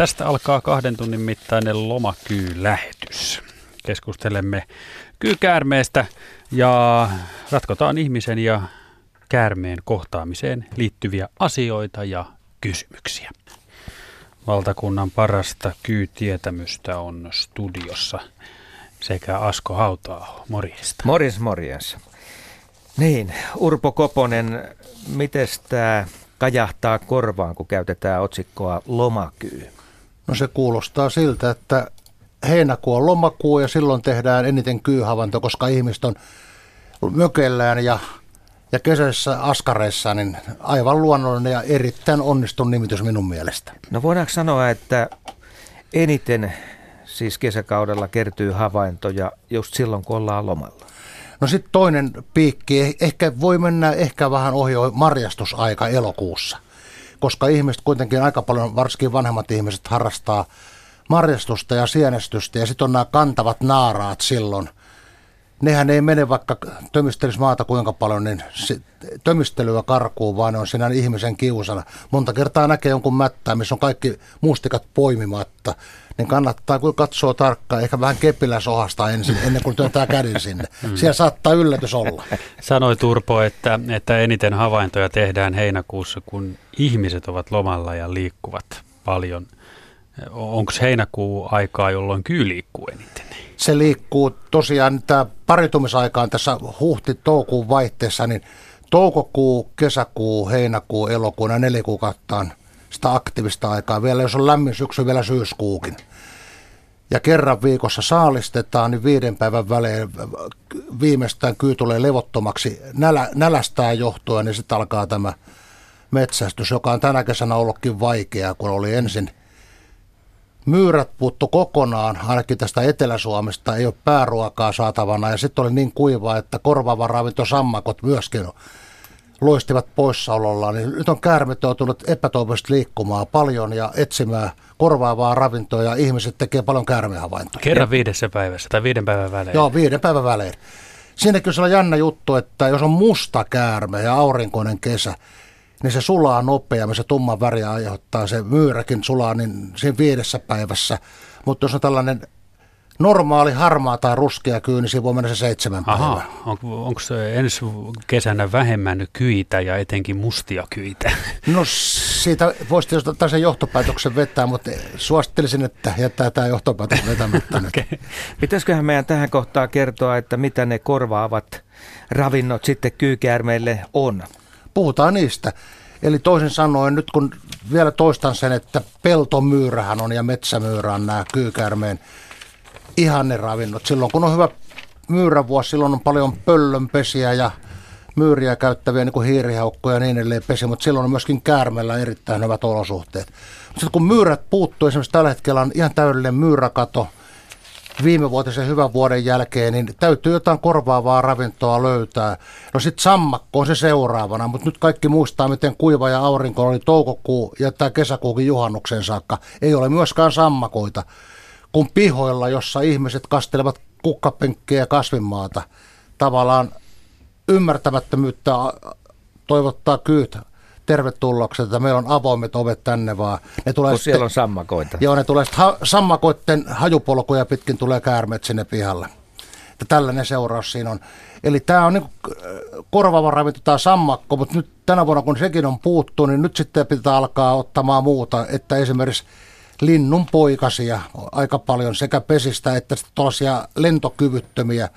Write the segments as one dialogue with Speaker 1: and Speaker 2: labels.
Speaker 1: Tästä alkaa kahden tunnin mittainen lomakyy-lähetys. Keskustelemme kyykäärmeestä ja ratkotaan ihmisen ja käärmeen kohtaamiseen liittyviä asioita ja kysymyksiä. Valtakunnan parasta kyytietämystä on studiossa sekä Asko Hautaa. Morjesta.
Speaker 2: Morjes, morjes. Niin, Urpo Koponen, miten tämä kajahtaa korvaan, kun käytetään otsikkoa lomakyy?
Speaker 3: No se kuulostaa siltä, että heinäkuu on lomakuu ja silloin tehdään eniten kyyhavainto, koska ihmiset on mökellään ja, ja kesäisissä askareissa, niin aivan luonnollinen ja erittäin onnistun nimitys minun mielestä.
Speaker 2: No voidaanko sanoa, että eniten siis kesäkaudella kertyy havaintoja just silloin, kun ollaan lomalla?
Speaker 3: No sitten toinen piikki, eh, ehkä voi mennä ehkä vähän ohi marjastusaika elokuussa, koska ihmiset kuitenkin aika paljon, varsinkin vanhemmat ihmiset harrastaa marjastusta ja sienestystä ja sitten on nämä kantavat naaraat silloin. Nehän ei mene vaikka tömistelisi maata kuinka paljon, niin tömistelyä karkuu, vaan on siinä ihmisen kiusana. Monta kertaa näkee jonkun mättää, missä on kaikki mustikat poimimatta niin kannattaa kyllä katsoa tarkkaan, ehkä vähän kepillä sohasta ensin, ennen kuin työntää käden sinne. Mm. Siellä saattaa yllätys olla.
Speaker 1: Sanoi Turpo, että, että eniten havaintoja tehdään heinäkuussa, kun ihmiset ovat lomalla ja liikkuvat paljon. Onko heinäkuu aikaa, jolloin kyy liikkuu eniten?
Speaker 3: Se liikkuu tosiaan, tämä paritumisaikaan tässä huhti-toukuun vaihteessa, niin toukokuu, kesäkuu, heinäkuu, elokuu, nämä neljä kuukautta on sitä aktiivista aikaa. Vielä jos on lämmin syksy, vielä syyskuukin. Ja kerran viikossa saalistetaan, niin viiden päivän välein viimeistään kyy tulee levottomaksi. Nälä, nälästään johtuen, niin sitten alkaa tämä metsästys, joka on tänä kesänä ollutkin vaikeaa, kun oli ensin myyrät puuttu kokonaan, ainakin tästä Etelä-Suomesta ei ole pääruokaa saatavana, ja sitten oli niin kuivaa, että korvaava sammakot myöskin loistivat poissaolollaan, niin nyt on käärmet joutunut epätoivoisesti liikkumaan paljon ja etsimään korvaavaa ravintoa ja ihmiset tekee paljon käärmehavaintoja.
Speaker 1: Kerran viidessä päivässä tai viiden päivän välein.
Speaker 3: Joo, viiden päivän välein. Siinä kyllä on jännä juttu, että jos on musta käärme ja aurinkoinen kesä, niin se sulaa nopeammin, se tumman väri aiheuttaa, se myyräkin sulaa niin siinä viidessä päivässä. Mutta jos on tällainen normaali harmaa tai ruskea kyy, niin siinä voi mennä se seitsemän Aha, päivää.
Speaker 1: On, onko ensi kesänä vähemmän kyitä ja etenkin mustia kyitä?
Speaker 3: No siitä voisi tietysti ottaa sen johtopäätöksen vetää, mutta suosittelisin, että jättää tämä johtopäätös vetämättä okay.
Speaker 2: Pitäisiköhän meidän tähän kohtaan kertoa, että mitä ne korvaavat ravinnot sitten kyykäärmeille on?
Speaker 3: Puhutaan niistä. Eli toisin sanoen, nyt kun vielä toistan sen, että peltomyyrähän on ja metsämyyrä on nämä kyykäärmeen ravinnot. Silloin kun on hyvä myyrävuosi, silloin on paljon pöllönpesiä ja myyriä käyttäviä niin kuin hiirihaukkoja ja niin edelleen pesi, mutta silloin on myöskin käärmeellä erittäin hyvät olosuhteet. Mutta kun myyrät puuttuu, esimerkiksi tällä hetkellä on ihan täydellinen myyräkato viime vuotisen hyvän vuoden jälkeen, niin täytyy jotain korvaavaa ravintoa löytää. No sitten sammakko on se seuraavana, mutta nyt kaikki muistaa, miten kuiva ja aurinko oli toukokuu ja tämä kesäkuukin juhannuksen saakka. Ei ole myöskään sammakoita kuin pihoilla, jossa ihmiset kastelevat kukkapenkkejä ja kasvinmaata. Tavallaan ymmärtämättömyyttä toivottaa kyyt tervetulloksi, että meillä on avoimet ovet tänne vaan.
Speaker 2: Ne tulee sitten, siellä on sammakoita.
Speaker 3: Joo, ne tulee ha- sammakoiden hajupolkuja pitkin tulee käärmeet sinne pihalle. Että tällainen seuraus siinä on. Eli tämä on niin korvaava ravinto, tämä sammakko, mutta nyt tänä vuonna kun sekin on puuttu, niin nyt sitten pitää alkaa ottamaan muuta, että esimerkiksi linnun poikasia aika paljon sekä pesistä että tuollaisia lentokyvyttömiä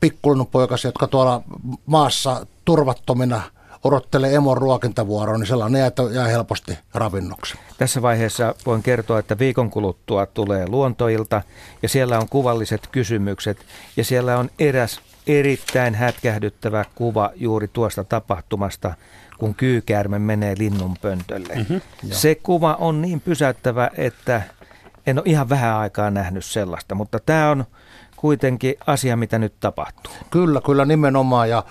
Speaker 3: pikkulinnun poikasia, jotka tuolla maassa turvattomina odottelee emon ruokintavuoroa, niin sellainen jää, jää helposti ravinnoksi.
Speaker 2: Tässä vaiheessa voin kertoa, että viikon kuluttua tulee luontoilta ja siellä on kuvalliset kysymykset ja siellä on eräs erittäin hätkähdyttävä kuva juuri tuosta tapahtumasta, kun kyykäärme menee linnun pöntölle. Mm-hmm, Se kuva on niin pysäyttävä, että en ole ihan vähän aikaa nähnyt sellaista, mutta tämä on kuitenkin asia, mitä nyt tapahtuu.
Speaker 3: Kyllä, kyllä nimenomaan ja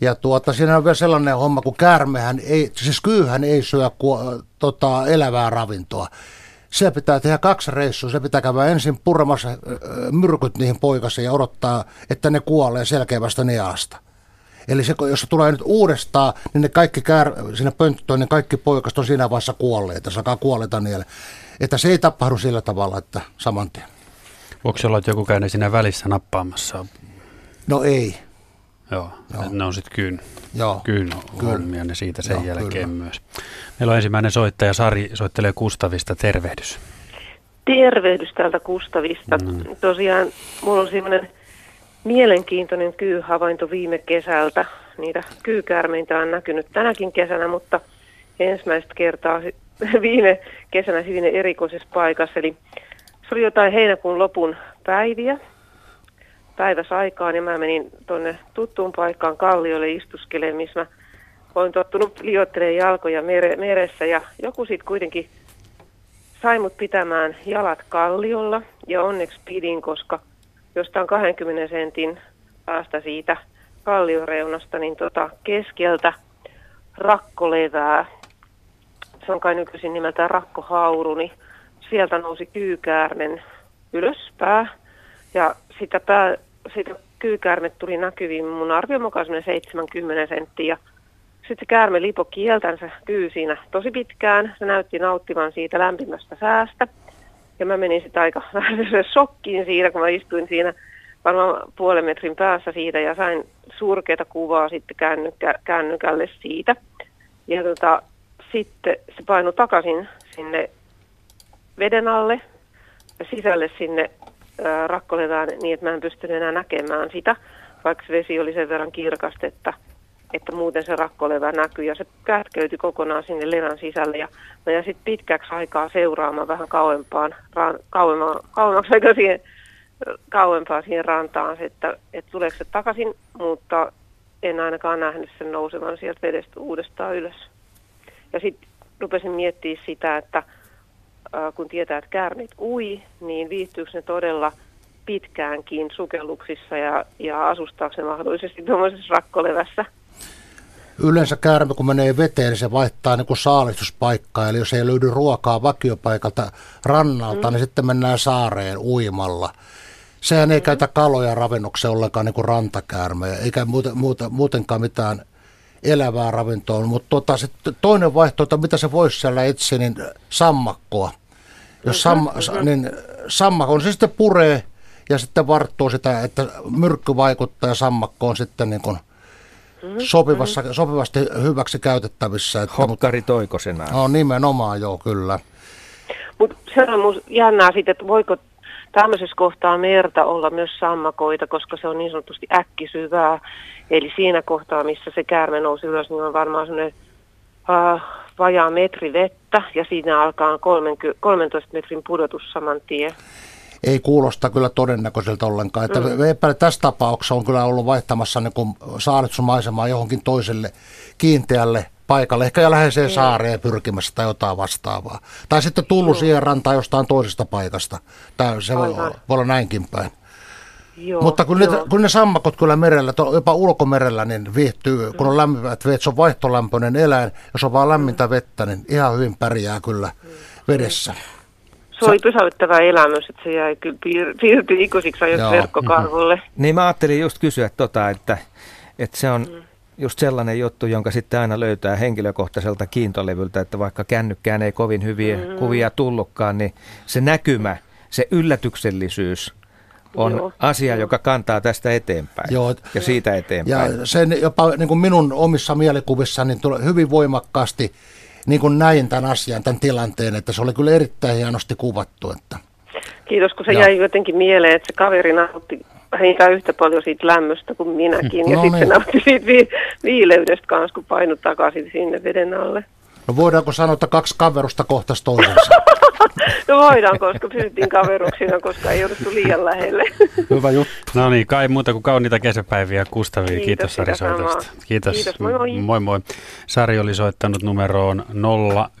Speaker 3: ja tuota, siinä on vielä sellainen homma, kun käärmehän ei, siis kyyhän ei syö ku, tota, elävää ravintoa. Se pitää tehdä kaksi reissua. Se pitää käydä ensin purmassa myrkyt niihin poikasiin ja odottaa, että ne kuolee selkeävästä neasta. Eli se, jos se tulee nyt uudestaan, niin ne kaikki käär, siinä pönttöön, niin kaikki poikast on siinä vaiheessa kuolleita, sakaa kuolleita niille. Että se ei tapahdu sillä tavalla, että saman tien.
Speaker 1: Voiko olla, että joku käynyt siinä välissä nappaamassa?
Speaker 3: No ei.
Speaker 1: Joo, Joo. ne on sitten kyyn,
Speaker 3: Joo.
Speaker 1: kyyn hommia ne siitä sen Joo, jälkeen kyllä. myös. Meillä on ensimmäinen soittaja, Sari soittelee Kustavista, tervehdys.
Speaker 4: Tervehdys täältä Kustavista. Mm. Tosiaan mulla on semmoinen mielenkiintoinen kyyhavainto viime kesältä. Niitä kyykäärmeitä on näkynyt tänäkin kesänä, mutta ensimmäistä kertaa viime kesänä hyvin erikoisessa paikassa. Eli se oli jotain heinäkuun lopun päiviä, päiväsaikaan, ja mä menin tuonne tuttuun paikkaan kalliolle istuskelemaan, missä mä olen tottunut lioittelemaan jalkoja mere, meressä, ja joku sitten kuitenkin sai mut pitämään jalat kalliolla, ja onneksi pidin, koska jostain 20 sentin päästä siitä kallioreunasta, niin tota keskeltä rakkolevää, se on kai nykyisin nimeltään rakkohauru, niin sieltä nousi kyykäärmen ylöspää, ja sitä, pää, sitä kyykäärme tuli näkyviin mun arvion mukaan 70 senttiä. Sitten se käärme lipo kieltänsä kyy siinä tosi pitkään. Se näytti nauttivan siitä lämpimästä säästä. Ja mä menin sitten aika shokkiin siinä, kun mä istuin siinä varmaan puolen metrin päässä siitä ja sain surkeita kuvaa sitten kännykkä, kännykälle siitä. Ja tota, sitten se painui takaisin sinne veden alle ja sisälle sinne rakkolevään niin, että mä en pystynyt enää näkemään sitä, vaikka vesi oli sen verran kirkasta, että, että muuten se rakkolevä näkyy ja se kätkeytyi kokonaan sinne levän sisälle ja mä jäin sitten pitkäksi aikaa seuraamaan vähän kauempaan, ran, kauemma, kauemmaksi aikaa siihen, kauempaa siihen rantaan, että, että tuleeko se takaisin, mutta en ainakaan nähnyt sen nousevan sieltä vedestä uudestaan ylös. Ja sitten rupesin miettimään sitä, että kun tietää, että käärmeet ui, niin viihtyykö ne todella pitkäänkin sukelluksissa ja, ja asustaako ne mahdollisesti tuommoisessa rakkolevässä?
Speaker 3: Yleensä käärme, kun menee veteen, niin se vaihtaa niin kuin saalistuspaikkaa. Eli jos ei löydy ruokaa vakiopaikalta rannalta, mm. niin sitten mennään saareen uimalla. Sehän ei mm. käytä kaloja ravinnokseen ollenkaan niin kuin rantakäärme, eikä muuten, muuten, muutenkaan mitään elävää ravintoa. Mutta tota, toinen vaihtoehto, mitä se voisi siellä etsiä, niin sammakkoa. Jos sam, mm-hmm. niin sammakon se sitten puree ja sitten varttuu sitä, että myrkky vaikuttaa ja sammakko on sitten niin kuin mm-hmm. sopivassa, sopivasti hyväksi käytettävissä.
Speaker 2: Että, Hokkari toikosena.
Speaker 3: No nimenomaan joo, kyllä.
Speaker 4: Mutta se on jännää sitten, että voiko tämmöisessä kohtaa merta olla myös sammakoita, koska se on niin sanotusti äkkisyvää. Eli siinä kohtaa, missä se käärme nousi ylös, niin on varmaan semmoinen uh, vajaa metri vettä ja siinä alkaa 30, 13 metrin pudotus saman tien.
Speaker 3: Ei kuulosta kyllä todennäköiseltä ollenkaan. Että mm. tässä tapauksessa on kyllä ollut vaihtamassa niin saaritsumaisemaa johonkin toiselle kiinteälle paikalle, ehkä läheiseen mm. saareen pyrkimässä tai jotain vastaavaa. Tai sitten tullut mm. siihen rantaan jostain toisesta paikasta. Tai se voi, voi olla näinkin päin. Joo, Mutta kun, joo. ne, kun ne sammakot kyllä merellä, jopa ulkomerellä, niin viihtyy, mm. kun on lämpimät vedet, se on vaihtolämpöinen eläin. Jos on vaan lämmintä vettä, niin ihan hyvin pärjää kyllä mm. vedessä.
Speaker 4: Se oli pysäyttävä elämys, että se jäi kyllä piir- piirtyi ikuisiksi ajoiksi verkkokarvulle.
Speaker 2: Mm-hmm. Niin mä ajattelin just kysyä tota, että, että se on mm. just sellainen juttu, jonka sitten aina löytää henkilökohtaiselta kiintolevyltä, että vaikka kännykkään ei kovin hyviä mm. kuvia tullutkaan, niin se näkymä, se yllätyksellisyys – on Joo. asia, joka kantaa tästä eteenpäin Joo. ja siitä eteenpäin.
Speaker 3: Ja sen jopa niin kuin minun omissa mielikuvissani niin hyvin voimakkaasti niin kuin näin tämän asian, tämän tilanteen, että se oli kyllä erittäin hienosti kuvattu. Että.
Speaker 4: Kiitos, kun se Joo. jäi jotenkin mieleen, että se kaveri nautti vähintään yhtä paljon siitä lämmöstä kuin minäkin. Ja no sitten niin. se nautti siitä vi- viileydestä kanssa, kun painut takaisin sinne veden alle.
Speaker 3: No voidaanko sanoa, että kaksi kaverusta kohtaisi toisensa?
Speaker 4: no voidaan, koska pysyttiin kaveruksina, koska ei jouduttu liian lähelle.
Speaker 1: Hyvä juttu. No niin, kai muuta kuin kauniita kesäpäiviä Kustavi. Kiitos, Kiitos Sari soitosta. Kiitos. Kiitos, moi moi. Moi moi. Sari oli soittanut numeroon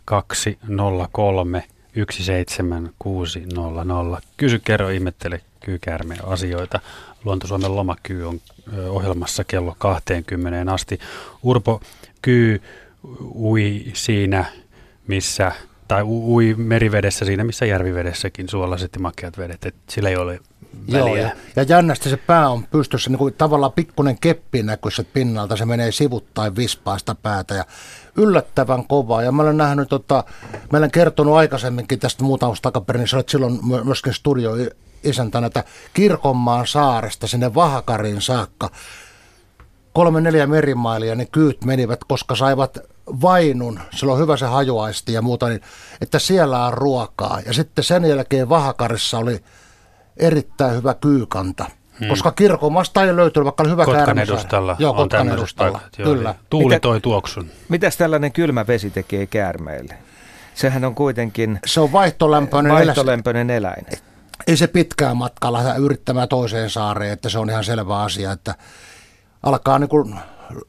Speaker 1: 0203 17600. Kysy, kerro, ihmettele kyykäärmeen asioita. Luontosuomen lomakyy on ohjelmassa kello 20 asti. Urpo Kyy ui siinä, missä, tai ui merivedessä siinä, missä järvivedessäkin suolaiset ja makeat vedet. Et sillä ei ole
Speaker 3: Joo,
Speaker 1: väliä.
Speaker 3: ja, ja jännästi se pää on pystyssä, niin kuin tavallaan pikkunen keppi näkyy pinnalta, se menee sivuttain vispaasta päätä ja yllättävän kovaa. Ja mä olen nähnyt, tota, mä olen kertonut aikaisemminkin tästä muutama takaperin, niin sä olet silloin my- myöskin studio isäntänä, että Kirkonmaan saaresta sinne Vahakarin saakka kolme neljä merimailia ne kyyt menivät, koska saivat vainun, sillä on hyvä se hajuaisti ja muuta, niin, että siellä on ruokaa. Ja sitten sen jälkeen Vahakarissa oli erittäin hyvä kyykanta. Hmm. Koska kirkomasta ei löytynyt, vaikka oli hyvä
Speaker 1: Kotkan
Speaker 3: käärmesaari.
Speaker 1: edustalla
Speaker 3: Joo,
Speaker 1: on
Speaker 3: Kotkan edustalla.
Speaker 1: paikat. Joo,
Speaker 3: Kyllä.
Speaker 1: eli Tuuli
Speaker 2: Mitä-
Speaker 1: toi tuoksun.
Speaker 2: Mitäs tällainen kylmä vesi tekee käärmeille? Sehän on kuitenkin
Speaker 3: Se on vaihtolämpöinen.
Speaker 2: vaihtolämpöinen eläin.
Speaker 3: ei se pitkään matkalla yrittämään toiseen saareen, että se on ihan selvä asia, että alkaa niin kuin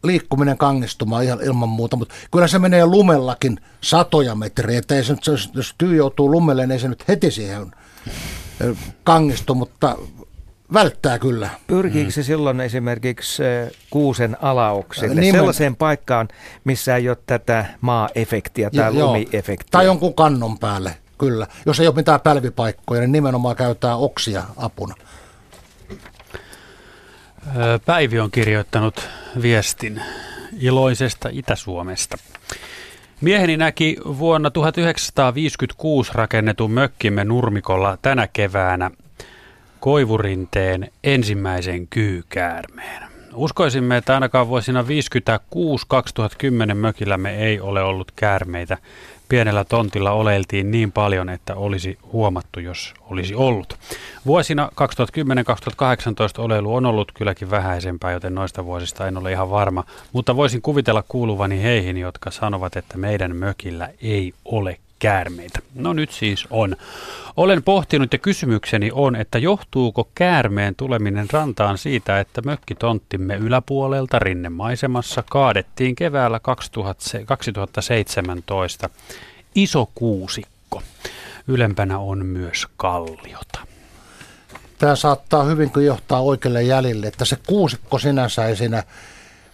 Speaker 3: liikkuminen kangistumaan ihan ilman muuta, mutta kyllä se menee lumellakin satoja metriä, että ei se nyt, jos- tyy joutuu lumelle, niin ei se nyt heti siihen kangistu, mutta välttää kyllä.
Speaker 2: Pyrkiikö se silloin esimerkiksi kuusen alauksille,
Speaker 3: Nimen-
Speaker 2: sellaiseen paikkaan, missä ei ole tätä maa-efektiä tai
Speaker 3: Ja-
Speaker 2: lumiefektiä?
Speaker 3: Tai jonkun kannon päälle, kyllä. Jos ei ole mitään pälvipaikkoja, niin nimenomaan käytetään oksia apuna.
Speaker 1: Päivi on kirjoittanut viestin iloisesta Itä-Suomesta. Mieheni näki vuonna 1956 rakennetun mökkimme Nurmikolla tänä keväänä Koivurinteen ensimmäisen kyykäärmeen. Uskoisimme, että ainakaan vuosina 56-2010 mökillämme ei ole ollut käärmeitä. Pienellä tontilla oleiltiin niin paljon, että olisi huomattu, jos olisi ollut. Vuosina 2010-2018 oleilu on ollut kylläkin vähäisempää, joten noista vuosista en ole ihan varma. Mutta voisin kuvitella kuuluvani heihin, jotka sanovat, että meidän mökillä ei ole käärmeitä. No nyt siis on. Olen pohtinut ja kysymykseni on, että johtuuko käärmeen tuleminen rantaan siitä, että mökkitonttimme yläpuolelta rinnemaisemassa kaadettiin keväällä 2000 2017 iso kuusikko. Ylempänä on myös kalliota.
Speaker 3: Tämä saattaa hyvinkin johtaa oikealle jäljelle, että se kuusikko sinänsä ei siinä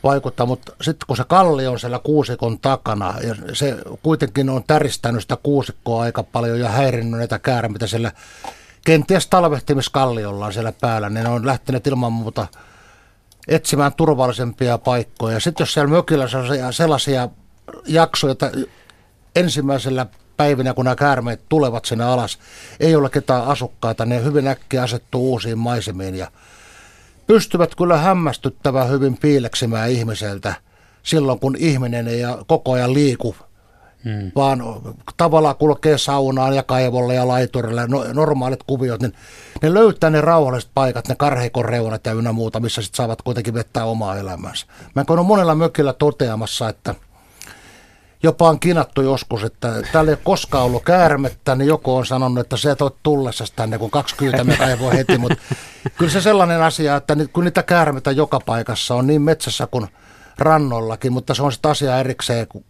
Speaker 3: vaikuttaa, mutta sitten kun se kalli on siellä kuusikon takana ja se kuitenkin on täristänyt sitä kuusikkoa aika paljon ja häirinnyt näitä käärmeitä siellä kenties talvehtimiskalliolla siellä päällä, niin ne on lähteneet ilman muuta etsimään turvallisempia paikkoja. Sitten jos siellä mökillä on sellaisia, sellaisia jaksoja, että ensimmäisellä päivinä, kun nämä käärmeet tulevat sinne alas, ei ole ketään asukkaita, ne hyvin äkkiä asettuu uusiin maisemiin ja pystyvät kyllä hämmästyttävän hyvin piileksimään ihmiseltä silloin, kun ihminen ei koko ajan liiku, hmm. vaan tavallaan kulkee saunaan ja kaivolle ja laiturille, no, normaalit kuviot, niin ne löytää ne rauhalliset paikat, ne karheikon reunat ja ynnä muuta, missä sitten saavat kuitenkin vettää omaa elämänsä. Mä olen monella mökillä toteamassa, että jopa on kinattu joskus, että täällä ei ole koskaan ollut käärmettä, niin joku on sanonut, että se et ole tullessa tänne, kun kaksi kyytä me kaivoi heti, mutta kyllä se sellainen asia, että kun niitä käärmeitä joka paikassa on niin metsässä kuin rannollakin, mutta se on sitten asia erikseen, ku-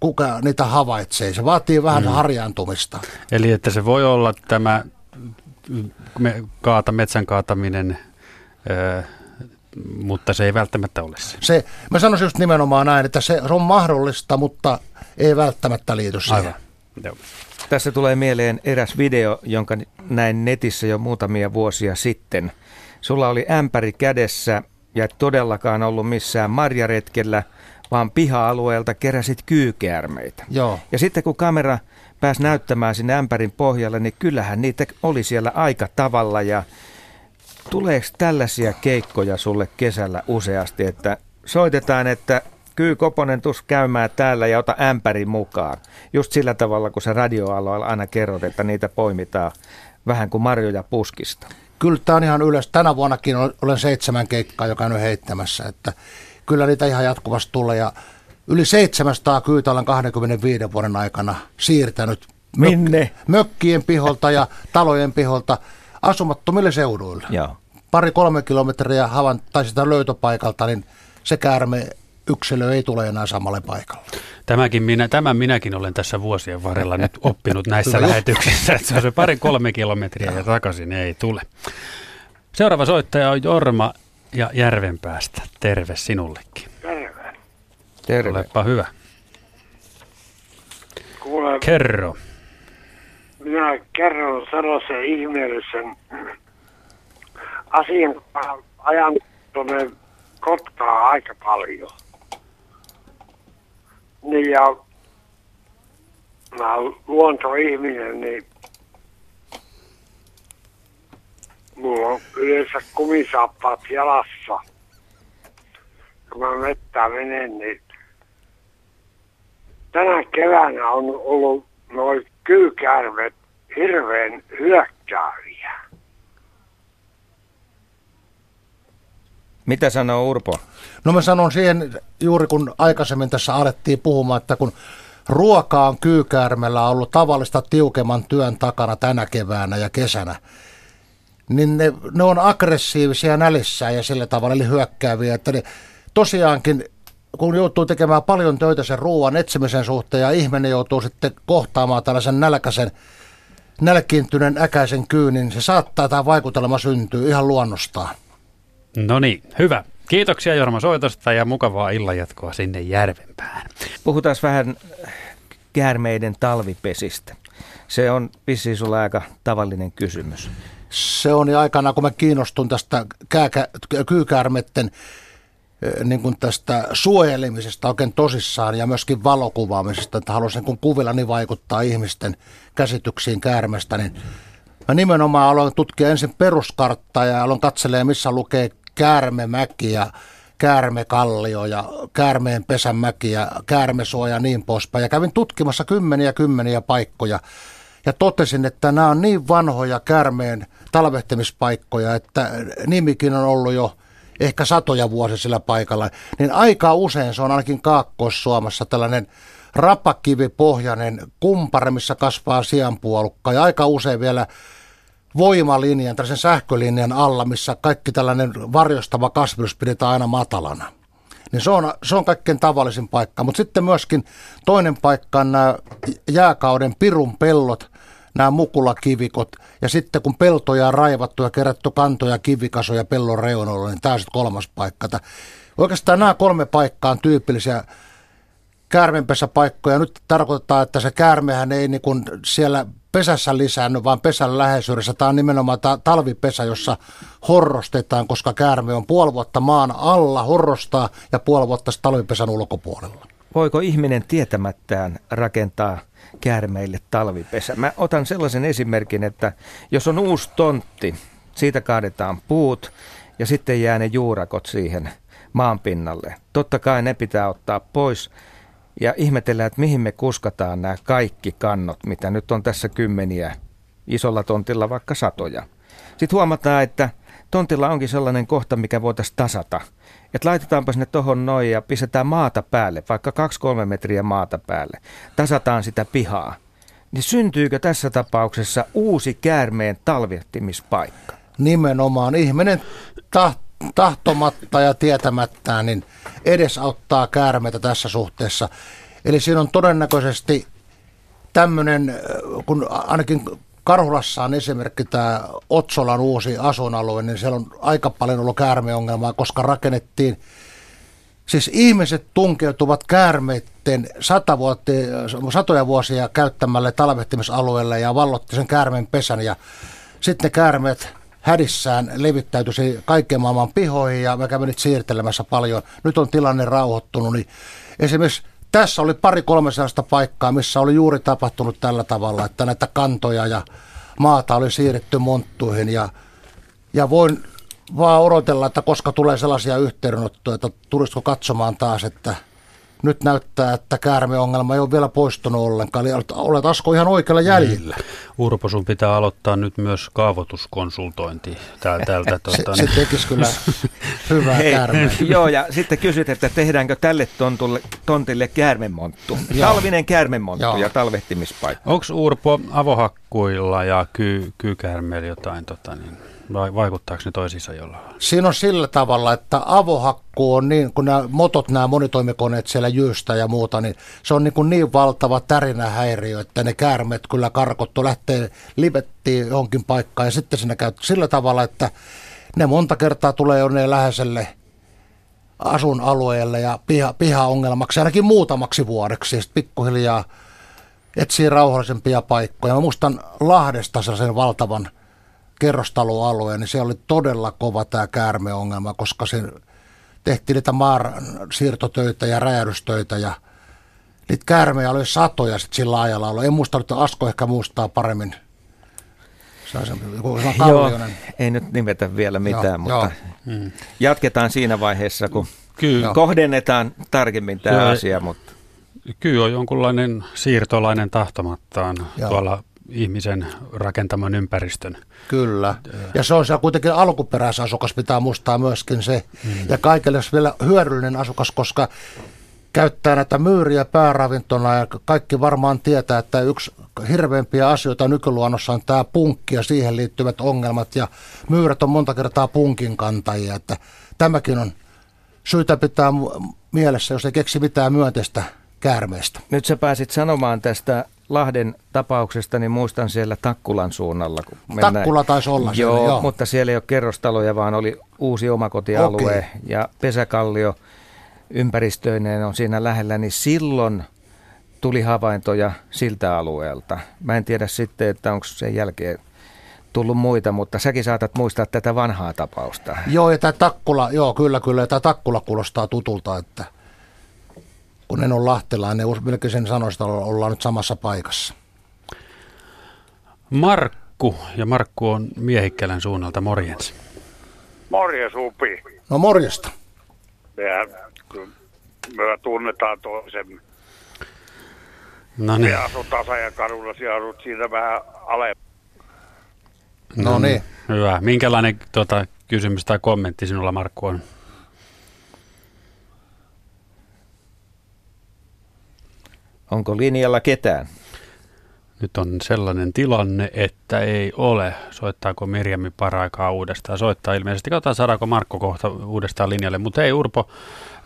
Speaker 3: kuka niitä havaitsee. Se vaatii vähän mm. harjaantumista.
Speaker 1: Eli että se voi olla tämä kaata, metsän kaataminen, mutta se ei välttämättä ole se.
Speaker 3: Se, mä sanoisin just nimenomaan näin, että se, on mahdollista, mutta ei välttämättä liity siihen.
Speaker 1: Aivan. Joo.
Speaker 2: Tässä tulee mieleen eräs video, jonka näin netissä jo muutamia vuosia sitten. Sulla oli ämpäri kädessä ja et todellakaan ollut missään marjaretkellä, vaan piha-alueelta keräsit kyykäärmeitä.
Speaker 3: Joo.
Speaker 2: Ja sitten kun kamera pääsi näyttämään sinne ämpärin pohjalle, niin kyllähän niitä oli siellä aika tavalla. Ja tuleeko tällaisia keikkoja sulle kesällä useasti, että soitetaan, että Kyy Koponen tus käymään täällä ja ota ämpäri mukaan. Just sillä tavalla, kun sä radioaloilla aina kerrot, että niitä poimitaan vähän kuin marjoja puskista.
Speaker 3: Kyllä tämä on ihan yleensä. Tänä vuonnakin ol- olen seitsemän keikkaa, joka on heittämässä. Että kyllä niitä ihan jatkuvasti tulee. Ja yli 700 kyytä olen 25 vuoden aikana siirtänyt
Speaker 2: Minne?
Speaker 3: mökkien piholta ja talojen piholta asumattomille seuduille.
Speaker 2: Joo.
Speaker 3: Pari-kolme kilometriä havan, tai sitä löytöpaikalta, niin se käärme yksilö ei tule enää samalle paikalle.
Speaker 1: Tämäkin minä, tämän minäkin olen tässä vuosien varrella nyt oppinut näissä lähetyksissä, että se on se pari kolme kilometriä ja takaisin ei tule. Seuraava soittaja on Jorma ja Järvenpäästä. Terve sinullekin.
Speaker 5: Terve.
Speaker 2: Terve.
Speaker 1: Olepa hyvä.
Speaker 5: Kuule,
Speaker 1: Kerro.
Speaker 5: Minä kerron sellaisen ihmeellisen asian ajan tuonne Kotkaa aika paljon. Niin ja mä luontoihminen, niin mulla on yleensä kumisaappaat jalassa. Kun mä mettään menen, niin tänä keväänä on ollut noin kyykäärmet hirveän hyökkääviä.
Speaker 2: Mitä sanoo Urpo?
Speaker 3: No mä sanon siihen juuri kun aikaisemmin tässä alettiin puhumaan, että kun ruoka on kyykäärmellä ollut tavallista tiukemman työn takana tänä keväänä ja kesänä, niin ne, ne on aggressiivisia nälissään ja sillä tavalla eli hyökkääviä, että ne tosiaankin kun joutuu tekemään paljon töitä sen ruoan etsimisen suhteen ja ihminen joutuu sitten kohtaamaan tällaisen nälkäisen, nälkiintyneen äkäisen kyynin, niin se saattaa tämä vaikutelma syntyä ihan luonnostaan.
Speaker 1: No niin, hyvä. Kiitoksia Jorma soitosta ja mukavaa illanjatkoa sinne Järvenpään.
Speaker 2: Puhutaan vähän käärmeiden talvipesistä. Se on vissiin sulla aika tavallinen kysymys.
Speaker 3: Se on ja aikana, kun mä kiinnostun tästä kääkä, kyykäärmetten niin kuin tästä suojelemisesta oikein tosissaan ja myöskin valokuvaamisesta, että haluaisin kun kuvillani vaikuttaa ihmisten käsityksiin käärmestä, niin mä nimenomaan aloin tutkia ensin peruskarttaa ja aloin katselemaan, missä lukee käärmemäki ja käärmekallio ja käärmeen pesämäki ja käärmesuoja ja niin poispäin. Ja kävin tutkimassa kymmeniä kymmeniä paikkoja ja totesin, että nämä on niin vanhoja käärmeen talvehtimispaikkoja, että nimikin on ollut jo ehkä satoja vuosia sillä paikalla, niin aika usein se on ainakin Kaakkois-Suomessa tällainen rapakivipohjainen kumpare, missä kasvaa sianpuolukka ja aika usein vielä voimalinjan, tällaisen sähkölinjan alla, missä kaikki tällainen varjostava kasvilus pidetään aina matalana. Niin se on, se on kaikkein tavallisin paikka. Mutta sitten myöskin toinen paikka on nämä jääkauden pirun pellot, nämä mukulakivikot. Ja sitten kun peltoja on raivattu ja kerätty kantoja kivikasoja pellon reunoilla, niin tämä on kolmas paikka. Oikeastaan nämä kolme paikkaa on tyypillisiä käärmenpesäpaikkoja. Nyt tarkoittaa, että se käärmehän ei niin kuin siellä pesässä lisäänny, vaan pesän läheisyydessä. Tämä on nimenomaan ta- talvipesä, jossa horrostetaan, koska käärme on puoli vuotta maan alla, horrostaa ja puoli vuotta talvipesän ulkopuolella.
Speaker 2: Voiko ihminen tietämättään rakentaa käärmeille talvipesä? Mä otan sellaisen esimerkin, että jos on uusi tontti, siitä kaadetaan puut ja sitten jää ne juurakot siihen maanpinnalle. Totta kai ne pitää ottaa pois ja ihmetellään, että mihin me kuskataan nämä kaikki kannot, mitä nyt on tässä kymmeniä, isolla tontilla vaikka satoja. Sitten huomataan, että tontilla onkin sellainen kohta, mikä voitaisiin tasata. Että laitetaanpa sinne tohon noin ja pistetään maata päälle, vaikka 2-3 metriä maata päälle. Tasataan sitä pihaa. Niin syntyykö tässä tapauksessa uusi käärmeen talvehtimispaikka?
Speaker 3: Nimenomaan ihminen tahtoo tahtomatta ja tietämättään niin edesauttaa käärmeitä tässä suhteessa. Eli siinä on todennäköisesti tämmöinen, kun ainakin Karhulassa on esimerkki tämä Otsolan uusi asuinalue, niin siellä on aika paljon ollut käärmeongelmaa, koska rakennettiin Siis ihmiset tunkeutuvat käärmeiden sata satoja vuosia käyttämälle talvehtimisalueelle ja vallotti sen käärmeen pesän ja sitten käärmeet hädissään levittäytyisi kaikkien maailman pihoihin ja mä kävin nyt siirtelemässä paljon. Nyt on tilanne rauhoittunut, niin esimerkiksi tässä oli pari kolme sellaista paikkaa, missä oli juuri tapahtunut tällä tavalla, että näitä kantoja ja maata oli siirretty monttuihin. Ja, ja voin vaan odotella, että koska tulee sellaisia yhteydenottoja, että tulisiko katsomaan taas, että – nyt näyttää, että käärmeongelma ei ole vielä poistunut ollenkaan. Eli olet Asko ihan oikealla jäljellä. Mm.
Speaker 1: Urpo, sun pitää aloittaa nyt myös kaavoituskonsultointi tältä.
Speaker 3: tuota, se, se tekisi kyllä hyvää Hei, käärmeen.
Speaker 2: Joo, ja sitten kysyt, että tehdäänkö tälle tontulle, tontille käärmemonttu. Talvinen käärmemonttu ja talvehtimispaikka.
Speaker 1: Onko Urpo avohakkuilla ja ky, kyykäärmeillä jotain tota, niin, vai vaikuttaako ne toisiinsa jollain?
Speaker 3: Siinä on sillä tavalla, että avohakku on niin, kun nämä motot, nämä monitoimikoneet siellä jyystä ja muuta, niin se on niin, kuin niin valtava tärinähäiriö, että ne käärmeet kyllä karkottu, lähtee livettiin johonkin paikkaan. Ja sitten sinne käy sillä tavalla, että ne monta kertaa tulee jonne läheiselle asuinalueelle ja piha, pihaongelmaksi, ainakin muutamaksi vuodeksi, ja sitten pikkuhiljaa etsii rauhallisempia paikkoja. Mä muistan Lahdesta sellaisen valtavan kerrostaloalue, niin se oli todella kova tämä käärmeongelma, koska se tehtiin niitä maan siirtotöitä ja räjähdystöitä ja niitä käärmejä oli satoja sit sillä ajalla ollut. En muista, että Asko ehkä muistaa paremmin. Se on se, joku se on
Speaker 2: Joo, ei nyt nimetä vielä mitään,
Speaker 3: Joo,
Speaker 2: mutta
Speaker 1: Mm.
Speaker 2: jatketaan siinä vaiheessa, kun
Speaker 1: Kyllä,
Speaker 2: kohdennetaan tarkemmin tämä
Speaker 1: Joo.
Speaker 2: asia, mutta
Speaker 1: kyllä on jonkunlainen siirtolainen tahtomattaan
Speaker 3: Joo.
Speaker 1: tuolla ihmisen rakentaman ympäristön.
Speaker 3: Kyllä. Ja se on siellä kuitenkin alkuperäisasukas, pitää muistaa myöskin se. Ja kaikille se vielä hyödyllinen asukas, koska käyttää näitä myyriä pääravintona ja kaikki varmaan tietää, että yksi hirveimpiä asioita nykyluonnossa on tämä punkki ja siihen liittyvät ongelmat ja myyrät on monta kertaa punkin kantajia, että tämäkin on syytä pitää mielessä, jos ei keksi mitään myönteistä käärmeestä.
Speaker 2: nyt sä pääsit sanomaan tästä Lahden tapauksesta, niin muistan siellä Takkulan suunnalla. Kun
Speaker 3: Takkula taisi olla siellä,
Speaker 2: joo,
Speaker 3: joo.
Speaker 2: mutta siellä ei ole kerrostaloja, vaan oli uusi omakotialue
Speaker 3: Okei.
Speaker 2: ja pesäkallio ympäristöineen on siinä lähellä, niin silloin tuli havaintoja siltä alueelta. Mä en tiedä sitten, että onko sen jälkeen tullut muita, mutta säkin saatat muistaa tätä vanhaa tapausta.
Speaker 3: Joo, ja tämä Takkula, joo, kyllä, kyllä, tämä Takkula kuulostaa tutulta, että kun en ole lahtelainen, niin melkein sen sanoisi, että ollaan nyt samassa paikassa.
Speaker 1: Markku, ja Markku on Miehikkälän suunnalta, morjens.
Speaker 5: Morjes Upi.
Speaker 3: No morjesta.
Speaker 5: Mehän, kun me tunnetaan toisemme.
Speaker 1: No niin,
Speaker 5: Me asun Tasajakadulla, sinä asut siinä vähän ale.
Speaker 3: No niin.
Speaker 1: hyvä. Minkälainen tota, kysymys tai kommentti sinulla, Markku, on?
Speaker 2: Onko linjalla ketään?
Speaker 1: Nyt on sellainen tilanne, että ei ole. Soittaako Mirjami paraikaa uudestaan? Soittaa ilmeisesti. Katsotaan, saadaanko Markko kohta uudestaan linjalle. Mutta ei Urpo,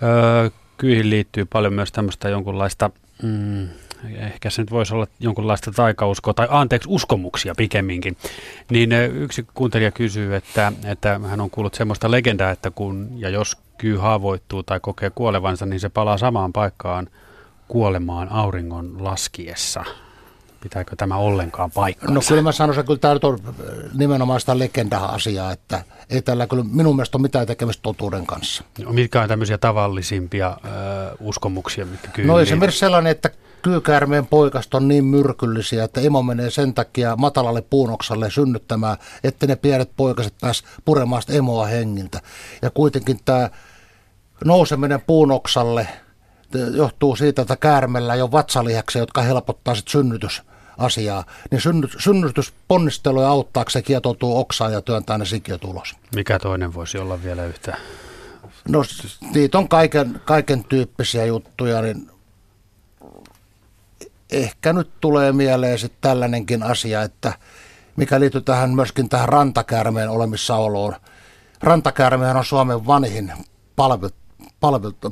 Speaker 1: öö, kyihin liittyy paljon myös tämmöistä jonkunlaista, mm, ehkä se nyt voisi olla jonkunlaista taikauskoa, tai anteeksi, uskomuksia pikemminkin. Niin yksi kuuntelija kysyy, että, että hän on kuullut semmoista legendaa, että kun ja jos kyy haavoittuu tai kokee kuolevansa, niin se palaa samaan paikkaan kuolemaan auringon laskiessa. Pitääkö tämä ollenkaan paikkaansa?
Speaker 3: No kyllä mä sanoisin, että kyllä tämä on äh, nimenomaan sitä legenda-asiaa, että ei tällä kyllä minun mielestä ole mitään tekemistä totuuden kanssa.
Speaker 1: No, Mitkä on tämmöisiä tavallisimpia ö, uskomuksia, mitkä kyllä
Speaker 3: No esimerkiksi sellainen, että kyykäärmeen poikast on niin myrkyllisiä, että emo menee sen takia matalalle puunoksalle synnyttämään, että ne pienet poikaset pääs puremaan sitä emoa hengiltä. Ja kuitenkin tämä nouseminen puunoksalle johtuu siitä, että käärmellä ole vatsalihaksia, jotka helpottaa sit synnytysasiaa. Niin synny, synnytysponnisteluja auttaa, se kietoutuu oksaan ja työntää ne sikiöt ulos.
Speaker 1: Mikä toinen voisi olla vielä yhtä?
Speaker 3: No niitä on kaiken, kaiken tyyppisiä juttuja, niin ehkä nyt tulee mieleen sitten tällainenkin asia, että mikä liittyy tähän myöskin tähän rantakäärmeen olemissaoloon. Rantakäärmehän on Suomen vanhin palvelu,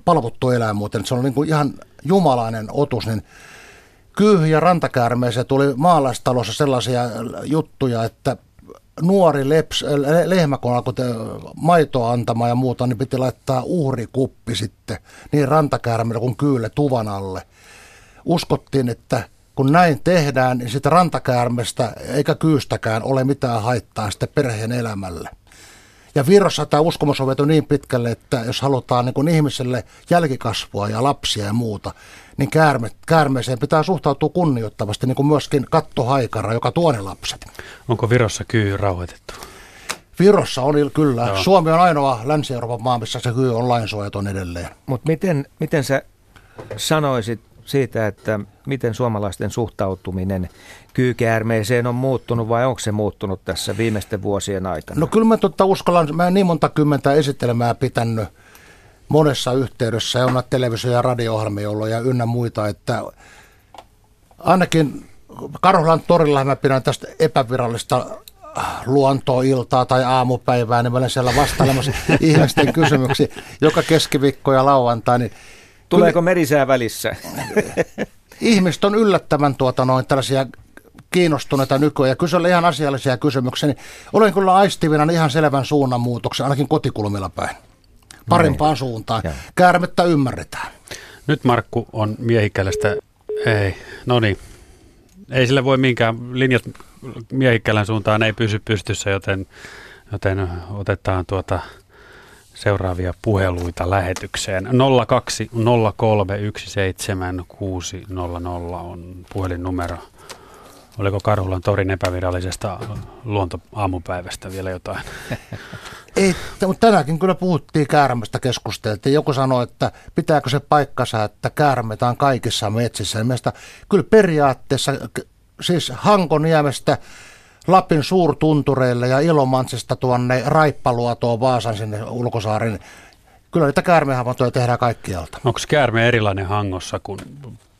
Speaker 3: palvottu eläin muuten. Se on niin kuin ihan jumalainen otus, niin kyyhy- ja rantakäärmeeseen tuli maalaistalossa sellaisia juttuja, että nuori leps, le- lehmä, kun alkoi maitoa antamaan ja muuta, niin piti laittaa uhrikuppi sitten niin rantakäärmeelle kuin kyylle tuvan alle. Uskottiin, että kun näin tehdään, niin sitä rantakäärmestä eikä kyystäkään ole mitään haittaa sitten perheen elämälle. Ja Virossa tämä uskomus on vetu niin pitkälle, että jos halutaan niin kuin ihmiselle jälkikasvua ja lapsia ja muuta, niin käärme, käärmeeseen pitää suhtautua kunnioittavasti, niin kuin myöskin kattohaikara, joka tuo ne lapset.
Speaker 1: Onko Virossa kyy rauhoitettu?
Speaker 3: Virossa on kyllä.
Speaker 1: Joo.
Speaker 3: Suomi on ainoa Länsi-Euroopan maa, missä se hyy on lainsuojaton edelleen.
Speaker 2: Mutta miten, miten sä sanoisit siitä, että miten suomalaisten suhtautuminen kyykäärmeeseen on muuttunut vai onko se muuttunut tässä viimeisten vuosien aikana?
Speaker 3: No kyllä mä tota uskallan, mä en niin monta kymmentä esitelmää pitänyt monessa yhteydessä, ja on televisio- ja ollut ja ynnä muita, että ainakin Karhulan torilla mä pidän tästä epävirallista luontoiltaa tai aamupäivää, niin mä olen siellä vastailemassa ihmisten kysymyksiin joka keskiviikko ja lauantai, niin
Speaker 2: Tuleeko merisää välissä?
Speaker 3: ihmiset on yllättävän tuota noin tällaisia kiinnostuneita nykyään ja kysellä ihan asiallisia kysymyksiä, niin olen kyllä aistivina ihan selvän suunnanmuutoksen, ainakin kotikulmilla päin. Parempaan suuntaan.
Speaker 2: Joo.
Speaker 3: Käärmettä ymmärretään.
Speaker 1: Nyt Markku on Miehikkälästä. Ei, no niin. Ei sille voi minkään linjat Miehikkälän suuntaan ei pysy pystyssä, joten, joten otetaan tuota seuraavia puheluita lähetykseen. 020317600 on puhelinnumero. Oliko Karhulan torin epävirallisesta luontoaamupäivästä vielä jotain?
Speaker 3: Ei, mutta tänäänkin kyllä puhuttiin käärmestä keskusteltiin. Joku sanoi, että pitääkö se paikkansa, että käärmeitä on kaikissa metsissä. Ja mielestä kyllä periaatteessa, siis Hankoniemestä Lapin suurtuntureille ja Ilomantsista tuonne Raippaluotoon Vaasan sinne ulkosaaren. Kyllä niitä käärmehavaintoja tehdään kaikkialta.
Speaker 1: Onko käärme erilainen Hangossa kuin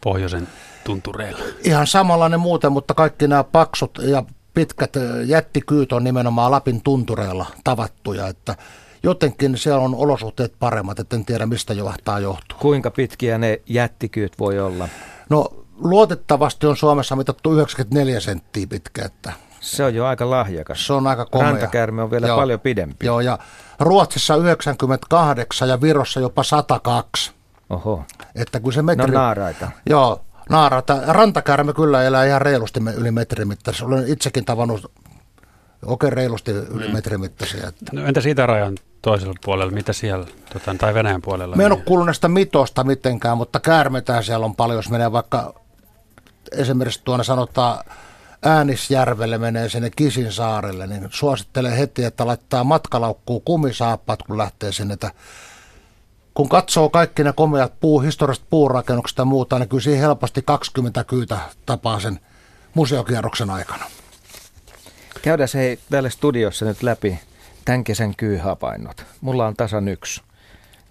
Speaker 1: pohjoisen tuntureilla?
Speaker 3: Ihan samanlainen muuten, mutta kaikki nämä paksut ja pitkät jättikyyt on nimenomaan Lapin tuntureilla tavattuja, että jotenkin siellä on olosuhteet paremmat, että en tiedä mistä johtaa johtuu.
Speaker 2: Kuinka pitkiä ne jättikyyt voi olla?
Speaker 3: No luotettavasti on Suomessa mitattu 94 senttiä pitkä, että
Speaker 2: se on jo aika lahjakas.
Speaker 3: Se on aika komea.
Speaker 2: Rantakärme on vielä Joo. paljon pidempi.
Speaker 3: Joo, ja Ruotsissa 98 ja Virossa jopa 102.
Speaker 2: Oho.
Speaker 3: Että kun se metri...
Speaker 2: No naaraita.
Speaker 3: Joo, naaraita. Rantakärme kyllä elää ihan reilusti yli metrin mittaisia. Olen itsekin tavannut oikein reilusti yli mm. metrin mittaisia. Että.
Speaker 1: No entä siitä rajan toisella puolella, mitä siellä, tota, tai Venäjän puolella?
Speaker 3: Me en ole kuullut näistä mitosta mitenkään, mutta käärmetään siellä on paljon, jos menee vaikka esimerkiksi tuonne sanotaan Äänisjärvelle menee sinne Kisin saarelle, niin suosittelen heti, että laittaa matkalaukkuun kumisaappaat, kun lähtee sinne. Että kun katsoo kaikki ne komeat puu, historialliset puurakennukset ja muuta, niin kyllä siihen helposti 20 kyytä tapaa sen museokierroksen aikana.
Speaker 2: Käydään se täällä studiossa nyt läpi tämän kesän kyyhapainnot. Mulla on tasan yksi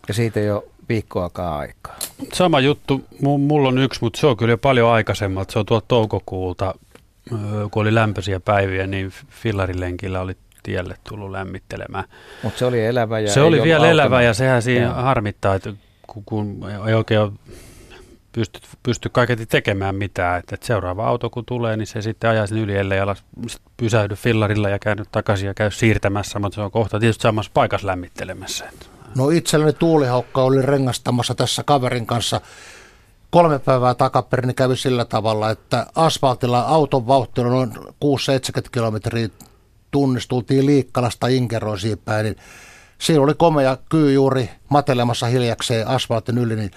Speaker 2: ja siitä jo viikkoakaan aikaa.
Speaker 1: Sama juttu, mulla on yksi, mutta se on kyllä jo paljon aikaisemmalta. Se on tuolta toukokuulta kun oli lämpöisiä päiviä, niin fillarilenkillä oli tielle tullut lämmittelemään.
Speaker 2: Mutta se oli elävä ja
Speaker 1: Se oli vielä elävä ja sehän siinä ja. harmittaa, että kun, kun ei oikein pysty, pysty kaiketi tekemään mitään. Että, että seuraava auto kun tulee, niin se sitten ajaa sen yli, ellei ala pysähdy fillarilla ja käynyt takaisin ja käy siirtämässä, mutta se on kohta tietysti samassa paikassa lämmittelemässä.
Speaker 3: No itselleni tuulihaukka oli rengastamassa tässä kaverin kanssa kolme päivää takaperin niin kävi sillä tavalla, että asfaltilla auton vauhti oli noin 6-70 kilometriä tunnissa, tultiin Liikkalasta Inkeroisiin päin, niin siinä oli komea kyy juuri matelemassa hiljakseen asfaltin yli, niin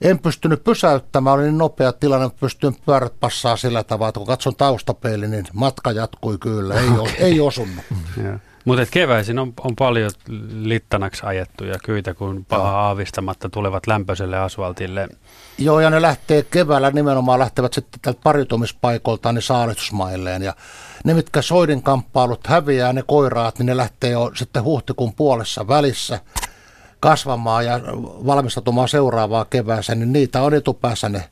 Speaker 3: en pystynyt pysäyttämään, oli niin nopea tilanne, että pystyin pyörät passaa sillä tavalla, että kun katson taustapeilin, niin matka jatkui kyllä, ei, okay. ei osunut.
Speaker 1: Mutta keväisin on, on paljon littanaksi ajettuja kyitä, kun paha aavistamatta tulevat lämpöiselle asfaltille.
Speaker 3: Joo, ja ne lähtee keväällä nimenomaan, lähtevät sitten tältä paritumispaikolta niin saalistusmailleen. Ja ne, mitkä soidin kamppailut häviää, ne koiraat, niin ne lähtee jo sitten huhtikuun puolessa välissä kasvamaan ja valmistautumaan seuraavaa keväässä, niin niitä on etupäässä ne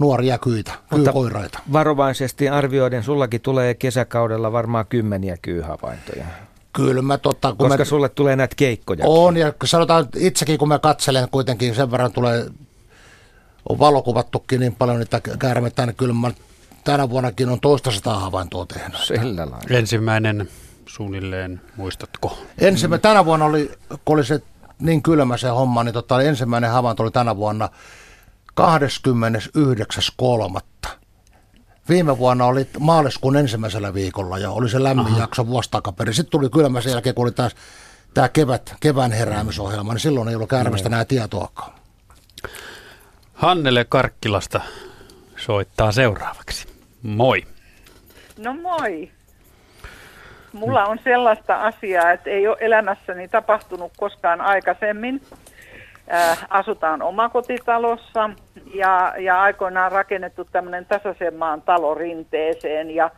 Speaker 3: nuoria kyitä, kyykoiraita.
Speaker 2: varovaisesti arvioiden sullakin tulee kesäkaudella varmaan kymmeniä kyyhavaintoja.
Speaker 3: Kyllä mä tota,
Speaker 2: kun Koska me, sulle tulee näitä keikkoja.
Speaker 3: On, ja sanotaan itsekin, kun mä katselen kuitenkin sen verran tulee, on valokuvattukin niin paljon niitä käärmeitä, niin kyllä mä tänä vuonnakin on toista sataa havaintoa tehnyt.
Speaker 2: Sillä lailla.
Speaker 1: Ensimmäinen suunnilleen, muistatko?
Speaker 3: Ensimmä, tänä vuonna oli, kun oli se niin kylmä se homma, niin tota, ensimmäinen havainto oli tänä vuonna 29.3. Viime vuonna oli maaliskuun ensimmäisellä viikolla ja oli se lämmin Aha. jakso vuosi takaperin. Sitten tuli kylmä sen jälkeen, kun oli taas tämä kevät, kevään heräämisohjelma, niin silloin ei ollut käärmestä enää tietoakaan.
Speaker 1: Hannele Karkkilasta soittaa seuraavaksi. Moi.
Speaker 6: No moi. Mulla on sellaista asiaa, että ei ole elämässäni tapahtunut koskaan aikaisemmin asutaan omakotitalossa ja, ja aikoinaan rakennettu tämmöinen tasaisen maan talo rinteeseen. Ja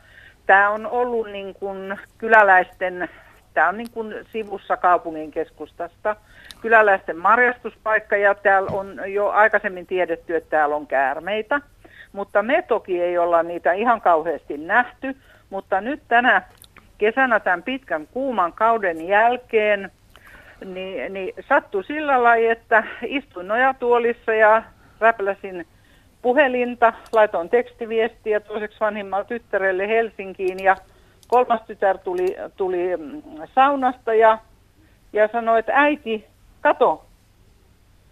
Speaker 6: tämä on ollut niin kuin kyläläisten, tämä on niin kuin sivussa kaupungin keskustasta, kyläläisten marjastuspaikka ja täällä on jo aikaisemmin tiedetty, että täällä on käärmeitä, mutta me toki ei olla niitä ihan kauheasti nähty, mutta nyt tänä kesänä tämän pitkän kuuman kauden jälkeen niin, niin sattui sillä lailla, että istuin nojatuolissa ja räpläsin puhelinta, laitoin tekstiviestiä toiseksi vanhimmalle tyttärelle Helsinkiin ja kolmas tytär tuli, tuli mm, saunasta ja, ja sanoi, että äiti, kato.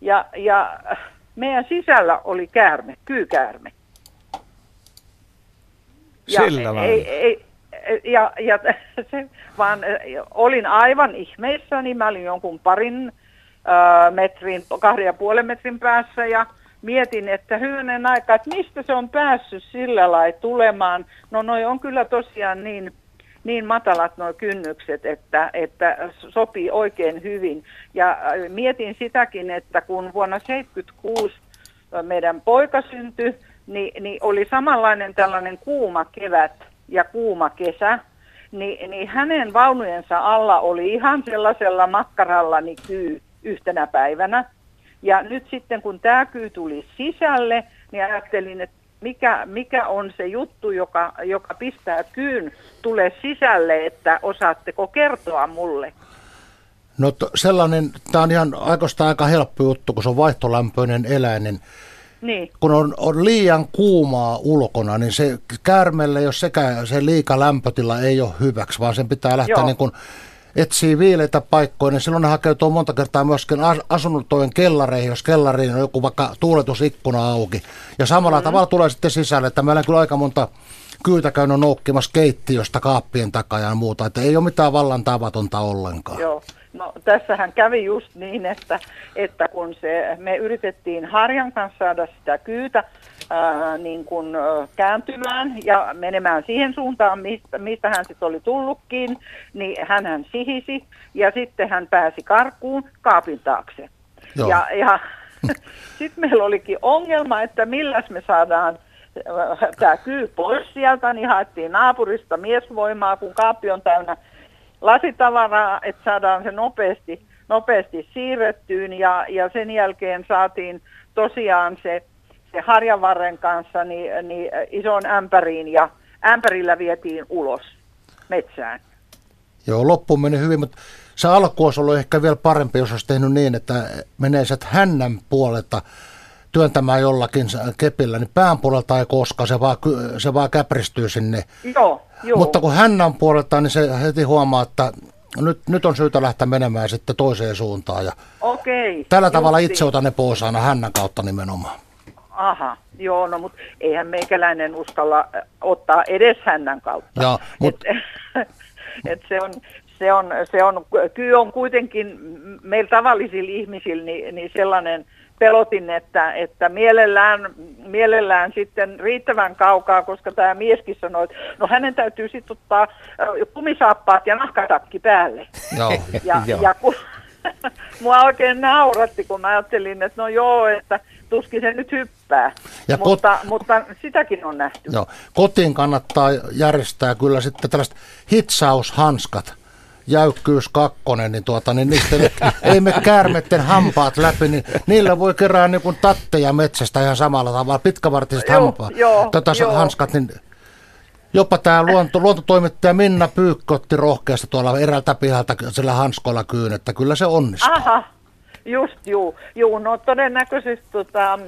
Speaker 6: Ja, ja meidän sisällä oli käärme, kyykäärme.
Speaker 2: Ja Sillä
Speaker 6: ei, ei, ja, ja se, vaan olin aivan ihmeissäni, mä olin jonkun parin äh, metrin, kahden ja puolen metrin päässä ja mietin, että hyvänen aika, että mistä se on päässyt sillä lailla tulemaan. No noi on kyllä tosiaan niin, niin matalat nuo kynnykset, että, että sopii oikein hyvin. Ja mietin sitäkin, että kun vuonna 1976 meidän poika syntyi, niin, niin oli samanlainen tällainen kuuma kevät ja kuuma kesä, niin, niin hänen vaunujensa alla oli ihan sellaisella makkaralla niin kyy yhtenä päivänä. Ja nyt sitten kun tämä kyy tuli sisälle, niin ajattelin, että mikä, mikä on se juttu, joka, joka pistää kyyn tule sisälle, että osaatteko kertoa mulle?
Speaker 3: No sellainen, tämä on ihan aikoista aika helppo juttu, kun se on vaihtolämpöinen eläin, niin niin. kun on, on liian kuumaa ulkona, niin se käärmelle, jos sekä se liika lämpötila ei ole hyväksi, vaan sen pitää lähteä Joo. niin kuin etsii viileitä paikkoja, niin silloin ne hakeutuu monta kertaa myöskin asuntojen kellareihin, jos kellariin on joku vaikka tuuletusikkuna auki. Ja samalla mm-hmm. tavalla tulee sitten sisälle, että meillä on kyllä aika monta kyytä käynyt noukkimassa keittiöstä kaappien takaa ja muuta, että ei ole mitään vallan tavatonta ollenkaan.
Speaker 6: Joo. No tässähän kävi just niin, että, että kun se, me yritettiin Harjan kanssa saada sitä kyytä ää, niin kuin, ä, kääntymään ja menemään siihen suuntaan, mistä, mistä hän sitten oli tullutkin, niin hän hän sihisi ja sitten hän pääsi karkuun kaapin taakse. Joo. Ja, ja sitten meillä olikin ongelma, että milläs me saadaan tämä kyy pois sieltä, niin haettiin naapurista miesvoimaa, kun kaappi on täynnä lasitavaraa, että saadaan se nopeasti, nopeasti siirrettyyn ja, ja sen jälkeen saatiin tosiaan se, se harjavarren kanssa niin, niin ison ämpäriin ja ämpärillä vietiin ulos metsään.
Speaker 3: Joo, loppuun meni hyvin, mutta se alku olisi ollut ehkä vielä parempi, jos olisi tehnyt niin, että menee sieltä hännän puolelta työntämään jollakin kepillä, niin pään puolelta ei koskaan, se vaan, se vaan käpristyy sinne.
Speaker 6: Joo, joo.
Speaker 3: Mutta kun hännän puolelta, niin se heti huomaa, että nyt, nyt on syytä lähteä menemään sitten toiseen suuntaan. Ja
Speaker 6: Okei.
Speaker 3: Tällä justi. tavalla itse otan ne pois aina hännän kautta nimenomaan.
Speaker 6: Aha, joo, no mutta eihän meikäläinen uskalla ottaa edes hännän kautta.
Speaker 3: Joo, mut...
Speaker 6: et, et se on, se on, se on, kyllä on kuitenkin meillä tavallisilla ihmisillä niin, niin sellainen pelotin, että, että mielellään, mielellään sitten riittävän kaukaa, koska tämä mieskin sanoi, että no hänen täytyy sitten ottaa kumisaappaat ja nahkatakki päälle.
Speaker 3: Joo.
Speaker 6: Ja, ja kun, mua oikein nauratti, kun mä ajattelin, että no joo, että tuskin se nyt hyppää, ja mutta, kot... mutta sitäkin on nähty.
Speaker 3: Joo. Kotiin kannattaa järjestää kyllä sitten tällaiset hitsaushanskat, jäykkyys kakkonen, niin, tuota, niin niistä ei, ei me käärmetten hampaat läpi, niin niillä voi kerää niin kuin tatteja metsästä ihan samalla tavalla, pitkävartiset hampaat, tota, hanskat, niin Jopa tämä luonto, luontotoimittaja Minna Pyykkö otti rohkeasti tuolla eräältä pihalta sillä hanskoilla kyyn, että kyllä se onnistuu.
Speaker 6: Aha, just juu. juu no todennäköisesti tota,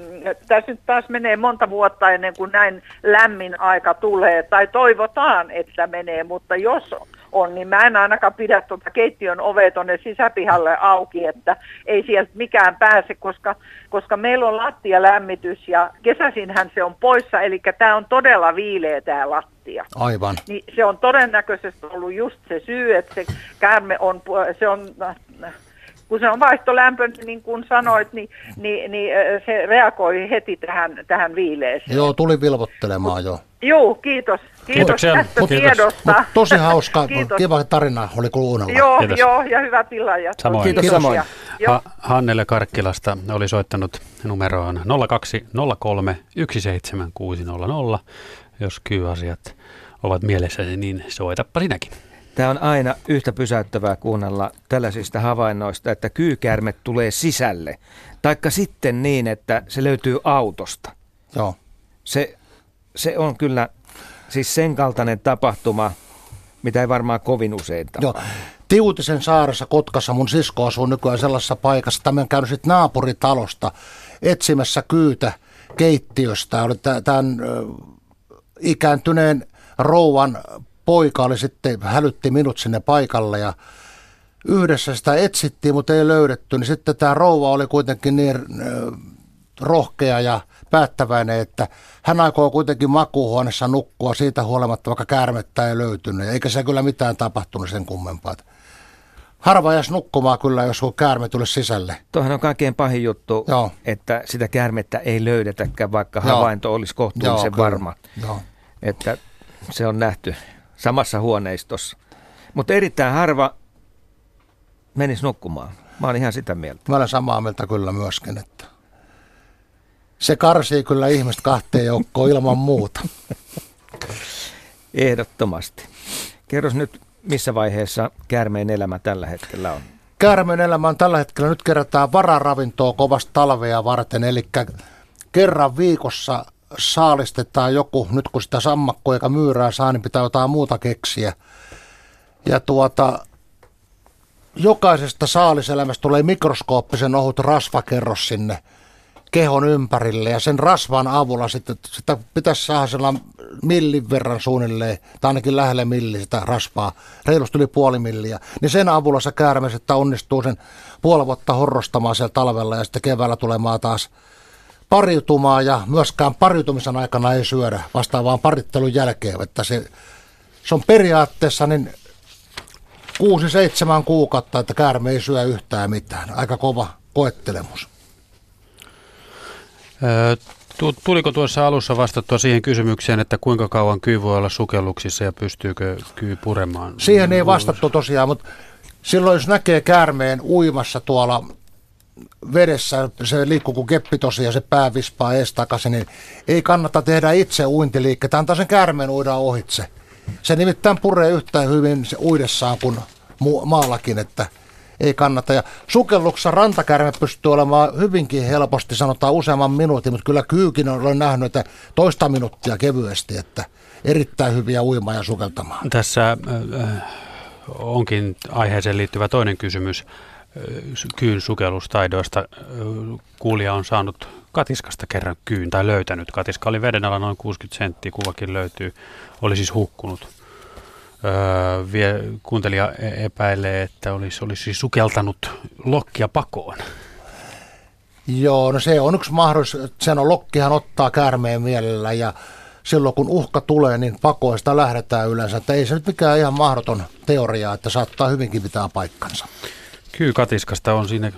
Speaker 6: tässä nyt taas menee monta vuotta ennen kuin näin lämmin aika tulee, tai toivotaan, että menee, mutta jos on, niin mä en ainakaan pidä tuota keittiön ovea tuonne sisäpihalle auki, että ei sieltä mikään pääse, koska, koska meillä on lattialämmitys ja kesäisinhän se on poissa, eli tämä on todella viileä tämä lattia.
Speaker 3: Aivan.
Speaker 6: Niin se on todennäköisesti ollut just se syy, että se käärme on, se on kun se on vaihtolämpö, niin kuin sanoit, niin, niin, niin se reagoi heti tähän, tähän viileeseen.
Speaker 3: Joo, tuli vilvottelemaan jo.
Speaker 6: Joo, kiitos. Kiitos Kiitoksia. tästä Kiitos. tiedosta. Mut
Speaker 3: tosi hauska, kiva tarina oli kuunnella.
Speaker 6: Joo, Kiitos. joo, ja hyvä tila.
Speaker 1: Samoin.
Speaker 2: Kiitos, Kiitos. samoin.
Speaker 1: Ha- Hannele Karkkilasta oli soittanut numeroon 0203 17600. Jos kyy-asiat ovat mielessäsi, niin soitappa sinäkin.
Speaker 2: Tämä on aina yhtä pysäyttävää kuunnella tällaisista havainnoista, että kyykärme tulee sisälle. Taikka sitten niin, että se löytyy autosta.
Speaker 3: Joo.
Speaker 2: Se, se on kyllä siis sen kaltainen tapahtuma, mitä ei varmaan kovin usein tapahdu. Joo.
Speaker 3: Tiutisen saaressa Kotkassa mun sisko asuu nykyään sellaisessa paikassa, että mä oon käynyt sitten naapuritalosta etsimässä kyytä keittiöstä. Oli tämän ikääntyneen rouvan poika oli sitten, hälytti minut sinne paikalle ja yhdessä sitä etsittiin, mutta ei löydetty. Niin sitten tämä rouva oli kuitenkin niin rohkea ja päättäväinen, että hän aikoo kuitenkin makuuhuoneessa nukkua siitä huolimatta, vaikka käärmettä ei löytynyt. Eikä se kyllä mitään tapahtunut sen kummempaa. Harva jäisi nukkumaan kyllä, jos käärme tulisi sisälle.
Speaker 2: Tuohan on kaikkein pahin juttu, Joo. että sitä käärmettä ei löydetäkään, vaikka Joo. havainto olisi kohtuullisen Joo, varma. Joo. Että se on nähty samassa huoneistossa. Mutta erittäin harva menisi nukkumaan. Mä olen ihan sitä mieltä.
Speaker 3: Mä olen samaa mieltä kyllä myöskin, että se karsii kyllä ihmistä kahteen joukkoon ilman muuta.
Speaker 2: Ehdottomasti. Kerros nyt, missä vaiheessa käärmeen elämä tällä hetkellä on?
Speaker 3: Käärmeen elämä on tällä hetkellä, nyt kerätään vararavintoa kovasta talvea varten, eli kerran viikossa saalistetaan joku, nyt kun sitä sammakkoa eikä myyrää saa, niin pitää jotain muuta keksiä. Ja tuota, jokaisesta saaliselämästä tulee mikroskooppisen ohut rasvakerros sinne kehon ympärille ja sen rasvan avulla sitten sitä pitäisi saada sellainen millin verran suunnilleen, tai ainakin lähelle milli sitä rasvaa, reilusti yli puoli milliä, niin sen avulla se käärme että onnistuu sen puoli vuotta horrostamaan siellä talvella ja sitten keväällä tulemaan taas pariutumaan ja myöskään pariutumisen aikana ei syödä vastaan vaan parittelun jälkeen, että se, se on periaatteessa niin 6-7 kuukautta, että käärme ei syö yhtään mitään. Aika kova koettelemus.
Speaker 1: Tuliko tuossa alussa vastattua siihen kysymykseen, että kuinka kauan kyy voi olla sukelluksissa ja pystyykö kyy puremaan?
Speaker 3: Siihen ei vastattu tosiaan, mutta silloin jos näkee käärmeen uimassa tuolla vedessä, se liikkuu kuin keppi tosiaan, se pää vispaa ees takaisin, niin ei kannata tehdä itse uintiliikkeitä, antaa sen käärmeen uida ohitse. Se nimittäin puree yhtä hyvin se uidessaan kuin maallakin, että ei kannata. Ja sukelluksessa rantakärme pystyy olemaan hyvinkin helposti, sanotaan useamman minuutin, mutta kyllä kyykin olen nähnyt, että toista minuuttia kevyesti, että erittäin hyviä uimaan ja sukeltamaan.
Speaker 1: Tässä äh, onkin aiheeseen liittyvä toinen kysymys äh, kyyn sukellustaidoista. Kuulija on saanut katiskasta kerran kyyn tai löytänyt. Katiska oli veden alla noin 60 senttiä, kuvakin löytyy. Oli siis hukkunut öö, vie, kuuntelija e- epäilee, että olisi, olisi sukeltanut lokkia pakoon.
Speaker 3: Joo, no se on yksi mahdollisuus. Sen on lokkihan ottaa käärmeen mielellä ja silloin kun uhka tulee, niin pakoista lähdetään yleensä. Että ei se nyt mikään ihan mahdoton teoria, että saattaa hyvinkin pitää paikkansa.
Speaker 1: Kyllä katiskasta on siinä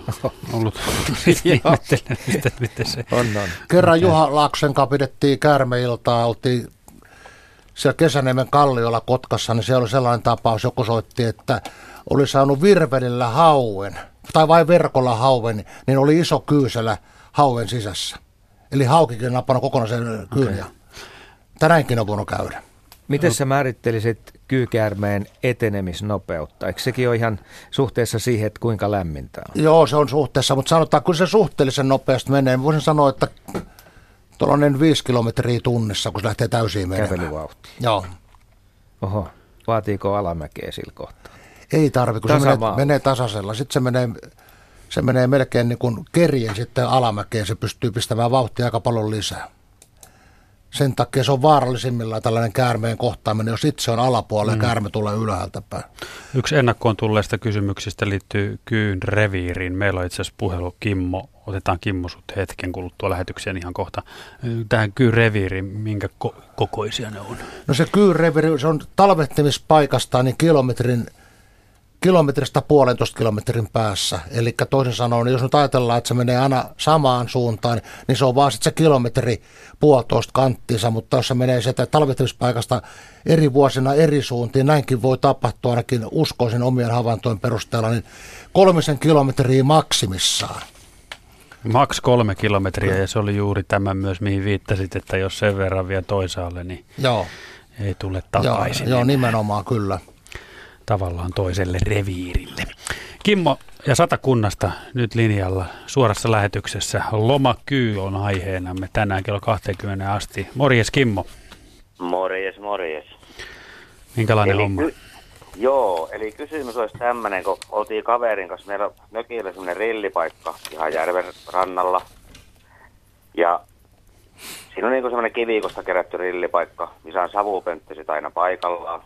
Speaker 1: ollut miten se...
Speaker 3: On, on. Kerran Juha Laaksen kanssa pidettiin käärmeiltaa, oltiin siellä Kesäniemen kalliolla Kotkassa, niin se oli sellainen tapaus, joku soitti, että oli saanut virvelillä hauen, tai vain verkolla hauen, niin oli iso kyyselä hauen sisässä. Eli haukikin napannut kokonaisen kyyn. Okay. Tänäänkin on voinut käydä.
Speaker 2: Miten sä määrittelisit kyykäärmeen etenemisnopeutta? Eikö sekin ole ihan suhteessa siihen, että kuinka lämmintä on?
Speaker 3: Joo, se on suhteessa, mutta sanotaan, kun se suhteellisen nopeasti menee, voisin sanoa, että tuollainen viisi kilometriä tunnissa, kun se lähtee täysin menemään.
Speaker 2: Kävelyvauhti.
Speaker 3: Joo.
Speaker 2: Oho, vaatiiko alamäkeä sillä kohtaa?
Speaker 3: Ei tarvi, kun se menee, menee tasaisella. Sitten se menee, se menee melkein niin kuin kerjen sitten alamäkeen, se pystyy pistämään vauhtia aika paljon lisää. Sen takia se on vaarallisimmillaan tällainen käärmeen kohtaaminen, jos itse on alapuolella mm. ja käärme tulee ylhäältä päin.
Speaker 1: Yksi ennakkoon tulleista kysymyksistä liittyy kyyn reviiriin. Meillä on itse asiassa puhelu Kimmo. Otetaan Kimmo sut hetken kuluttua lähetykseen ihan kohta. Tähän kyyn reviiriin, minkä ko- kokoisia ne on?
Speaker 3: No se kyyn reviiri, se on talvehtimispaikastaan niin kilometrin – kilometristä puolentoista kilometrin päässä. Eli toisin sanoen, jos nyt ajatellaan, että se menee aina samaan suuntaan, niin se on vaan sitten se kilometri puolitoista kanttinsa, mutta jos se menee sieltä talvehtimispaikasta eri vuosina eri suuntiin, näinkin voi tapahtua ainakin uskoisin omien havaintojen perusteella, niin kolmisen kilometriä maksimissaan.
Speaker 1: Maks kolme kilometriä ja se oli juuri tämä myös, mihin viittasit, että jos sen verran vie toisaalle, niin Joo. ei tule takaisin.
Speaker 3: Joo, joo nimenomaan kyllä
Speaker 1: tavallaan toiselle reviirille. Kimmo ja Satakunnasta nyt linjalla suorassa lähetyksessä. Lomakyy on aiheenamme tänään kello 20 asti. Morjes Kimmo.
Speaker 7: Morjes, morjes.
Speaker 1: Minkälainen eli homma? Ky-
Speaker 7: joo, eli kysymys olisi tämmöinen, kun oltiin kaverin kanssa, meillä mökillä semmoinen rillipaikka ihan järven rannalla. Ja siinä on niin semmoinen kivikosta kerätty rillipaikka, missä on savupönttisit aina paikallaan.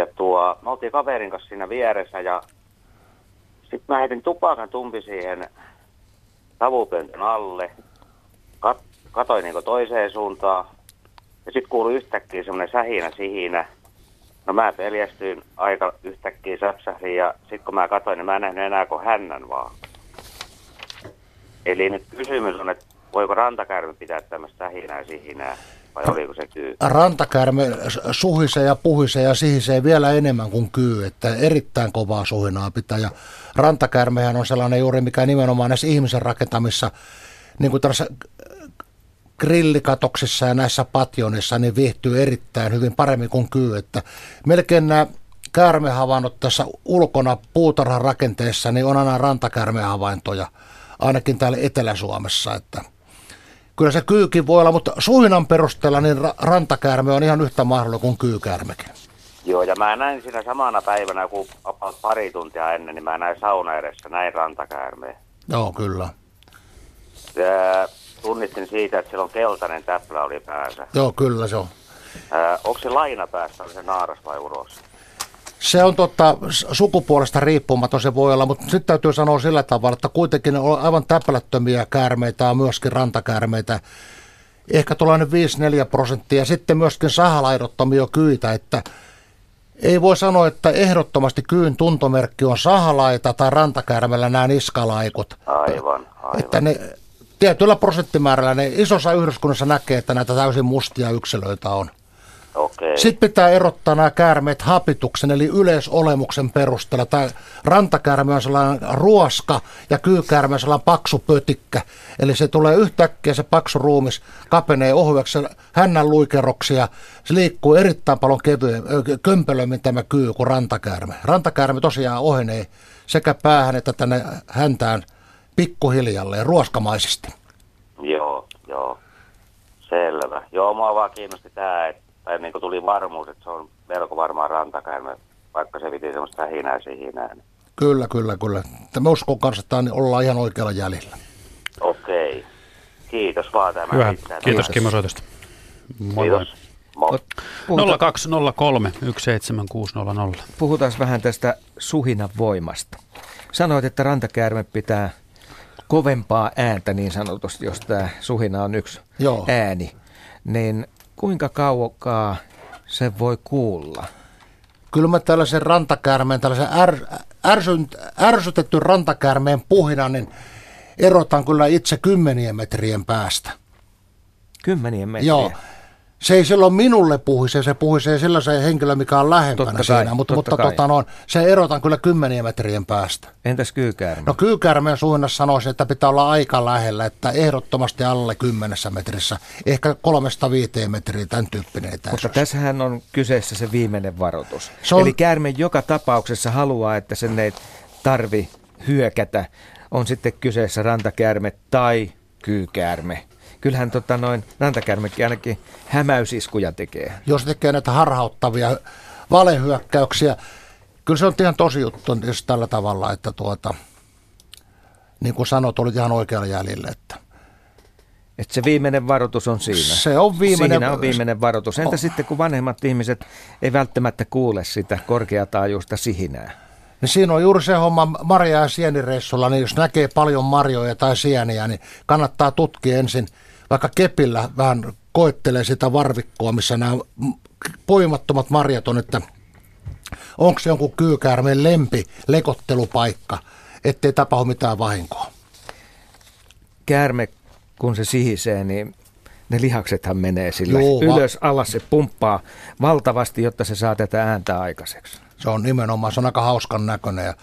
Speaker 7: Ja tuo, me oltiin kaverin kanssa siinä vieressä ja sitten mä heitin tupakan tumpi siihen savupöntön alle. kat, katoin niin toiseen suuntaan. Ja sitten kuului yhtäkkiä semmoinen sähinä sihinä. No mä peljästyin aika yhtäkkiä säpsähdin ja sitten kun mä katsoin, niin mä en nähnyt enää kuin hännän vaan. Eli nyt kysymys on, että voiko rantakärmi pitää tämmöistä sähinää sihinää vai oliko se kyy?
Speaker 3: Rantakärme suhisee ja puhisee ja sihisee vielä enemmän kuin kyy, että erittäin kovaa suhinaa pitää. Ja rantakärmehän on sellainen juuri, mikä nimenomaan näissä ihmisen rakentamissa, niin kuin tässä grillikatoksissa ja näissä patjonissa, niin viihtyy erittäin hyvin paremmin kuin kyy. Että melkein nämä käärmehavainnot tässä ulkona puutarhan rakenteessa, niin on aina rantakärmehavaintoja, ainakin täällä Etelä-Suomessa, että kyllä se kyykin voi olla, mutta suhinan perusteella niin ra- rantakäärme on ihan yhtä mahdollinen kuin kyykäärmekin.
Speaker 7: Joo, ja mä näin siinä samana päivänä, kun pari tuntia ennen, niin mä näin sauna edessä, näin rantakäärmeen.
Speaker 3: Joo, kyllä.
Speaker 7: Ja tunnistin siitä, että sillä on keltainen täplä oli päässä.
Speaker 3: Joo, kyllä se on.
Speaker 7: Ää, onko se laina päässä, on se naaras vai uros?
Speaker 3: Se on totta, sukupuolesta riippumaton se voi olla, mutta sitten täytyy sanoa sillä tavalla, että kuitenkin on aivan täplättömiä käärmeitä on myöskin rantakäärmeitä. Ehkä tuollainen 5-4 prosenttia ja sitten myöskin sahalaidottomia kyitä, että ei voi sanoa, että ehdottomasti kyyn tuntomerkki on sahalaita tai rantakäärmellä nämä niskalaikut.
Speaker 7: Aivan, aivan.
Speaker 3: Että ne tietyllä prosenttimäärällä ne isossa yhdyskunnassa näkee, että näitä täysin mustia yksilöitä on.
Speaker 7: Okei.
Speaker 3: Sitten pitää erottaa nämä käärmeet hapituksen eli yleisolemuksen perusteella. Tämä rantakäärme on sellainen ruoska ja kyykäärme on sellainen paksu pötikkä. Eli se tulee yhtäkkiä, se paksu ruumis kapenee ohueksi hännän luikeroksia. Se liikkuu erittäin paljon kevyen, kömpelömmin tämä kyy kuin rantakäärme. Rantakäärme tosiaan ohenee sekä päähän että tänne häntään pikkuhiljalleen ruoskamaisesti.
Speaker 7: Joo, joo. Selvä. Joo, mua vaan kiinnosti tämä, että, tai niin kuin tuli varmuus, että se on melko varmaan rantakäärme, vaikka se piti semmoista hinää hihinää. Niin.
Speaker 3: Kyllä, kyllä, kyllä. Että me uskon kanssa, että ollaan ihan oikealla jäljellä.
Speaker 7: Okei. Kiitos vaan tämä.
Speaker 1: Hyvä.
Speaker 7: riittää.
Speaker 1: Kiitos Kimmo soitosta. Moi moi.
Speaker 7: Kiitos. Moi.
Speaker 2: Puhuta,
Speaker 1: 0203 17600.
Speaker 2: puhutaan vähän tästä suhinan voimasta. Sanoit, että rantakäärme pitää kovempaa ääntä niin sanotusti, jos tämä suhina on yksi
Speaker 3: Joo.
Speaker 2: ääni. Niin kuinka kaukaa se voi kuulla?
Speaker 3: Kyllä mä tällaisen rantakäärmeen, tällaisen är, ärsyn, ärsytetty rantakäärmeen puhinan, niin erotan kyllä itse kymmenien metrien päästä.
Speaker 2: Kymmenien metriä.
Speaker 3: Joo. Se ei silloin minulle puhise, se puhisee sellaisen henkilön, mikä on lähempänä
Speaker 2: Totta kai,
Speaker 3: siinä, mutta,
Speaker 2: totta
Speaker 3: mutta
Speaker 2: kai.
Speaker 3: tota, no, se erotan kyllä kymmenien metrien päästä.
Speaker 2: Entäs kyykäärme?
Speaker 3: No kyykäärmeen suunnassa sanoisin, että pitää olla aika lähellä, että ehdottomasti alle kymmenessä metrissä, ehkä kolmesta viiteen metriä, tämän tyyppinen
Speaker 2: Mutta
Speaker 3: etäisyys.
Speaker 2: tässähän on kyseessä se viimeinen varoitus.
Speaker 3: Se on-
Speaker 2: Eli käärme joka tapauksessa haluaa, että sen ei tarvi hyökätä. On sitten kyseessä rantakäärme tai kyykäärme. Kyllähän tota noin rantakäärmekin ainakin hämäysiskuja tekee.
Speaker 3: jos tekee näitä harhauttavia valehyökkäyksiä. Kyllä se on ihan tosi juttu jos tällä tavalla, että tuota, niin kuin sanot, olit ihan oikealla jäljellä. Että
Speaker 2: Että se viimeinen varoitus on siinä.
Speaker 3: Se on viimeinen-
Speaker 2: Siinä on viimeinen varoitus. Entä
Speaker 3: Oh.
Speaker 2: sitten, kun vanhemmat ihmiset ei välttämättä kuule sitä korkeataajuista sihinää?
Speaker 3: niin siinä on juuri se homma marja- ja sienireissulla, niin jos näkee paljon marjoja tai sieniä, niin kannattaa tutkia ensin, vaikka kepillä vähän koettelee sitä varvikkoa, missä nämä poimattomat marjat on, että onko se jonkun kyykäärmeen lempi lekottelupaikka, ettei tapahdu mitään vahinkoa.
Speaker 2: Käärme, kun se sihisee, niin ne lihaksethan menee sillä
Speaker 3: Joo, va-
Speaker 2: ylös, alas. Se pumppaa valtavasti, jotta se saa tätä ääntä aikaiseksi.
Speaker 3: Se on nimenomaan, se on aika hauskan näköinen. Ja,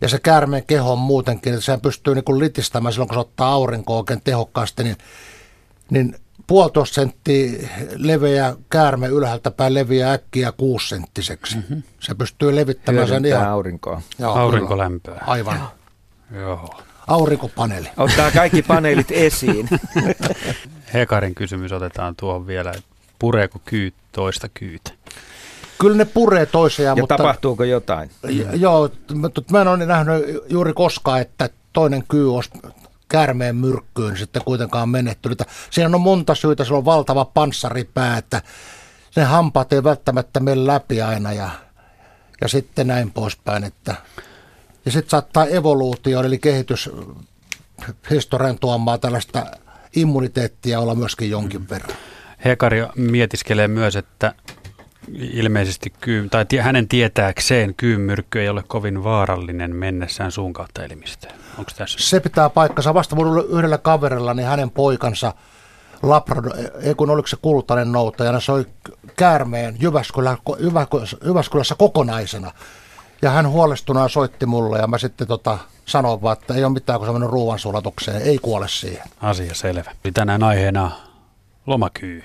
Speaker 3: ja se käärmeen keho on muutenkin, että sehän pystyy niin kuin litistämään silloin, kun se ottaa aurinkoa oikein tehokkaasti, niin, niin puolitoista senttiä leveä käärme ylhäältä päin leviää äkkiä kuusenttiseksi. Mm-hmm. Se pystyy levittämään sen ihan...
Speaker 2: aurinkoa.
Speaker 3: Joo,
Speaker 1: Aurinkolämpöä.
Speaker 3: kyllä. Aivan.
Speaker 1: Joo.
Speaker 3: Aurinkopaneeli.
Speaker 2: Ottaa kaikki paneelit esiin.
Speaker 1: Hekarin kysymys otetaan tuohon vielä. että Pureeko kyyt toista kyytä?
Speaker 3: Kyllä ne puree toisiaan,
Speaker 2: Ja
Speaker 3: mutta...
Speaker 2: tapahtuuko jotain?
Speaker 3: J- Joo, mutta mä en ole nähnyt juuri koskaan, että toinen kyy olisi käärmeen myrkkyyn sitten kuitenkaan menettynyt. Siinä on monta syytä, sillä on valtava panssaripää, että ne hampaat ei välttämättä mene läpi aina ja, ja sitten näin poispäin. Että, ja sitten saattaa evoluutio, eli kehityshistorian tuomaan tällaista immuniteettia olla myöskin jonkin verran.
Speaker 1: Hekari mietiskelee myös, että ilmeisesti kyy, tai hänen tietääkseen kyymyrkky ei ole kovin vaarallinen mennessään suun kautta elimistöön. Onko tässä?
Speaker 3: Se pitää paikkansa. Vasta mun yhdellä kaverilla, niin hänen poikansa Labrador, ei kun oliko se kultainen noutajana, se oli käärmeen Jyväskylä, Jyväskylässä kokonaisena. Ja hän huolestunaan soitti mulle ja mä sitten tota, sanoin vaan, että ei ole mitään, kun se on mennyt ruoansulatukseen, ei kuole siihen.
Speaker 1: Asia selvä. Tänään aiheena lomakyy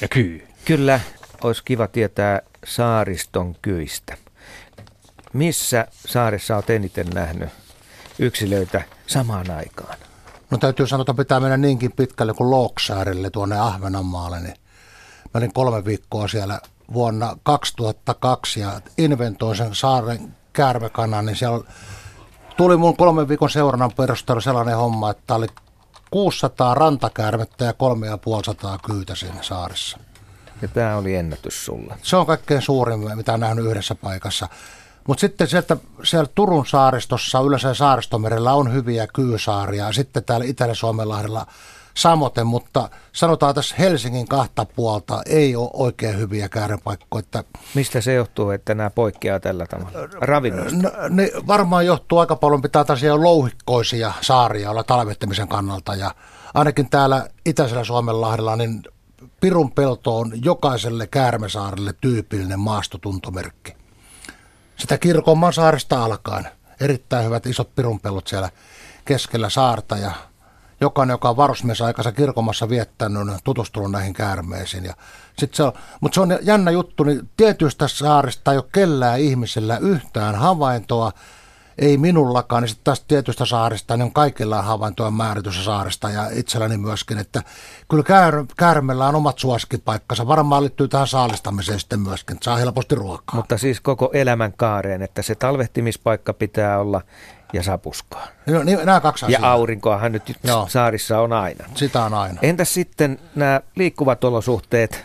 Speaker 1: ja kyy.
Speaker 2: Kyllä, olisi kiva tietää saariston kyistä. Missä saaressa olet eniten nähnyt yksilöitä samaan aikaan?
Speaker 3: No täytyy sanoa, että pitää mennä niinkin pitkälle kuin Looksaarille tuonne Ahvenanmaalle. Niin mä olin kolme viikkoa siellä vuonna 2002 ja inventoin sen saaren käärmekanan, niin siellä tuli mun kolmen viikon seurannan perusteella sellainen homma, että oli 600 rantakäärmettä ja 350 kyytä siinä saaressa.
Speaker 2: Ja tämä oli ennätys sulla.
Speaker 3: Se on kaikkein suurin, mitä nähnyt yhdessä paikassa. Mutta sitten sieltä, siellä Turun saaristossa, yleensä saaristomerellä on hyviä kyysaaria sitten täällä Itä-Suomenlahdella samoten, mutta sanotaan tässä Helsingin kahta puolta ei ole oikein hyviä käärepaikkoja. Että
Speaker 2: Mistä se johtuu, että nämä poikkeaa tällä tavalla? Ravinnosta? No,
Speaker 3: ne varmaan johtuu aika paljon, pitää tällaisia louhikkoisia saaria olla talvettamisen kannalta ja ainakin täällä Itäisellä Suomenlahdella niin Pirun pelto on jokaiselle käärmesaarelle tyypillinen maastotuntomerkki. Sitä Kirkonmaan saaresta alkaen. Erittäin hyvät isot pirunpellot siellä keskellä saarta ja jokainen, joka on varusmiesaikansa kirkomassa viettänyt, on tutustunut näihin käärmeisiin. Ja sit se on, mutta se on jännä juttu, niin tietystä saarista ei ole kellään ihmisellä yhtään havaintoa, ei minullakaan, niin sitten taas tietystä saarista, niin on kaikilla havaintoja määritystä saarista ja itselläni myöskin, että kyllä käär, käärmellä on omat suosikkipaikkansa. Varmaan liittyy tähän saalistamiseen sitten myöskin, että saa helposti ruokaa.
Speaker 2: Mutta siis koko elämän kaareen, että se talvehtimispaikka pitää olla ja sapuskaa.
Speaker 3: No, niin, nämä kaksi asiaa.
Speaker 2: Ja aurinkoahan nyt Joo. saarissa on aina.
Speaker 3: Sitä on aina.
Speaker 2: Entäs sitten nämä liikkuvat olosuhteet,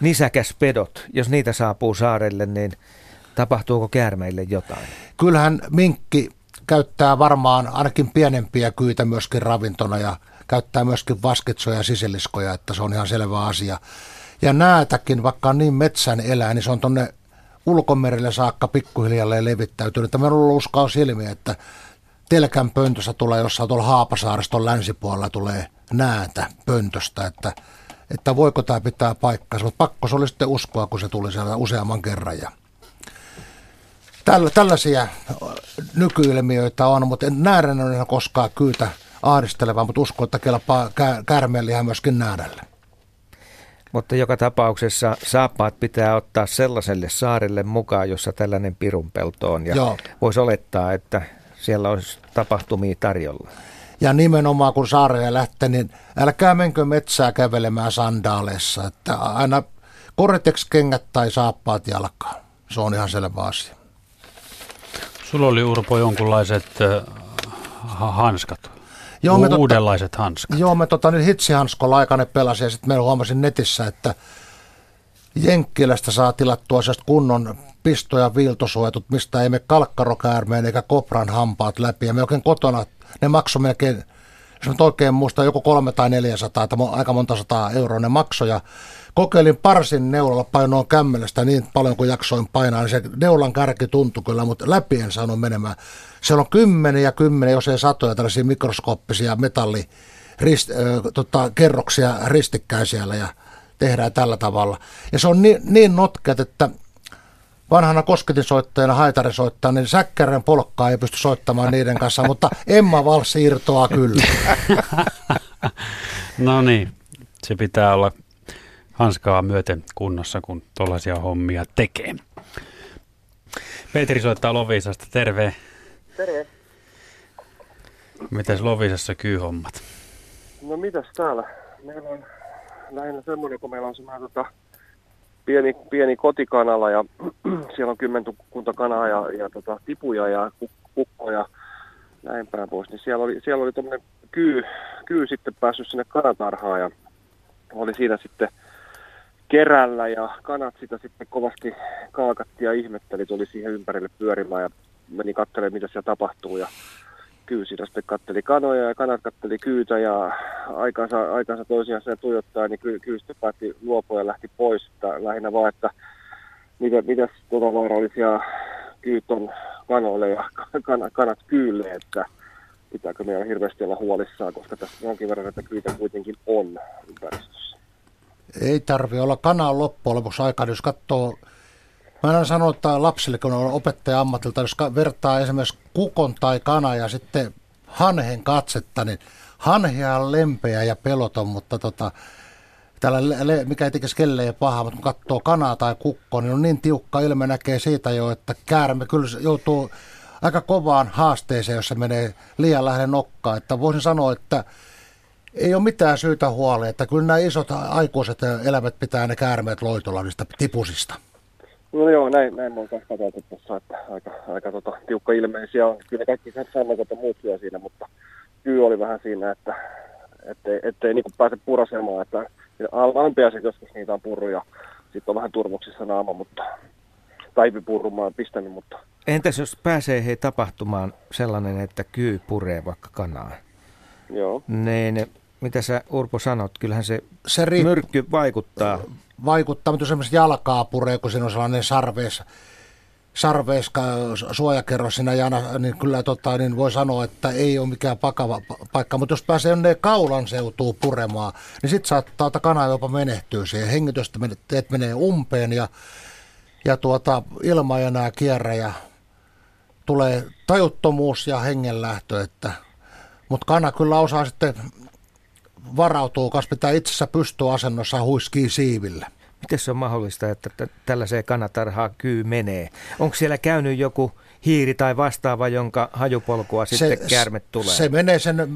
Speaker 2: nisäkäspedot, jos niitä saapuu saarelle, niin tapahtuuko käärmeille jotain?
Speaker 3: Kyllähän minkki käyttää varmaan ainakin pienempiä kyitä myöskin ravintona ja käyttää myöskin vaskitsoja ja sisiliskoja, että se on ihan selvä asia. Ja näätäkin, vaikka on niin metsän elää, niin se on tuonne ulkomerelle saakka pikkuhiljalleen levittäytynyt. Meillä on ollut uskoa silmiä, että telkän pöntössä tulee jossain tuolla Haapasaariston länsipuolella tulee näätä pöntöstä, että, että voiko tämä pitää paikkaa. Mutta pakko se oli sitten uskoa, kun se tuli siellä useamman kerran. Ja tällä, tällaisia nykyilmiöitä on, mutta en nähdä en koskaan kyytä ahdistelevaa, mutta uskon, että kelpaa käärmeelle myöskin nähdälle.
Speaker 2: Mutta joka tapauksessa saappaat pitää ottaa sellaiselle saarelle mukaan, jossa tällainen pirunpelto on. Ja voisi olettaa, että siellä olisi tapahtumia tarjolla.
Speaker 3: Ja nimenomaan kun saareen lähtee, niin älkää menkö metsää kävelemään sandaaleissa. Että aina korreteksi kengät tai saappaat jalkaan. Se on ihan selvä asia.
Speaker 1: Sulla oli Urpo jonkunlaiset äh, hanskat. Joo, me uudenlaiset totta, hanskat.
Speaker 3: Joo, me tota, nyt hitsihanskolla aikana pelasin ja sitten me huomasin netissä, että Jenkkilästä saa tilattua kunnon pistoja viiltosuojatut, mistä ei me kalkkarokäärmeen eikä kopran hampaat läpi. Ja me oikein kotona, ne maksoi melkein, jos nyt oikein muista, joku kolme tai 400, tai aika monta sataa euroa ne maksoja. Kokeilin parsin neulalla painoa kämmelestä niin paljon kuin jaksoin painaa, niin se neulan kärki tuntui kyllä, mutta läpi en saanut menemään. Siellä on kymmeniä kymmeniä, jos ei satoja tällaisia mikroskooppisia metalli rist, äh, tota, kerroksia ristikkäin siellä ja tehdään tällä tavalla. Ja se on niin, niin notkeat, että vanhana kosketisoittajana, haitarisoittajana, niin säkkären polkkaa ei pysty soittamaan niiden kanssa, mutta Emma Valssi irtoaa kyllä.
Speaker 1: no niin, se pitää olla hanskaa myöten kunnossa, kun tuollaisia hommia tekee. Petri soittaa Lovisasta, terve.
Speaker 8: Terve.
Speaker 1: Mitäs Lovisassa kyyhommat?
Speaker 8: No mitäs täällä? Meillä on lähinnä semmoinen, kun meillä on semmoinen tota, pieni, pieni kotikanala ja siellä on kymmenkunta kanaa ja, ja tota, tipuja ja kukkoja näin päin pois. Niin siellä oli, siellä oli tuommoinen kyy, kyy sitten päässyt sinne kanatarhaan ja oli siinä sitten kerällä ja kanat sitä sitten kovasti kaakatti ja ihmetteli, tuli siihen ympärille pyörimään ja meni katselemaan, mitä siellä tapahtuu. Ja kyy siinä sitten katteli kanoja ja kanat katteli kyytä ja aikansa, aikansa toisiaan se tuijottaa, niin ky, kyy sitten päätti luopua ja lähti pois. Että lähinnä vaan, että mitä, mitäs tuota vaarallisia kyyt on kanoille ja kanat, kanat kyylle, että pitääkö meidän hirveästi olla huolissaan, koska tässä jonkin verran näitä kyitä kuitenkin on ympäristössä.
Speaker 3: Ei tarvi olla. Kana on loppujen lopuksi aikaa, jos katsoo Mä aina sanon että lapsille, kun on opettaja ammatilta, jos vertaa esimerkiksi kukon tai kana ja sitten hanhen katsetta, niin hanhea on lempeä ja peloton, mutta tota, täällä, mikä ei tekisi kelleen pahaa, mutta kun katsoo kanaa tai kukkoa, niin on niin tiukka ilme näkee siitä jo, että käärme kyllä joutuu aika kovaan haasteeseen, jos se menee liian lähelle nokkaa. Että voisin sanoa, että ei ole mitään syytä huoleen, että kyllä nämä isot aikuiset elämät pitää ne käärmeet loitolla niistä tipusista.
Speaker 8: No joo, näin, näin on kanssa katsottu tuossa, että aika, aika tota, tiukka ilmeisiä on. Kyllä kaikki sannat että muut syö siinä, mutta kyy oli vähän siinä, että ettei, ettei niin pääse purasemaan, että almpiaiset joskus niitä on purru ja sitten on vähän turvoksissa naama, mutta taipipurrumaan pistänyt, mutta...
Speaker 2: Entäs jos pääsee hei tapahtumaan sellainen, että kyy puree vaikka kanaa?
Speaker 8: Joo.
Speaker 2: Niin mitä sä Urpo sanot, kyllähän se,
Speaker 3: se riippu,
Speaker 2: myrkky vaikuttaa.
Speaker 3: Vaikuttaa, mutta esimerkiksi jalkaa puree, kun siinä on sellainen sarvees, sarvees suojakerros siinä jana, niin kyllä tota, niin voi sanoa, että ei ole mikään pakava paikka. Mutta jos pääsee jonne kaulan seutuu puremaan, niin sitten saattaa, että kana jopa menehtyy siihen. Hengitystä teet menee umpeen ja, ja tuota, ilma ei enää kierrä ja tulee tajuttomuus ja hengenlähtö, että mutta kana kyllä osaa sitten varautuu, kas pitää itsessä pystyasennossa huiskii siivillä.
Speaker 2: Miten se on mahdollista, että tällaiseen kanatarhaan kyy menee? Onko siellä käynyt joku hiiri tai vastaava, jonka hajupolkua se, sitten kärmet tulee?
Speaker 3: Se menee sen äh,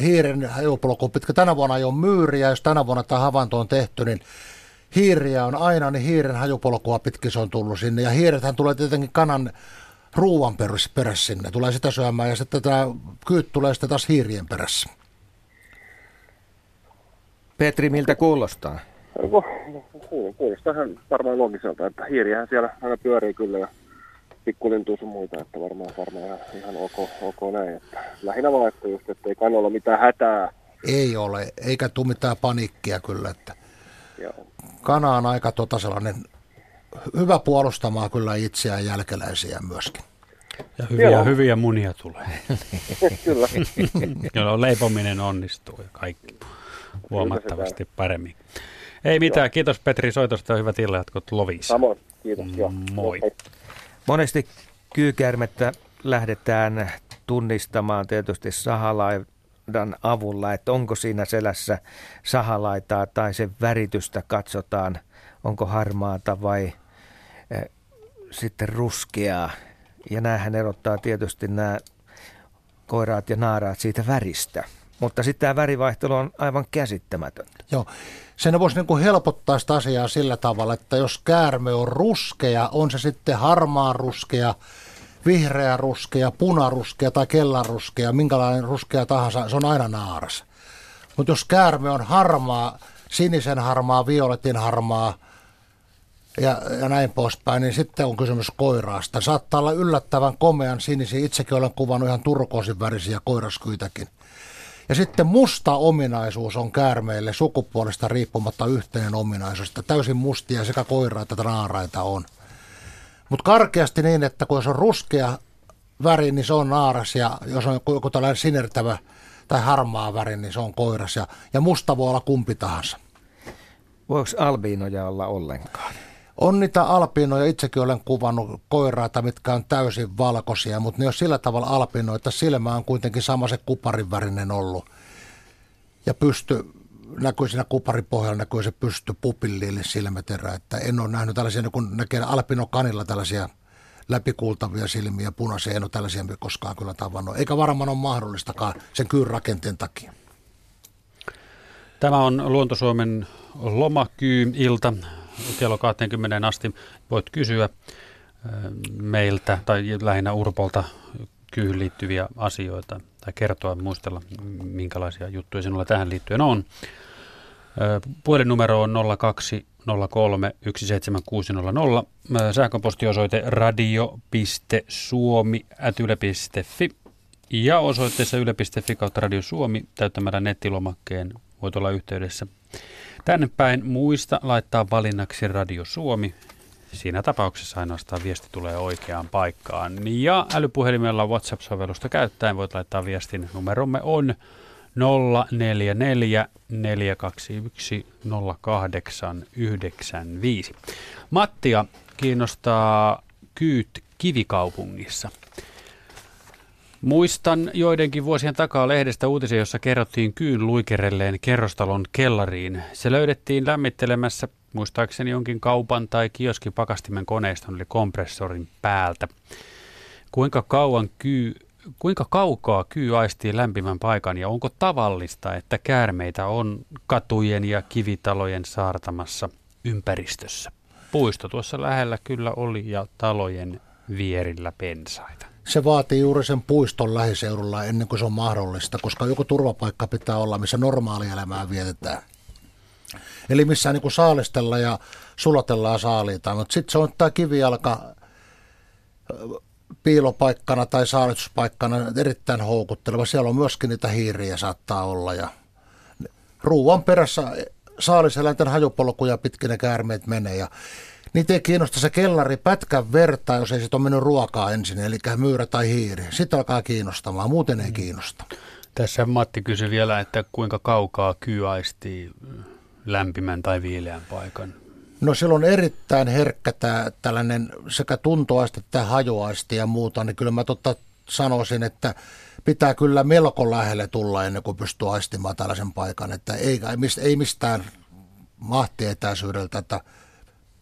Speaker 3: hiiren hajupolkuun pitkä. Tänä vuonna ei ole myyriä, jos tänä vuonna tämä havainto on tehty, niin hiiriä on aina, niin hiiren hajupolkua pitkin se on tullut sinne. Ja hiirethän tulee tietenkin kanan ruuan perässä sinne, tulee sitä syömään ja sitten tämä kyyt tulee sitten taas hiirien perässä.
Speaker 2: Petri, miltä kuulostaa?
Speaker 8: No, kuulostaa ihan varmaan logiselta, että hiiriähän siellä aina pyörii kyllä ja pikkulintuu sun muita, että varmaan, varmaan ihan, ihan ok, ok näin. Että lähinnä vaan, että just, että ei kai ole mitään hätää.
Speaker 3: Ei ole, eikä tule mitään panikkia kyllä, että Joo. kana on aika tota sellainen hyvä puolustamaan kyllä itseään jälkeläisiä myöskin.
Speaker 1: Ja hyviä, Joo. hyviä munia tulee.
Speaker 8: kyllä.
Speaker 1: Jolloin leipominen onnistuu ja kaikki huomattavasti paremmin. Ei mitään, Joo. kiitos Petri soitosta ja hyvät illanjatkot Lovisa.
Speaker 8: Samoin, kiitos. Jo.
Speaker 1: Moi.
Speaker 2: Monesti kyykärmettä lähdetään tunnistamaan tietysti sahalaidan avulla, että onko siinä selässä sahalaitaa tai sen väritystä katsotaan, onko harmaata vai äh, sitten ruskeaa. Ja näähän erottaa tietysti nämä koiraat ja naaraat siitä väristä. Mutta sitten tämä värivaihtelu on aivan käsittämätöntä.
Speaker 3: Joo. Sen voisi niin kuin helpottaa sitä asiaa sillä tavalla, että jos käärme on ruskea, on se sitten harmaa ruskea, vihreä ruskea, punaruskea tai kellanruskea, minkälainen ruskea tahansa, se on aina naaras. Mutta jos käärme on harmaa, sinisen harmaa, violetin harmaa ja, ja näin poispäin, niin sitten on kysymys koiraasta. Saattaa olla yllättävän komean sinisiä. Itsekin olen kuvannut ihan turkoosin värisiä koiraskyitäkin. Ja sitten musta ominaisuus on käärmeille sukupuolesta riippumatta yhteinen ominaisuus. Täysin mustia sekä koiraita että naaraita on. Mutta karkeasti niin, että kun se on ruskea väri, niin se on naaras. Ja jos on joku tällainen sinertävä tai harmaa väri, niin se on koiras. Ja, ja musta voi olla kumpi tahansa.
Speaker 2: Voiko albiinoja olla ollenkaan?
Speaker 3: On niitä alpinoja, itsekin olen kuvannut koiraita, mitkä on täysin valkoisia, mutta ne on sillä tavalla alpinoita, silmä on kuitenkin sama se kuparin värinen ollut. Ja pysty, näkyy siinä kuparin pohjalla, näkyy se pysty pupillille silmäterä, että en ole nähnyt tällaisia, niin kun näkee alpinokanilla tällaisia läpikuultavia silmiä, punaisia, en ole tällaisia koskaan kyllä tavannut, eikä varmaan ole mahdollistakaan sen kyyn rakenteen takia.
Speaker 1: Tämä on Luontosuomen lomakyy-ilta kello 20 asti voit kysyä meiltä tai lähinnä Urpolta kyyhyn liittyviä asioita tai kertoa, muistella minkälaisia juttuja sinulla tähän liittyen on. Puhelinnumero on 0203 17600. Sähköpostiosoite radio.suomi.yle.fi Ja osoitteessa yle.fi kautta Radio Suomi täyttämällä nettilomakkeen voit olla yhteydessä. Tänne päin muista laittaa valinnaksi Radio Suomi. Siinä tapauksessa ainoastaan viesti tulee oikeaan paikkaan. Ja älypuhelimella WhatsApp-sovellusta käyttäen voit laittaa viestin. Numeromme on 044 421 0895. Mattia kiinnostaa kyyt kivikaupungissa. Muistan joidenkin vuosien takaa lehdestä uutisia, jossa kerrottiin kyyn luikerelleen kerrostalon kellariin. Se löydettiin lämmittelemässä muistaakseni jonkin kaupan tai kioskipakastimen koneiston eli kompressorin päältä. Kuinka kauan kyy kuinka kaukaa kyy aistii lämpimän paikan ja onko tavallista, että käärmeitä on katujen ja kivitalojen saartamassa ympäristössä? Puisto tuossa lähellä kyllä oli ja talojen vierillä pensaita.
Speaker 3: Se vaatii juuri sen puiston lähiseudulla ennen kuin se on mahdollista, koska joku turvapaikka pitää olla, missä normaalielämää vietetään. Eli missä niin saalistella ja sulatellaan saaliita, mutta sitten se on tämä kivijalka piilopaikkana tai saalistuspaikkana erittäin houkutteleva. Siellä on myöskin niitä hiiriä saattaa olla ja ruuan perässä saaliseläinten hajupolkuja pitkin ne käärmeet menee ja Niitä ei kiinnosta se kellari pätkän verta, jos ei sit ole mennyt ruokaa ensin, eli myyrä tai hiiri. Sitten alkaa kiinnostamaan, muuten ei kiinnosta.
Speaker 1: Tässä Matti kysyi vielä, että kuinka kaukaa kyy aistii lämpimän tai viileän paikan?
Speaker 3: No silloin erittäin herkkä tämä, tällainen sekä tuntoaisti että hajoaisti ja muuta, niin kyllä mä totta sanoisin, että pitää kyllä melko lähelle tulla ennen kuin pystyy aistimaan tällaisen paikan, että ei, ei mistään mahtietäisyydeltä, että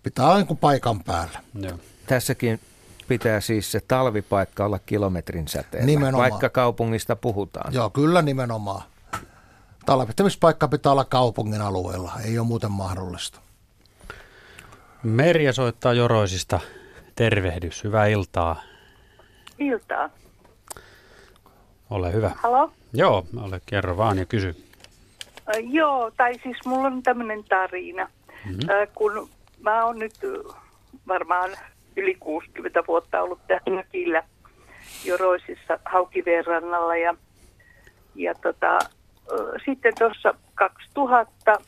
Speaker 3: pitää aina paikan päällä.
Speaker 2: Joo. Tässäkin pitää siis se talvipaikka olla kilometrin säteellä,
Speaker 3: nimenomaan.
Speaker 2: vaikka kaupungista puhutaan.
Speaker 3: Joo, kyllä nimenomaan. Talvittamispaikka pitää olla kaupungin alueella, ei ole muuten mahdollista.
Speaker 1: Merja soittaa Joroisista. Tervehdys, hyvää iltaa.
Speaker 9: Iltaa.
Speaker 1: Ole hyvä.
Speaker 9: Halo?
Speaker 1: Joo, ole kerro vaan ja kysy.
Speaker 9: Äh, joo, tai siis mulla on tämmöinen tarina. Mm-hmm. Äh, kun mä oon nyt varmaan yli 60 vuotta ollut mökillä Joroisissa Haukiveen rannalla ja, ja tota, sitten tuossa 2000,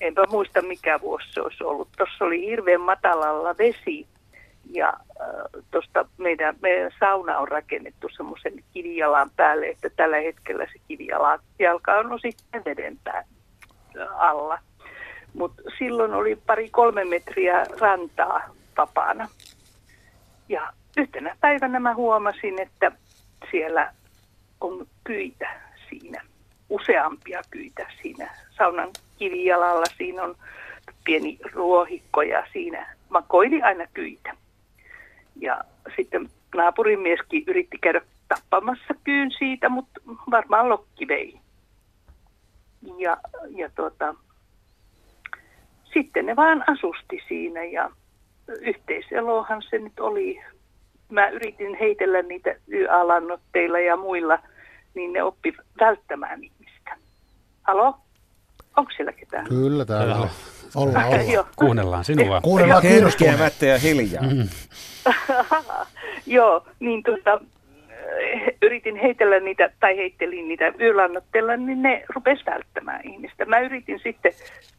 Speaker 9: enpä muista mikä vuosi se olisi ollut, tuossa oli hirveän matalalla vesi ja äh, tuosta meidän, meidän sauna on rakennettu semmoisen kivijalan päälle, että tällä hetkellä se kivijalka on sitten veden alla. Mutta silloin oli pari-kolme metriä rantaa vapaana. Ja yhtenä päivänä mä huomasin, että siellä on kyitä siinä, useampia kyitä siinä saunan kivijalalla. Siinä on pieni ruohikko ja siinä makoili aina kyitä. Ja sitten naapurimieskin yritti käydä tappamassa kyyn siitä, mutta varmaan lokki vei. Ja, ja tuota, sitten ne vaan asusti siinä ja yhteiselohan se nyt oli. Mä yritin heitellä niitä YA-lannotteilla ja muilla, niin ne oppi välttämään ihmistä. Halo? Onko siellä ketään?
Speaker 3: Kyllä täällä on. Ollaan, ollaan.
Speaker 1: Kuunnellaan sinua.
Speaker 3: Kuunnellaan
Speaker 2: kiinnostuneet. ja hiljaa. Mm.
Speaker 9: Joo, niin tuota, yritin heitellä niitä, tai heittelin niitä yölannottella, niin ne rupes välttämään ihmistä. Mä yritin sitten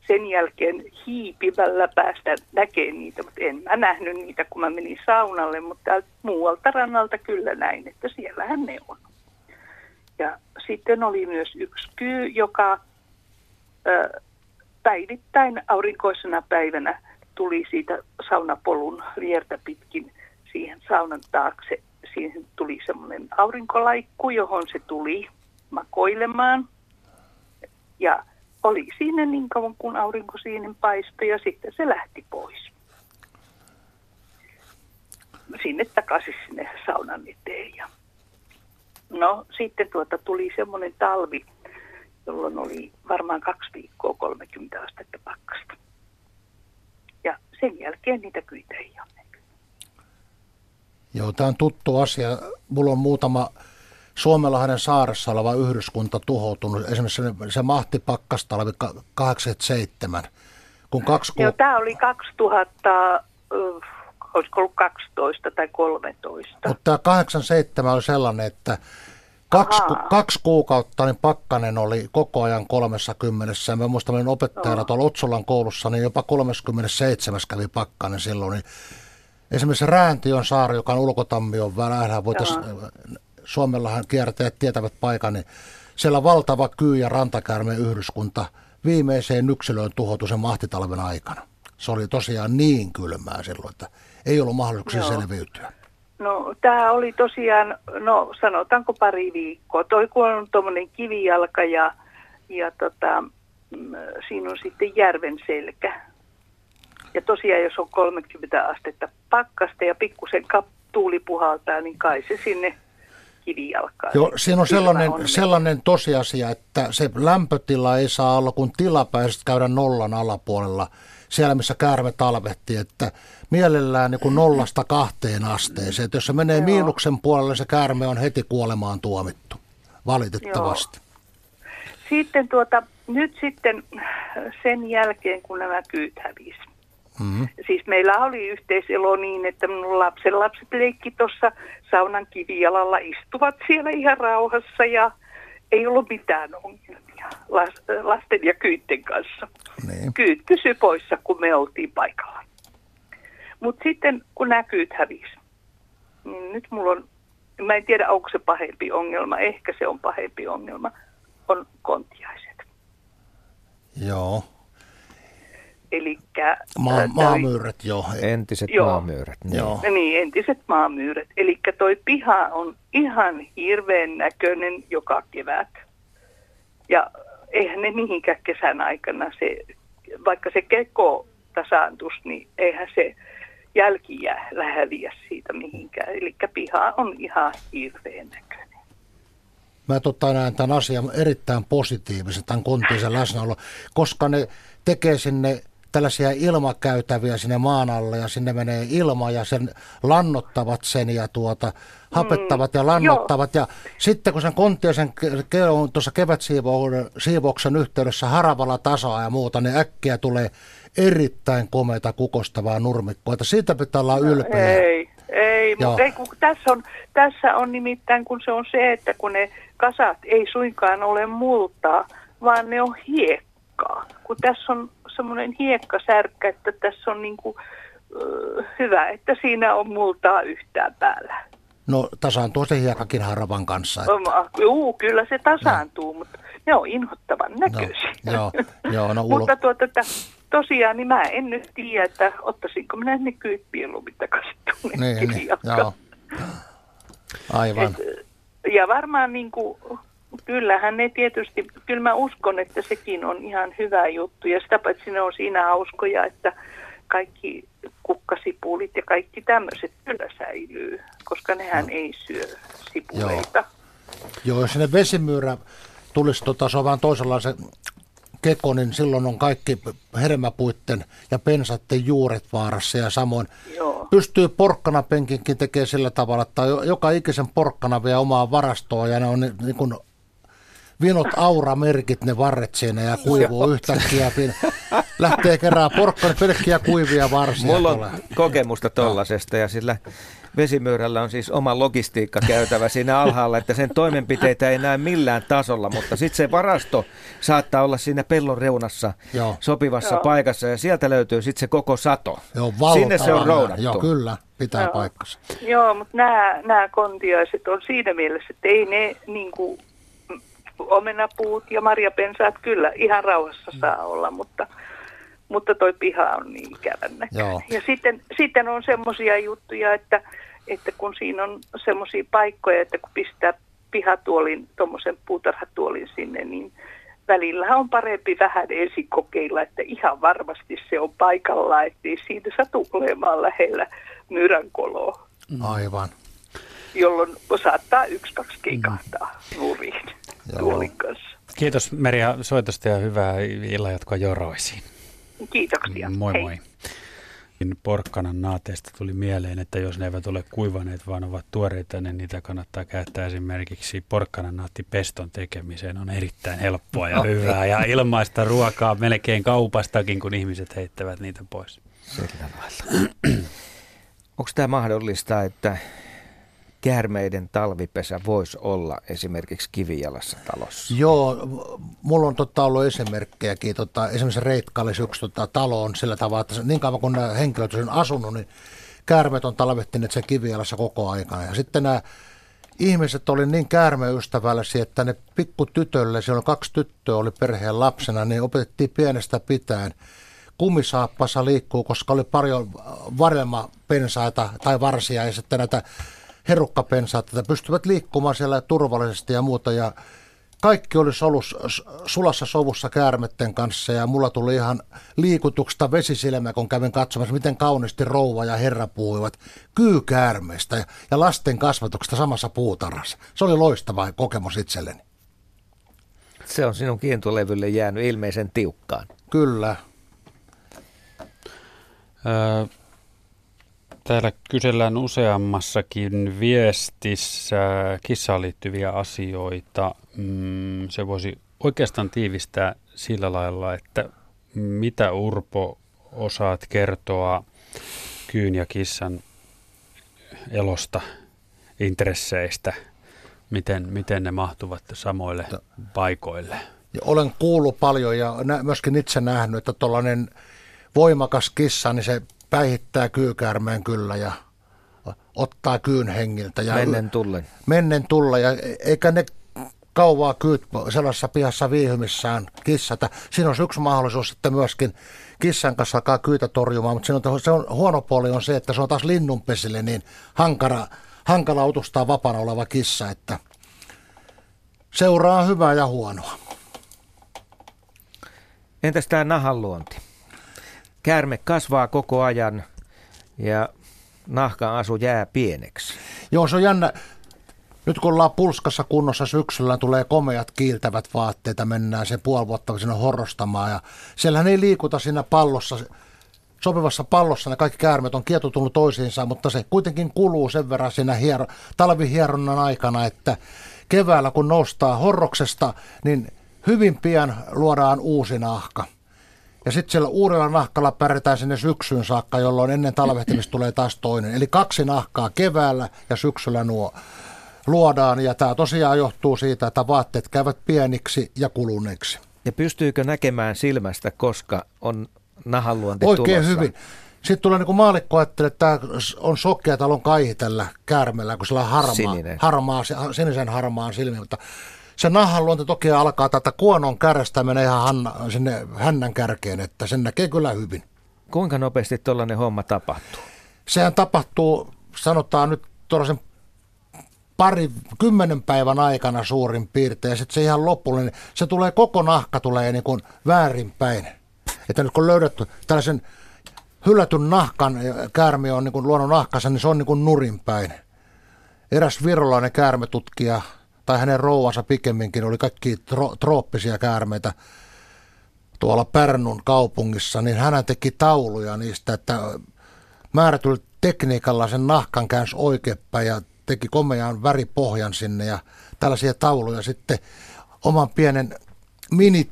Speaker 9: sen jälkeen hiipivällä päästä näkemään niitä, mutta en mä nähnyt niitä, kun mä menin saunalle, mutta muualta rannalta kyllä näin, että siellähän ne on. Ja sitten oli myös yksi kyy, joka ö, päivittäin aurinkoisena päivänä tuli siitä saunapolun viertä pitkin siihen saunan taakse siihen tuli semmoinen aurinkolaikku, johon se tuli makoilemaan. Ja oli siinä niin kauan, kun aurinko siinä paistoi ja sitten se lähti pois. Sinne takaisin sinne saunan eteen. Ja no sitten tuota tuli semmoinen talvi, jolloin oli varmaan kaksi viikkoa 30 astetta pakkasta. Ja sen jälkeen niitä kyitä ei ole.
Speaker 3: Joo, tämä on tuttu asia. Mulla on muutama Suomenlahden saaressa oleva yhdyskunta tuhoutunut. Esimerkiksi se, mahti pakkastalvi 87. Kun kaksi
Speaker 9: ku... Joo, tämä oli 2000, olisiko ollut 12 tai 13.
Speaker 3: Mutta tämä 87 oli sellainen, että Kaksi, ku, kaksi kuukautta niin pakkanen oli koko ajan 30. Ja mä muistan, olin opettajana tuolla Otsolan koulussa, niin jopa 37 kävi pakkanen silloin. Niin esimerkiksi Rääntiön saari, joka on ulkotammion välähdä, voitaisiin, Suomellahan kiertäjät tietävät paikan, niin siellä valtava kyy- ja rantakäärmeen yhdyskunta viimeiseen yksilöön tuhoutui sen mahtitalven aikana. Se oli tosiaan niin kylmää silloin, että ei ollut mahdollisuuksia
Speaker 9: Joo.
Speaker 3: selviytyä.
Speaker 9: No tämä oli tosiaan, no sanotaanko pari viikkoa. Toi kun on tuommoinen kivijalka ja, ja tota, mm, siinä on sitten järven selkä. Ja tosiaan jos on 30 astetta pakkasta ja pikkusen kap, tuuli puhaltaa, niin kai se sinne kivijalkaan.
Speaker 3: Joo, siinä on sellainen,
Speaker 9: on.
Speaker 3: sellainen tosiasia, että se lämpötila ei saa olla kuin tilapäisesti käydä nollan alapuolella, siellä missä käärme talvehtii, että mielellään niin kuin nollasta kahteen asteeseen. Että jos se menee
Speaker 9: Joo.
Speaker 3: miinuksen puolelle, se käärme on heti kuolemaan tuomittu, valitettavasti.
Speaker 9: Sitten tuota, nyt sitten sen jälkeen, kun nämä kyyt hävisi.
Speaker 3: Mm-hmm.
Speaker 9: Siis meillä oli yhteiselo niin, että minun lapsen lapset leikki tuossa saunan kivijalalla, istuvat siellä ihan rauhassa ja ei ollut mitään ongelmia las- lasten ja kyytten kanssa.
Speaker 3: Niin.
Speaker 9: Kyyt pysy poissa, kun me oltiin paikalla. Mutta sitten kun nämä kyyt hävisi, niin nyt mulla on, mä en tiedä onko se pahempi ongelma, ehkä se on pahempi ongelma, on kontiaiset.
Speaker 3: Joo,
Speaker 9: Eli
Speaker 3: Maa, maamyyrät joo.
Speaker 2: Entiset
Speaker 9: Joo.
Speaker 2: maamyyrät. Niin.
Speaker 3: Joo.
Speaker 9: Niin, entiset maamyyrät. Eli toi piha on ihan hirveän näköinen joka kevät. Ja eihän ne mihinkään kesän aikana, se, vaikka se keko tasaantus, niin eihän se jälki jää häviä siitä mihinkään. Eli piha on ihan hirveän näköinen.
Speaker 3: Mä tota näen tämän asian erittäin positiivisen, tämän kontiisen läsnäolo, koska ne tekee sinne tällaisia ilmakäytäviä sinne maan alle ja sinne menee ilma ja sen lannottavat sen ja tuota, hapettavat ja lannottavat. Ja sitten kun sen ke- on tuossa kevätsiivouksen yhteydessä haravalla tasoa ja muuta, niin äkkiä tulee erittäin komeita kukostavaa nurmikkoa. Että siitä pitää olla ylpeä.
Speaker 9: Ei, ei,
Speaker 3: Joo.
Speaker 9: mutta ei, kun tässä, on, tässä on nimittäin, kun se on se, että kun ne kasat ei suinkaan ole multaa, vaan ne on hiekkaa. Kun tässä on semmoinen hiekkasärkkä, että tässä on niinku, ö, hyvä, että siinä on multaa yhtään päällä.
Speaker 3: No tasaantuu se hiekakin haravan kanssa. Että.
Speaker 9: Oma- Juu, kyllä se tasaantuu, mutta ne on inhottavan näköisiä.
Speaker 3: joo, joo, no ulo-
Speaker 9: mutta tuota, että tosiaan, niin mä en nyt tiedä, että ottaisinko minä ne kyyt mieluummin takaisin tuonne
Speaker 3: Niin, niin, joo. Aivan.
Speaker 9: Et, ja varmaan niin kuin, kyllähän ne tietysti, kyllä mä uskon, että sekin on ihan hyvä juttu. Ja sitä paitsi ne on siinä hauskoja, että kaikki kukkasipulit ja kaikki tämmöiset kyllä säilyy, koska nehän ei syö sipuleita.
Speaker 3: Joo, jos sinne vesimyyrä tulisi, tota, se on vähän toisenlainen keko, niin silloin on kaikki hermäpuitten ja pensatten juuret vaarassa ja samoin
Speaker 9: Joo.
Speaker 3: pystyy porkkanapenkinkin tekemään sillä tavalla, että jo- joka ikisen porkkana vie omaa varastoa ja ne on niin, niin kuin vinot auramerkit ne varret siinä ja kuivuu yhtäkkiä. Pin- Lähtee kerää porkkana, pelkkiä kuivia varsia.
Speaker 2: Mulla
Speaker 3: tulee.
Speaker 2: on kokemusta tollasesta ja sillä vesimyyrällä on siis oma logistiikka käytävä siinä alhaalla, että sen toimenpiteitä ei näe millään tasolla, mutta sitten se varasto saattaa olla siinä pellon reunassa
Speaker 3: Joo.
Speaker 2: sopivassa
Speaker 9: Joo.
Speaker 2: paikassa ja sieltä löytyy sitten se koko sato.
Speaker 3: Joo,
Speaker 2: Sinne se on roudattu.
Speaker 3: Joo, kyllä, pitää
Speaker 9: Joo.
Speaker 3: paikkansa.
Speaker 9: Joo, mutta nämä, nämä kontiaiset on siinä mielessä, että ei ne niin kuin, omenapuut ja marjapensaat kyllä ihan rauhassa saa olla, mutta, mutta toi piha on niin ikävän näköinen. Ja sitten, sitten on semmoisia juttuja, että, että kun siinä on semmoisia paikkoja, että kun pistää pihatuolin, tuommoisen puutarhatuolin sinne, niin välillä on parempi vähän ensin kokeilla, että ihan varmasti se on paikallaan, ettei siitä satu olemaan lähellä myyränkoloa
Speaker 3: Aivan.
Speaker 9: Jolloin saattaa yksi, kaksi keikahtaa nuuriin
Speaker 3: Joo.
Speaker 9: tuolin kanssa.
Speaker 1: Kiitos Merja soitosta ja hyvää illanjatkoa Joroisiin.
Speaker 9: Kiitoksia.
Speaker 1: Moi
Speaker 9: Hei.
Speaker 1: moi. Niin Porkkanan naateista tuli mieleen, että jos ne eivät ole kuivaneet, vaan ovat tuoreita, niin niitä kannattaa käyttää esimerkiksi porkkanan naattipeston tekemiseen. On erittäin helppoa ja hyvää ja ilmaista ruokaa melkein kaupastakin, kun ihmiset heittävät niitä pois.
Speaker 2: Sillä lailla. Onko tämä mahdollista, että käärmeiden talvipesä voisi olla esimerkiksi Kivijalassa talossa?
Speaker 3: Joo, mulla on tota ollut esimerkkejäkin. Tota, esimerkiksi Reitkallis yksi tota, talo on sillä tavalla, että niin kauan kun nämä henkilöt on asunut, niin käärmeet on talvettineet sen Kivijalassa koko aikana. Ja sitten nämä ihmiset oli niin käärmeystävällisiä, että ne pikkutytölle, siellä on kaksi tyttöä, oli perheen lapsena, niin opetettiin pienestä pitäen kumisaappassa liikkuu, koska oli paljon varelmapensaita tai varsia ja sitten näitä herukkapensaita, että pystyvät liikkumaan siellä turvallisesti ja muuta. Ja kaikki oli solus, sulassa sovussa käärmetten kanssa ja mulla tuli ihan liikutuksesta vesisilmä, kun kävin katsomassa, miten kauniisti rouva ja herra puhuivat kyykäärmeistä ja, ja lasten kasvatuksesta samassa puutarhassa. Se oli loistava kokemus itselleni.
Speaker 2: Se on sinun kientolevylle jäänyt ilmeisen tiukkaan.
Speaker 3: Kyllä.
Speaker 1: Täällä kysellään useammassakin viestissä kissaan liittyviä asioita. Mm, se voisi oikeastaan tiivistää sillä lailla, että mitä Urpo osaat kertoa kyyn ja kissan elosta, intresseistä, miten, miten ne mahtuvat samoille paikoille?
Speaker 3: Ja olen kuullut paljon ja myöskin itse nähnyt, että tuollainen voimakas kissa, niin se päihittää kyykäärmeen kyllä ja ottaa kyyn hengiltä. Ja
Speaker 2: mennen tullen.
Speaker 3: Mennen tulla ja eikä ne kauaa kyyt sellaisessa pihassa viihymissään kissata. Siinä on yksi mahdollisuus sitten myöskin kissan kanssa alkaa kyytä torjumaan, mutta siinä on, se on, huono puoli on se, että se on taas linnunpesille niin hankara, hankala utustaa vapaana oleva kissa, että seuraa hyvää ja huonoa.
Speaker 2: Entäs tämä nahan luonti? Käärme kasvaa koko ajan ja nahkan asu jää pieneksi.
Speaker 3: Joo, se on jännä. Nyt kun ollaan pulskassa kunnossa syksyllä, tulee komeat kiiltävät vaatteita, mennään se puoli vuotta sinne horrostamaan. Ja siellähän ei liikuta siinä pallossa, sopivassa pallossa ne kaikki käärmeet on kietoutunut toisiinsa, mutta se kuitenkin kuluu sen verran siinä hiero, talvihieronnan aikana, että keväällä kun noustaa horroksesta, niin hyvin pian luodaan uusi nahka. Ja sitten siellä uudella nahkalla pärjätään sinne syksyyn saakka, jolloin ennen talvehtimista tulee taas toinen. Eli kaksi nahkaa keväällä ja syksyllä nuo luodaan. Ja tämä tosiaan johtuu siitä, että vaatteet käyvät pieniksi ja kuluneiksi.
Speaker 2: Ja pystyykö näkemään silmästä, koska on nahanluonti
Speaker 3: Oikein tulossa? hyvin. Sitten tulee niin maalikko ajattelee, että tämä on sokea talon kaihi tällä käärmellä, kun sillä on harmaa, Sininen. harmaa, sinisen harmaan silmiä, mutta se nahan luonti toki alkaa tätä kuonon kärjestä menee ihan hanna, sinne hännän kärkeen, että sen näkee kyllä hyvin.
Speaker 2: Kuinka nopeasti tuollainen homma tapahtuu?
Speaker 3: Sehän tapahtuu, sanotaan nyt tuollaisen pari, kymmenen päivän aikana suurin piirtein, ja sitten se ihan lopullinen, se tulee, koko nahka tulee niin kuin väärinpäin. Että nyt kun löydetty tällaisen hylätyn nahkan, käärme on niin kuin luonnon nahkansa, niin se on niin kuin nurinpäin. Eräs virolainen käärmetutkija tai hänen rouvansa pikemminkin oli kaikki tro, trooppisia käärmeitä tuolla Pärnun kaupungissa, niin hän teki tauluja niistä, että määrätyllä tekniikalla sen nahkan käänsi oikeinpäin ja teki komean väripohjan sinne ja tällaisia tauluja sitten oman pienen mini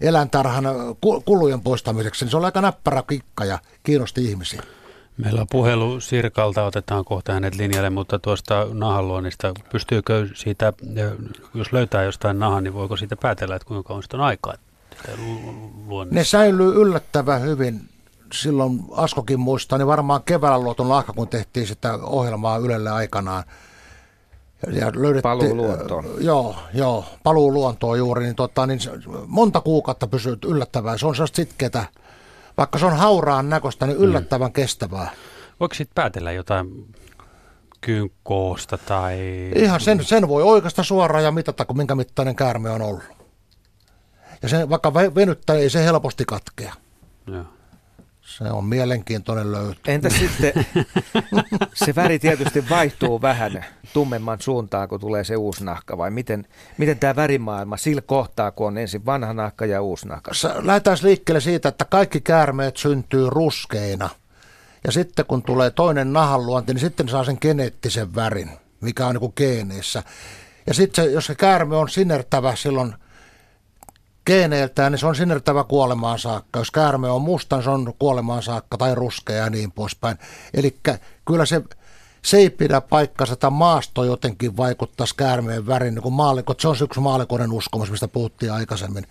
Speaker 3: eläintarhan kulujen poistamiseksi. Niin se oli aika näppärä kikka ja kiinnosti ihmisiä.
Speaker 1: Meillä on puhelu Sirkalta, otetaan kohta hänet linjalle, mutta tuosta nahanluonnista, pystyykö siitä, jos löytää jostain nahan, niin voiko siitä päätellä, että kuinka kauan on aikaa?
Speaker 3: Ne säilyy yllättävän hyvin. Silloin Askokin muistaa, niin varmaan keväällä luoton lahka, kun tehtiin sitä ohjelmaa Ylelle aikanaan.
Speaker 2: Ja löydettiin, paluu luontoon.
Speaker 3: Joo, joo, paluu luontoon juuri, niin, tota, niin monta kuukautta pysyy yllättävää. Se on sellaista sitkeätä vaikka se on hauraan näköistä, niin yllättävän mm. kestävää.
Speaker 1: Voiko sitten päätellä jotain kyyn koosta tai...
Speaker 3: Ihan sen, sen voi oikeasta suoraan ja mitata, kun minkä mittainen käärme on ollut. Ja sen, vaikka venyttää, ei se helposti katkea. Joo. Se on mielenkiintoinen löytö.
Speaker 2: Entä sitten, se väri tietysti vaihtuu vähän tummemman suuntaan, kun tulee se uusi nahka, vai miten, miten tämä värimaailma sillä kohtaa, kun on ensin vanha nahka ja uusi nahka?
Speaker 3: Lähdetään liikkeelle siitä, että kaikki käärmeet syntyy ruskeina. Ja sitten kun tulee toinen nahanluonti, niin sitten saa sen geneettisen värin, mikä on niin kuin geeneissä. Ja sitten se, jos se käärme on sinertävä silloin – geeneiltään, niin se on sinertävä kuolemaan saakka. Jos käärme on musta, niin se on kuolemaan saakka tai ruskea ja niin poispäin. Eli kyllä se se ei pidä paikkansa, että maasto jotenkin vaikuttaisi käärmeen värin, niin kuin maalikot, se on yksi maalikoiden uskomus, mistä puhuttiin aikaisemmin,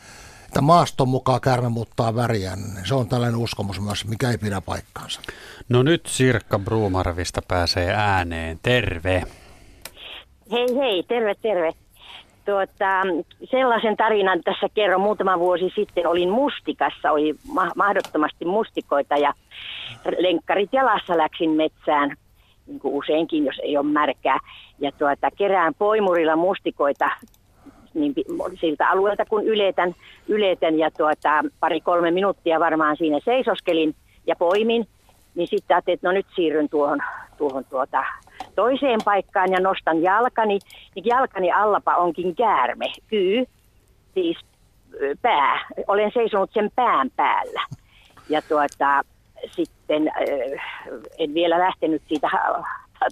Speaker 3: että maaston mukaan käärme muuttaa väriä, niin se on tällainen uskomus myös, mikä ei pidä paikkaansa.
Speaker 1: No nyt Sirkka Bruumarvista pääsee ääneen. Terve.
Speaker 10: Hei hei, terve terve. Tuota, sellaisen tarinan tässä kerron. Muutama vuosi sitten olin mustikassa, oli ma- mahdottomasti mustikoita ja lenkkarit jalassa läksin metsään, niin kuin useinkin, jos ei ole märkää. Ja tuota, kerään poimurilla mustikoita niin siltä alueelta, kun yletän, yletän ja tuota, pari-kolme minuuttia varmaan siinä seisoskelin ja poimin, niin sitten ajattelin, että no nyt siirryn tuohon, tuohon tuota, toiseen paikkaan ja nostan jalkani, niin jalkani allapa onkin käärme, kyy, siis pää. Olen seisonut sen pään päällä. Ja tuota, sitten en vielä lähtenyt siitä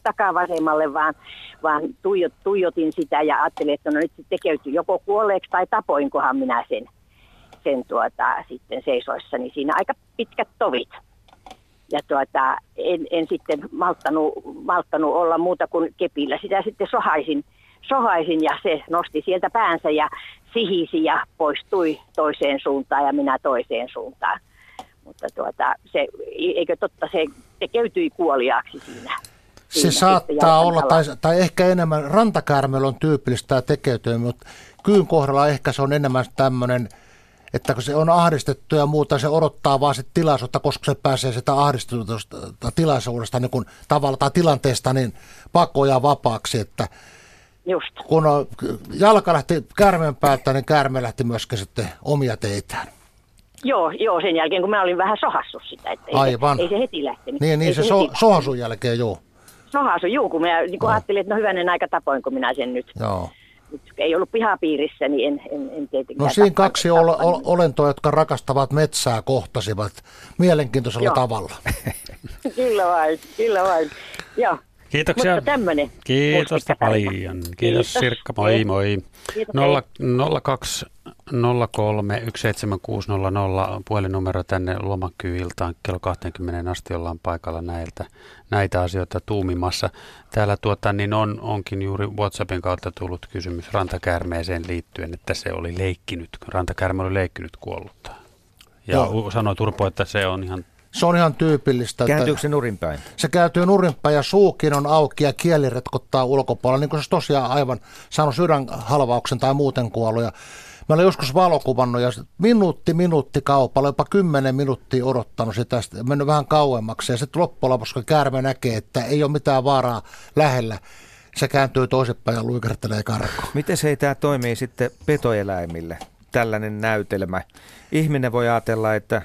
Speaker 10: takavasemmalle, vaan, vaan tuijot, tuijotin sitä ja ajattelin, että no nyt se tekeytyi joko kuolleeksi tai tapoinkohan minä sen, sen tuota, sitten seisoissani. Siinä aika pitkät tovit ja tuota, en, en sitten malttanut, malttanut olla muuta kuin kepillä. Sitä sitten sohaisin, sohaisin ja se nosti sieltä päänsä ja sihisi ja poistui toiseen suuntaan ja minä toiseen suuntaan. Mutta tuota, se, eikö totta, se tekeytyi kuoliaaksi siinä.
Speaker 3: Se siinä saattaa olla, tai, tai ehkä enemmän, rantakäärmeellä on tyypillistä tekeytyä, mutta kyyn kohdalla ehkä se on enemmän tämmöinen – että kun se on ahdistettu ja muuta, se odottaa vaan sitä tilaisuutta, koska se pääsee sitä ahdistetusta tilaisuudesta niin kun, tavalla tai tilanteesta niin pakoja vapaaksi, että
Speaker 10: Just.
Speaker 3: kun on, jalka lähti käärmeen päältä, niin käärme lähti myöskin sitten omia teitään.
Speaker 10: Joo, joo, sen jälkeen kun mä olin vähän sohassut sitä, että ei,
Speaker 3: Aivan.
Speaker 10: Se, ei se heti lähtenyt.
Speaker 3: Niin, niin
Speaker 10: ei
Speaker 3: se, se so, sohasun jälkeen, joo.
Speaker 10: Sohasu, juu, kun mä niin kun no. ajattelin, että no hyvänen aika tapoin, kun minä sen nyt.
Speaker 3: Joo
Speaker 10: ei ollut pihapiirissä, niin en, en, en tietenkään...
Speaker 3: No siinä kaksi ol, ol, olentoa, jotka rakastavat metsää, kohtasivat mielenkiintoisella
Speaker 10: Joo.
Speaker 3: tavalla.
Speaker 10: kyllä vain, kyllä vain. Joo.
Speaker 1: Kiitoksia.
Speaker 10: Mutta tämmöinen.
Speaker 1: Kiitos paljon. Kiitos, Kiitos Sirkka, moi moi.
Speaker 10: Kiitos,
Speaker 1: 02 03 17600 puhelinnumero tänne lomakyiltaan kello 20 asti ollaan paikalla näiltä, näitä asioita tuumimassa. Täällä tuota, niin on, onkin juuri WhatsAppin kautta tullut kysymys rantakäärmeeseen liittyen, että se oli leikkinyt, rantakäärme oli leikkinyt kuollutta. Ja Joo. sanoi Turpo, että se on ihan
Speaker 3: se on ihan tyypillistä.
Speaker 2: Kääntyykö se nurinpäin?
Speaker 3: Se kääntyy nurinpäin ja suukin on auki ja kieli retkottaa ulkopuolella, niin kuin se tosiaan aivan saanut sydänhalvauksen tai muuten kuollut. Ja Mä olen joskus valokuvannut ja minuutti minuutti kaupalla, jopa kymmenen minuuttia odottanut sitä, mennyt vähän kauemmaksi ja sitten loppujen lopuksi, kun käärme näkee, että ei ole mitään vaaraa lähellä, se kääntyy toisinpäin ja luikertelee karkoon.
Speaker 2: Miten se ei tämä toimii sitten petoeläimille, tällainen näytelmä? Ihminen voi ajatella, että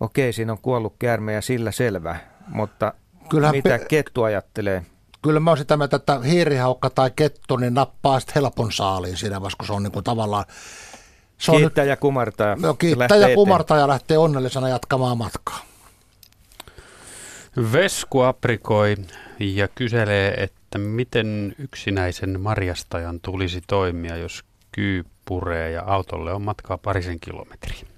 Speaker 2: okei, siinä on kuollut käärme ja sillä selvä, mutta Kyllähän mitä pe- kettu ajattelee?
Speaker 3: Kyllä mä oon sitä mieltä, että hiirihaukka tai kettu niin nappaa sitten helpon saaliin siinä vaiheessa, kun se on niin kuin tavallaan
Speaker 2: se on kiittää nyt, ja kumartaa.
Speaker 3: No, kiittää ja kumartaa ja lähtee onnellisena jatkamaan matkaa.
Speaker 1: Vesku aprikoi ja kyselee, että miten yksinäisen marjastajan tulisi toimia, jos kyy puree ja autolle on matkaa parisen kilometriä.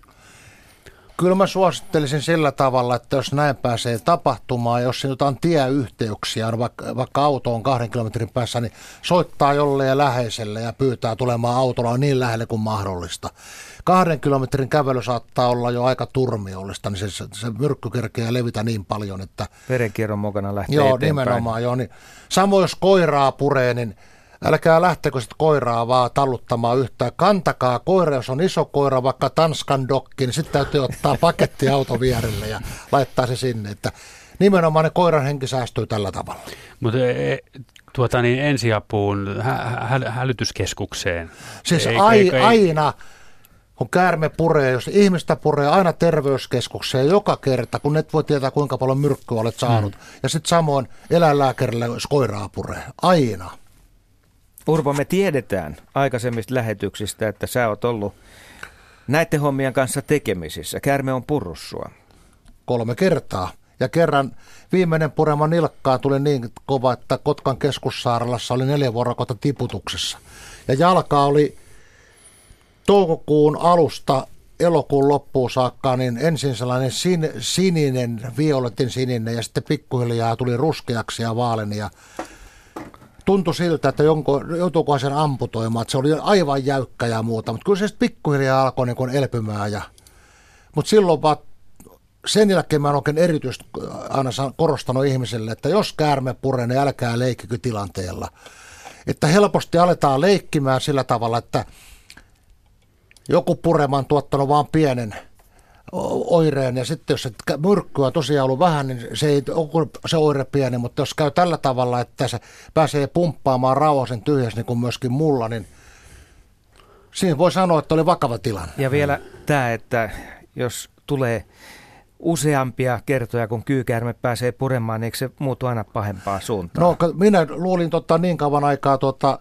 Speaker 3: Kyllä mä suosittelisin sillä tavalla, että jos näin pääsee tapahtumaan, jos jotain tieyhteyksiä on, vaikka, vaikka auto on kahden kilometrin päässä, niin soittaa jolleen läheiselle ja pyytää tulemaan autolla niin lähelle kuin mahdollista. Kahden kilometrin kävely saattaa olla jo aika turmiollista, niin se, se, se myrkky kerkeää levitä niin paljon, että...
Speaker 2: Verenkierron mukana lähtee
Speaker 3: Joo,
Speaker 2: eteenpäin.
Speaker 3: nimenomaan joo. Niin, samoin jos koiraa puree, niin älkää lähtekö sitten koiraa vaan talluttamaan yhtään. Kantakaa koira, jos on iso koira, vaikka Tanskan dokki, niin sitten täytyy ottaa paketti auto vierelle ja laittaa se sinne. Että nimenomaan ne koiran henki säästyy tällä tavalla.
Speaker 1: Mutta e, tuota niin ensiapuun hä, hä, hälytyskeskukseen.
Speaker 3: Siis ei, ai, ei, aina, kun käärme puree, jos ihmistä puree, aina terveyskeskukseen joka kerta, kun et voi tietää kuinka paljon myrkkyä olet saanut. Mm. Ja sitten samoin eläinlääkärillä, jos koiraa puree. Aina.
Speaker 2: Urpo, me tiedetään aikaisemmista lähetyksistä, että sä oot ollut näiden hommien kanssa tekemisissä. Kärme on purrussua.
Speaker 3: Kolme kertaa. Ja kerran viimeinen purema nilkkaan tuli niin kova, että Kotkan keskussairaalassa oli neljä vuorokautta tiputuksessa. Ja jalka oli toukokuun alusta elokuun loppuun saakka, niin ensin sellainen sin, sininen, violetin sininen ja sitten pikkuhiljaa tuli ruskeaksi ja vaaleni ja tuntui siltä, että jonko, joutuuko sen amputoimaan, että se oli aivan jäykkä ja muuta, mutta kyllä se sitten pikkuhiljaa alkoi niin kuin elpymään ja mutta silloin vaan sen jälkeen mä oikein erityisesti aina korostanut ihmiselle, että jos käärme puree, niin älkää leikkikö tilanteella. Että helposti aletaan leikkimään sillä tavalla, että joku pureman tuottanut vain pienen oireen ja sitten jos myrkkyä on tosiaan ollut vähän, niin se ei se oire pieni, mutta jos käy tällä tavalla, että se pääsee pumppaamaan rauhasen tyhjässä niin kuin myöskin mulla, niin siinä voi sanoa, että oli vakava tilanne.
Speaker 2: Ja vielä tämä, että jos tulee useampia kertoja, kun kyykäärme pääsee puremaan, niin eikö se muutu aina pahempaan suuntaan?
Speaker 3: No minä luulin tota, niin kauan aikaa tota,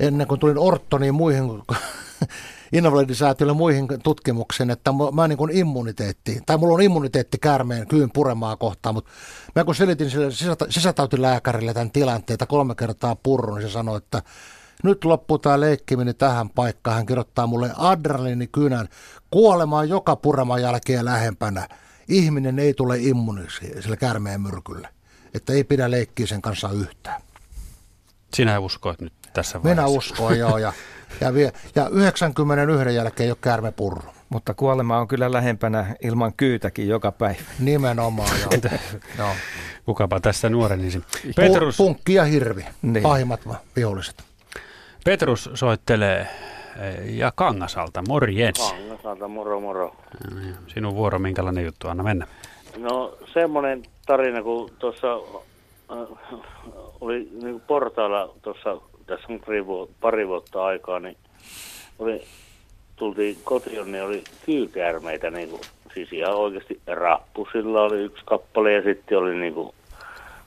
Speaker 3: ennen kuin tulin orttoniin muihin invalidisäätiölle muihin tutkimuksiin, että mä niin kuin immuniteetti, tai mulla on immuniteetti käärmeen kyyn puremaa kohtaan, mutta mä kun selitin sille sisätautilääkärille tämän tilanteen, että kolme kertaa purru, niin se sanoi, että nyt loppuu tämä leikkiminen tähän paikkaan. Hän kirjoittaa mulle adrenaliinikynän kuolemaan joka pureman jälkeen lähempänä. Ihminen ei tule immuniksi sillä käärmeen myrkyllä. Että ei pidä leikkiä sen kanssa yhtään.
Speaker 1: Sinä uskoit nyt tässä vaiheessa.
Speaker 3: Minä uskon, joo. Ja, ja, vie, ja 91 jälkeen ei ole käärme purru.
Speaker 2: Mutta kuolema on kyllä lähempänä ilman kyytäkin joka päivä.
Speaker 3: Nimenomaan, joo. joo.
Speaker 1: Kukapa tässä nuorenisi.
Speaker 3: Petrus... Punkki ja hirvi, niin. pahimmat viholliset.
Speaker 1: Petrus soittelee eh, ja Kangasalta, morjens.
Speaker 11: Kangasalta, moro moro.
Speaker 1: Sinun vuoro, minkälainen juttu, anna mennä.
Speaker 11: No semmoinen tarina, kun tuossa äh, oli niin portailla tuossa, tässä on pari vuotta aikaa, niin oli, tultiin kotiin, niin oli kyykäärmeitä, niin kuin, siis ihan oikeasti rappusilla oli yksi kappale ja sitten oli niin kuin,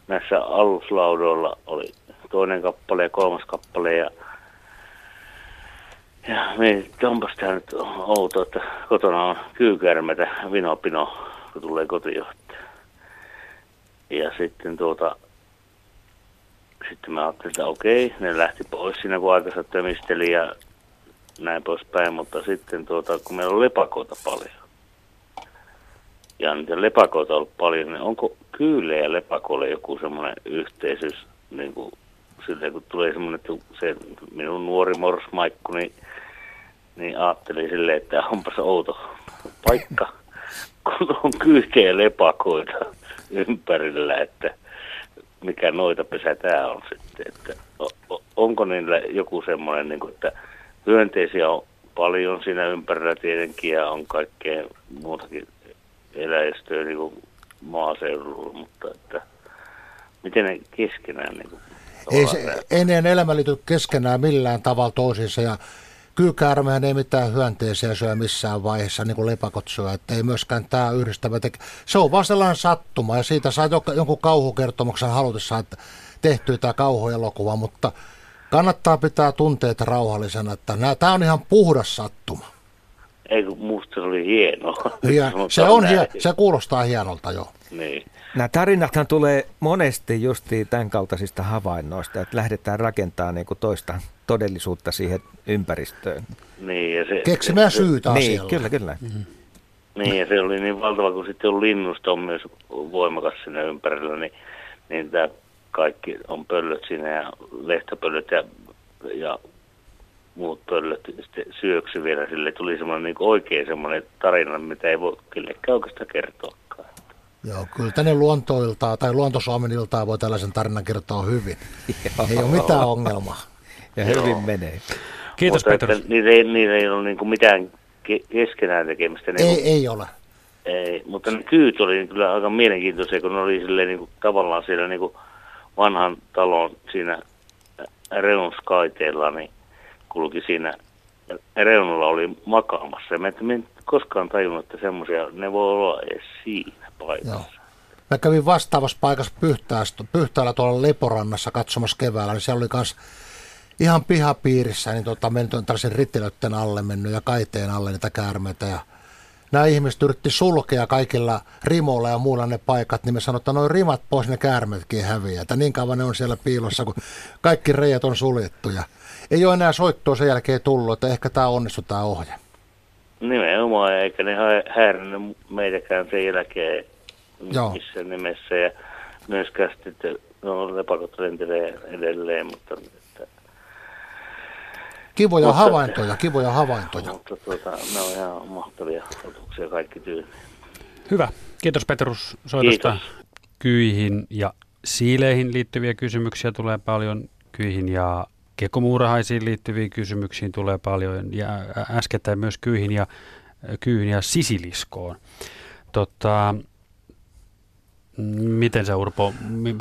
Speaker 11: näissä aluslaudoilla oli toinen kappale ja kolmas kappale ja ja mietin, onpas tämä nyt outo, että kotona on kyykärmetä, vinopino, kun tulee kotijohtaja. Ja sitten tuota, sitten mä ajattelin, että okei, ne lähti pois siinä, kun aikansa tömisteli ja näin poispäin, mutta sitten tuota, kun meillä on lepakoita paljon, ja niitä lepakoita on ollut paljon, niin onko kyyle ja lepakoille joku semmoinen yhteisyys, niin kuin, silleen, kun tulee semmoinen, että se minun nuori morsmaikku, niin niin ajattelin silleen, että onpas outo paikka, kun on kyykeä lepakoita ympärillä, että mikä noita pesä tämä on sitten. Että onko niillä joku semmoinen, niin kuin, että hyönteisiä on paljon siinä ympärillä tietenkin ja on kaikkea muutakin eläistöä niin kuin maaseudulla, mutta että miten ne keskenään niin kuin,
Speaker 3: ei, se, ei ne elämä liity keskenään millään tavalla toisiinsa ja kyykäärmeen ei mitään hyönteisiä syö missään vaiheessa, niin kuin lepakot syö, että ei myöskään tämä yhdistävä teke. Se on vaan sellainen sattuma ja siitä saa jonkun kauhukertomuksen halutessa, että tehtyä tämä kauhuelokuva, mutta kannattaa pitää tunteita rauhallisena, että tämä on ihan puhdas sattuma.
Speaker 11: Ei kun musta se oli hieno.
Speaker 3: Ja, se, on hie, se kuulostaa hienolta jo.
Speaker 11: Niin.
Speaker 2: Nämä tarinathan tulee monesti justiin tämän kaltaisista havainnoista, että lähdetään rakentamaan niin kuin toista todellisuutta siihen ympäristöön.
Speaker 11: Niin, ja se,
Speaker 3: Keksimään syytä
Speaker 2: Niin, asialle. kyllä, kyllä.
Speaker 11: Mm-hmm. Niin, ja se oli niin valtava, kun sitten on linnusta on myös voimakas sinne ympärillä, niin, niin tämä kaikki on pöllöt siinä ja lehtöpöllöt ja, ja muut pöllöt sitten syöksy vielä. Sille tuli semmoinen niin oikein semmoinen tarina, mitä ei voi kellekään oikeastaan kertoakaan.
Speaker 3: Joo, kyllä tänne luontoiltaa tai luontosuomen iltaa voi tällaisen tarinan kertoa hyvin. ei ole mitään ongelmaa.
Speaker 2: Ja hyvin Joo. menee.
Speaker 1: Kiitos Mutta Petrus.
Speaker 11: Niitä ei, niitä ei ole niin kuin mitään keskenään tekemistä.
Speaker 3: Niin ei, ei ole.
Speaker 11: Ei, mutta ne kyyt oli kyllä aika mielenkiintoisia, kun ne oli silleen, niin kuin, tavallaan siellä niin kuin vanhan talon siinä reunuskaiteella, niin kulki siinä reunalla oli makaamassa. Mä en koskaan tajunnut, että semmoisia, ne voi olla edes siinä paikassa. Joo.
Speaker 3: Mä kävin vastaavassa paikassa Pyhtäällä tuolla Leporannassa katsomassa keväällä, niin siellä oli myös ihan pihapiirissä, niin tota, mennyt on tällaisen rittilötten alle mennyt ja kaiteen alle niitä käärmeitä ja nämä ihmiset yritti sulkea kaikilla rimoilla ja muilla ne paikat, niin me sanoin, että noin rimat pois, ne käärmetkin häviää. Että niin kauan ne on siellä piilossa, kun kaikki reijät on suljettu ja ei ole enää soittoa sen jälkeen tullut, että ehkä tämä onnistuu tämä ohje.
Speaker 11: Nimenomaan, eikä ne hä- häirinnyt meitäkään sen jälkeen
Speaker 3: Joo.
Speaker 11: missään nimessä. Ja myöskään sitten, no lepakot lentelee edelleen, mutta,
Speaker 3: Kivoja
Speaker 11: Mutta-
Speaker 3: havaintoja, kivoja havaintoja.
Speaker 11: mutta tuota, ne on ihan mahtavia otuksia kaikki tyyli.
Speaker 1: Hyvä. Kiitos Petrus soitosta.
Speaker 11: Kiitos.
Speaker 1: Kyihin ja siileihin liittyviä kysymyksiä tulee paljon. Kyihin ja kekomuurahaisiin liittyviin kysymyksiin tulee paljon. Ja äskettäin myös kyihin ja, kyihin ja sisiliskoon. Tota, miten se Urpo,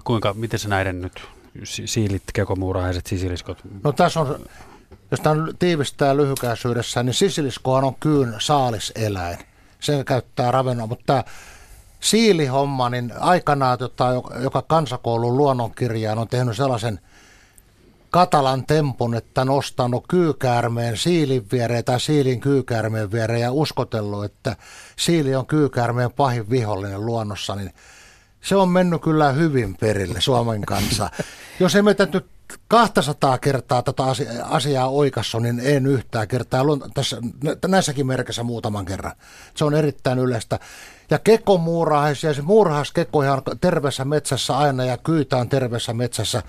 Speaker 1: kuinka, miten se näiden nyt si- siilit, kekomuurahaiset, sisiliskot?
Speaker 3: No tässä on, jos tämä tiivistää lyhykäisyydessä, niin sisiliskohan on kyyn saaliseläin. Se käyttää ravinnoa, mutta tämä siilihomma, niin aikanaan, tota, joka- kansakoulun luonnonkirjaan on tehnyt sellaisen katalan tempun, että nostanut kyykäärmeen siilin viereen tai siilin kyykäärmeen viereen ja uskotellut, että siili on kyykäärmeen pahin vihollinen luonnossa, niin se on mennyt kyllä hyvin perille Suomen kanssa. Jos meitä nyt 200 kertaa tätä asia- asiaa oikassu, niin en yhtään kertaa. Luon- Tässä, nä- näissäkin merkissä muutaman kerran. Se on erittäin yleistä. Ja kekomuurahaisia, se muurahaiskekko on terveessä metsässä aina ja kyytä on terveessä metsässä.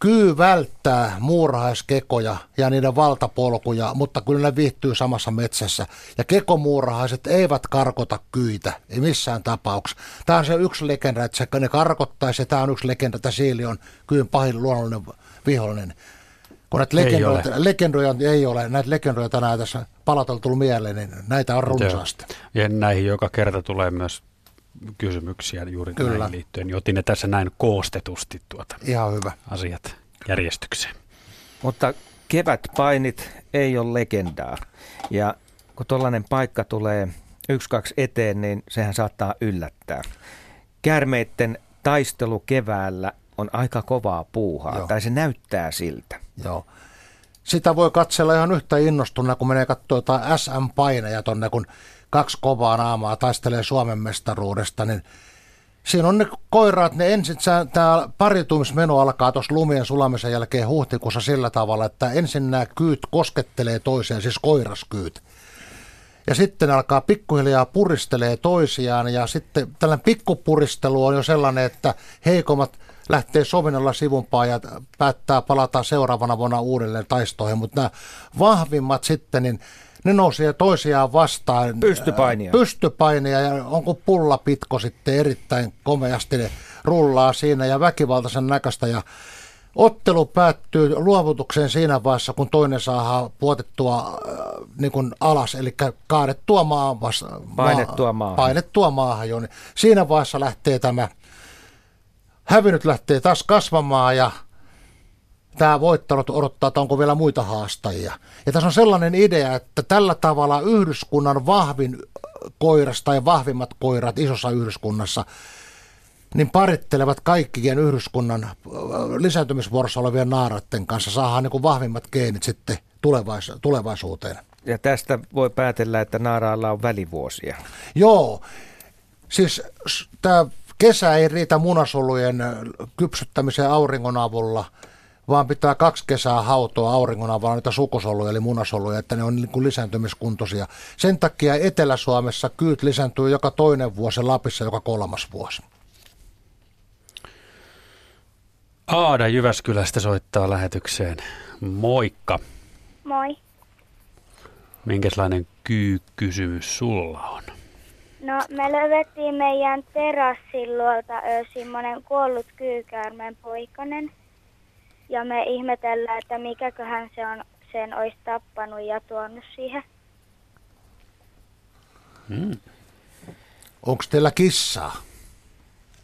Speaker 3: Kyy välttää muurahaiskekoja ja niiden valtapolkuja, mutta kyllä ne viihtyy samassa metsässä. Ja kekomuurahaiset eivät karkota kyitä, ei missään tapauksessa. Tämä on se yksi legenda, että se, ne karkottaisi, ja tämä on yksi legenda, että siili on kyyn pahin luonnollinen vihollinen. Kun näitä
Speaker 1: Ei
Speaker 3: legendoja,
Speaker 1: ole.
Speaker 3: legendoja ei ole, näitä legendoja tänään tässä palateltu mieleen, niin näitä on runsaasti.
Speaker 1: Ja näihin joka kerta tulee myös kysymyksiä juuri
Speaker 3: Kyllä.
Speaker 1: näihin liittyen. Niin otin ne tässä näin koostetusti tuota
Speaker 3: Ihan hyvä.
Speaker 1: asiat järjestykseen.
Speaker 2: Mutta kevätpainit ei ole legendaa. Ja kun tuollainen paikka tulee yksi kaksi eteen, niin sehän saattaa yllättää. Käärmeitten taistelu keväällä on aika kovaa puuhaa,
Speaker 3: Joo.
Speaker 2: Joo. tai se näyttää siltä.
Speaker 3: Joo. Sitä voi katsella ihan yhtä innostuna, kun menee katsoa jotain SM-paineja tonne, kun kaksi kovaa naamaa taistelee Suomen mestaruudesta, niin siinä on ne koiraat, ne ensin, tämä paritumismeno alkaa tuossa lumien sulamisen jälkeen huhtikuussa sillä tavalla, että ensin nämä kyyt koskettelee toiseen, siis koiraskyyt. Ja sitten alkaa pikkuhiljaa puristelee toisiaan ja sitten tällainen pikkupuristelu on jo sellainen, että heikommat lähtee sovinnolla sivumpaan ja päättää palata seuraavana vuonna uudelleen taistoihin, mutta nämä vahvimmat sitten, niin ne nousee toisiaan vastaan.
Speaker 2: Pystypainia.
Speaker 3: Pystypainia ja onko pulla pitko sitten erittäin komeasti ne rullaa siinä ja väkivaltaisen näköistä ja Ottelu päättyy luovutukseen siinä vaiheessa, kun toinen saa puotettua äh, niin kuin alas, eli kaadettua maan vasta,
Speaker 2: Painettua maahan.
Speaker 3: Painettua maahan jo. Niin siinä vaiheessa lähtee tämä, hävinnyt lähtee taas kasvamaan ja tämä voittanut odottaa, että onko vielä muita haastajia. Ja tässä on sellainen idea, että tällä tavalla yhdyskunnan vahvin koiras tai vahvimmat koirat isossa yhdyskunnassa niin parittelevat kaikkien yhdyskunnan lisääntymisvuorossa olevien naaraiden kanssa. Saadaan niin kuin vahvimmat geenit sitten tulevais- tulevaisuuteen.
Speaker 2: Ja tästä voi päätellä, että naaraalla on välivuosia.
Speaker 3: Joo, siis tämä kesä ei riitä munasolujen kypsyttämiseen auringon avulla, vaan pitää kaksi kesää hautoa auringon avulla niitä sukusoluja, eli munasoluja, että ne on niin kuin lisääntymiskuntoisia. Sen takia Etelä-Suomessa kyyt lisääntyy joka toinen vuosi, Lapissa joka kolmas vuosi.
Speaker 1: Aada Jyväskylästä soittaa lähetykseen. Moikka.
Speaker 12: Moi.
Speaker 1: Minkälainen kyy-kysymys sulla on?
Speaker 12: No me löydettiin meidän terassin luolta semmoinen kuollut kyykäärmeen poikanen. Ja me ihmetellään, että mikäköhän se on sen olisi tappanut ja tuonut siihen.
Speaker 1: Hmm.
Speaker 3: Onko teillä kissaa?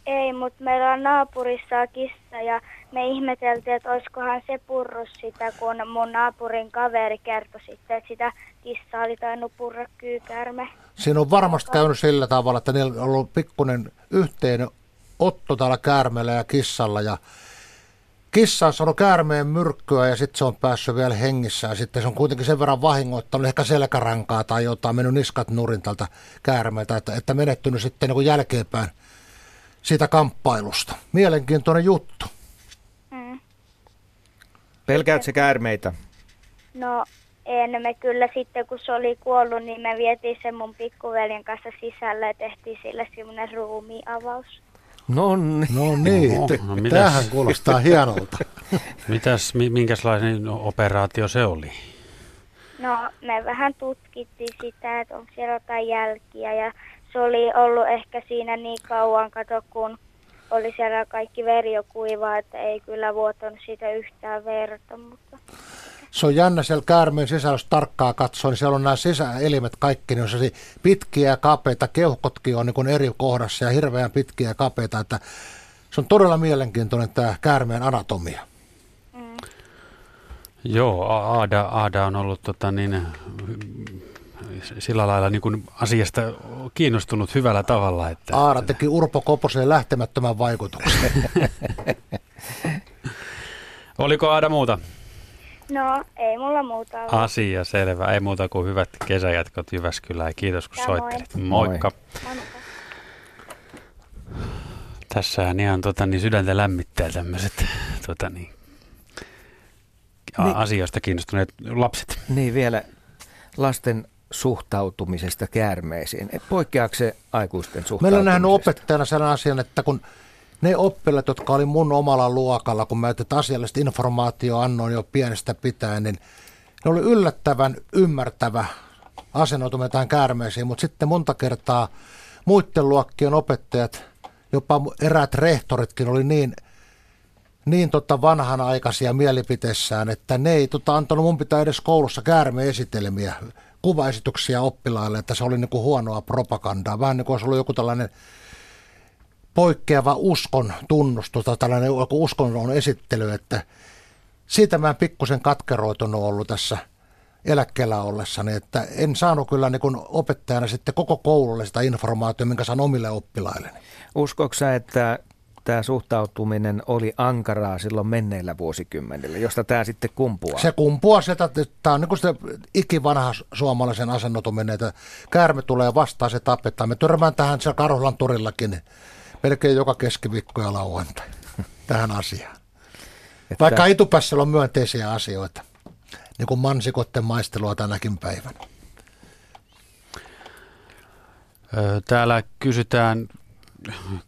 Speaker 12: Ei, mutta meillä on naapurissa kissa ja me ihmeteltiin, että olisikohan se purrus sitä, kun mun naapurin kaveri kertoi sitten, että sitä kissaa oli tainnut purra kyykäärme.
Speaker 3: Siinä on varmasti käynyt sillä tavalla, että niillä on ollut pikkuinen yhteinen otto täällä käärmeellä ja kissalla ja kissa on saanut käärmeen myrkkyä ja sitten se on päässyt vielä hengissä ja sitten se on kuitenkin sen verran vahingoittanut ehkä selkärankaa tai jotain, mennyt niskat nurin tältä käärmeeltä, että, että menettynyt sitten niin jälkeenpäin siitä kamppailusta. Mielenkiintoinen juttu.
Speaker 12: Mm.
Speaker 2: Pelkäätkö käärmeitä?
Speaker 12: No En me kyllä sitten, kun se oli kuollut, niin me vietiin sen mun pikkuveljen kanssa sisälle ja tehtiin sille semmoinen ruumiavaus.
Speaker 2: No niin.
Speaker 3: No niin, t-
Speaker 1: no mitäs?
Speaker 3: tämähän kuulostaa hienolta.
Speaker 1: Mitäs, mi- minkälainen operaatio se oli?
Speaker 12: No, me vähän tutkittiin sitä, että onko siellä jotain jälkiä ja se oli ollut ehkä siinä niin kauan, kato kun oli siellä kaikki veri jo kuivaa, että ei kyllä vuotanut siitä yhtään verta, mutta
Speaker 3: Se on jännä siellä käärmeen sisällä, jos tarkkaa katsoo, niin siellä on nämä sisäelimet kaikki, niin on pitkiä ja kapeita, keuhkotkin on niin kuin eri kohdassa ja hirveän pitkiä ja kapeita, että se on todella mielenkiintoinen tämä käärmeen anatomia.
Speaker 1: Joo, A- Aada, Aada on ollut tota, niin, sillä lailla niin kuin asiasta kiinnostunut hyvällä tavalla. Että,
Speaker 3: Aara teki Urpo Koposeen lähtemättömän vaikutuksen.
Speaker 1: Oliko Aada muuta?
Speaker 12: No ei mulla muuta ollut.
Speaker 1: Asia selvä. Ei muuta kuin hyvät kesäjatkot Jyväskylään. Kiitos kun
Speaker 12: Samoin.
Speaker 1: soittelit. Moikka.
Speaker 12: Moi.
Speaker 1: Tässähän ihan tota, niin sydäntä lämmittää tämmöiset tota, niin,
Speaker 2: Niin.
Speaker 1: asioista kiinnostuneet lapset.
Speaker 2: Niin vielä lasten suhtautumisesta käärmeisiin. Poikkeaako se aikuisten
Speaker 3: Meillä
Speaker 2: suhtautumisesta?
Speaker 3: on nähnyt opettajana sellainen asian, että kun ne oppilaat, jotka oli mun omalla luokalla, kun mä tätä asiallista informaatiota annoin jo pienestä pitäen, niin ne oli yllättävän ymmärtävä asennoituminen tähän käärmeisiin, mutta sitten monta kertaa muiden luokkien opettajat, jopa eräät rehtoritkin oli niin, niin tota vanhanaikaisia mielipiteissään, että ne ei tota antanut mun pitää edes koulussa käärmeesitelmiä, kuvaesityksiä oppilaille, että se oli niinku huonoa propagandaa. Vähän niin kuin olisi ollut joku tällainen poikkeava uskon tunnustus tai tällainen uskonnon esittely, että siitä mä en pikkusen katkeroitunut ollut tässä eläkkeellä ollessani, että en saanut kyllä niin kuin opettajana sitten koko koululle sitä informaatiota, minkä saan omille oppilailleni.
Speaker 2: Uskoiko sä, että tämä suhtautuminen oli ankaraa silloin menneillä vuosikymmenillä, josta tämä sitten kumpuaa?
Speaker 3: Se kumpuaa sieltä, että tämä on niin kuin se ikivanha suomalaisen asennotuminen, että käärme tulee vastaan, se tapetaan. Me törmään tähän siellä Karhulan torillakin melkein joka keskiviikko ja lauantai tähän asiaan.
Speaker 2: Että-
Speaker 3: Vaikka etupäässä on myönteisiä asioita, niin kuin mansikotten maistelua tänäkin päivänä.
Speaker 1: Täällä kysytään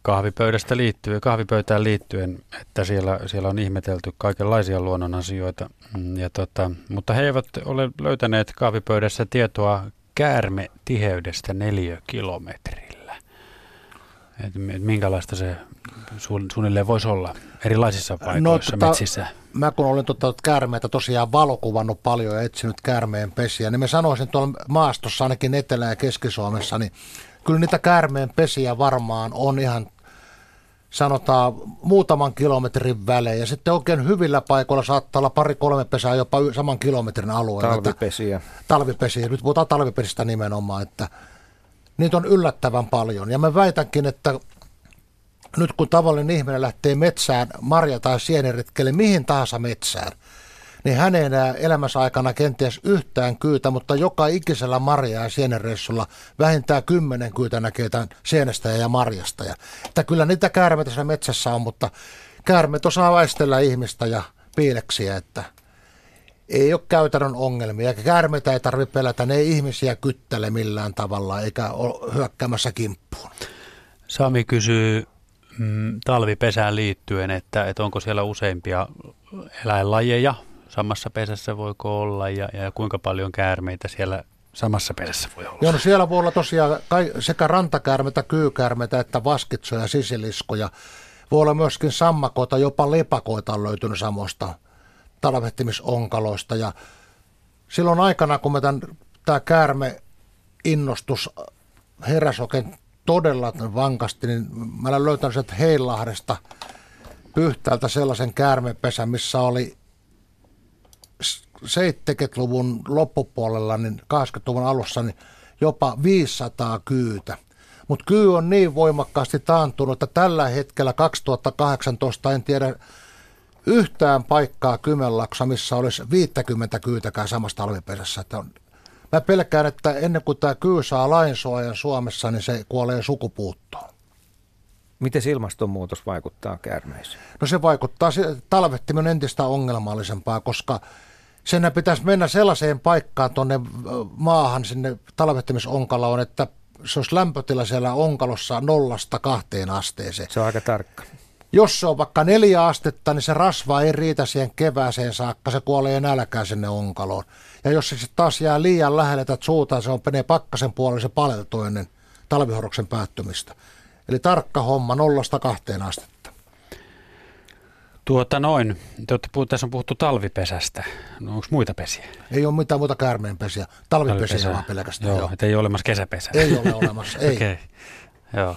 Speaker 1: kahvipöydästä liittyen, kahvipöytään liittyen, että siellä, siellä on ihmetelty kaikenlaisia luonnon asioita. Mm, Ja tota, mutta he eivät ole löytäneet kahvipöydässä tietoa käärmetiheydestä neliökilometrillä. Et mi- et minkälaista se suun- suunnilleen voisi olla erilaisissa paikoissa, no, metsissä?
Speaker 3: Mä kun olen tota käärmeitä tosiaan valokuvannut paljon ja etsinyt käärmeen pesiä, niin mä sanoisin tuolla maastossa ainakin Etelä- ja Keski-Suomessa, niin kyllä niitä käärmeen pesiä varmaan on ihan sanotaan muutaman kilometrin välein. Ja sitten oikein hyvillä paikoilla saattaa olla pari-kolme pesää jopa saman kilometrin alueella. Että-
Speaker 2: Talvipesiä.
Speaker 3: talvipesiä. Nyt puhutaan talvipesistä nimenomaan, että niitä on yllättävän paljon. Ja mä väitänkin, että nyt kun tavallinen ihminen lähtee metsään marja- tai sieniretkelle, mihin tahansa metsään, niin hän ei enää elämänsä aikana kenties yhtään kyytä, mutta joka ikisellä marja- ja sienireissulla vähintään kymmenen kyytä näkee tämän sienestä ja marjasta. Ja, että kyllä niitä käärmeitä metsässä on, mutta käärmeet osaa väistellä ihmistä ja piileksiä, että ei ole käytännön ongelmia. Ja käärmeitä ei tarvitse pelätä, ne ei ihmisiä kyttele millään tavalla eikä ole hyökkäämässä kimppuun.
Speaker 1: Sami kysyy mm, talvipesään liittyen, että, että onko siellä useimpia eläinlajeja samassa pesässä voiko olla ja, ja kuinka paljon käärmeitä siellä samassa pesässä voi olla.
Speaker 3: Joo, no siellä voi olla tosiaan kai- sekä rantakäärmeitä, kyykäärmeitä että vaskitsoja, sisiliskoja. Voi olla myöskin sammakoita, jopa lepakoita on löytynyt samoista talvehtimisonkaloista. Ja silloin aikana, kun me tämä käärme innostus heräsi oikein todella vankasti, niin mä olen löytänyt sieltä Heilahdesta Pyhtäältä sellaisen käärmepesän, missä oli 70-luvun loppupuolella, niin 80-luvun alussa, niin jopa 500 kyytä. Mutta kyy on niin voimakkaasti taantunut, että tällä hetkellä 2018 en tiedä yhtään paikkaa Kymenlaaksossa, missä olisi 50 kyytäkään samassa talvipesässä. Että on, mä pelkään, että ennen kuin tämä kyy saa lainsuojan Suomessa, niin se kuolee sukupuuttoon.
Speaker 2: Miten ilmastonmuutos vaikuttaa käärmeisiin?
Speaker 3: No se vaikuttaa, talvehtiminen on entistä ongelmallisempaa, koska Sen pitäisi mennä sellaiseen paikkaan tuonne maahan sinne talvehtimisonkaloon, että se olisi lämpötila siellä onkalossa nollasta kahteen asteeseen.
Speaker 2: Se on aika tarkka.
Speaker 3: Jos se on vaikka neljä astetta, niin se rasva ei riitä siihen kevääseen saakka, se kuolee nälkään sinne onkaloon. Ja jos se sitten taas jää liian lähelle että suutaan, se on menee pakkasen puolelle, se paleltuu ennen talvihorroksen päättymistä. Eli tarkka homma nollasta kahteen astetta.
Speaker 1: Tuota noin. Te olette, tässä on puhuttu talvipesästä. No, onko muita pesiä?
Speaker 3: Ei ole mitään muuta käärmeenpesiä. Talvipesiä vaan pelkästään.
Speaker 1: Joo, joo. ei ole olemassa kesäpesää.
Speaker 3: Ei ole olemassa, ei.
Speaker 1: okay. Joo.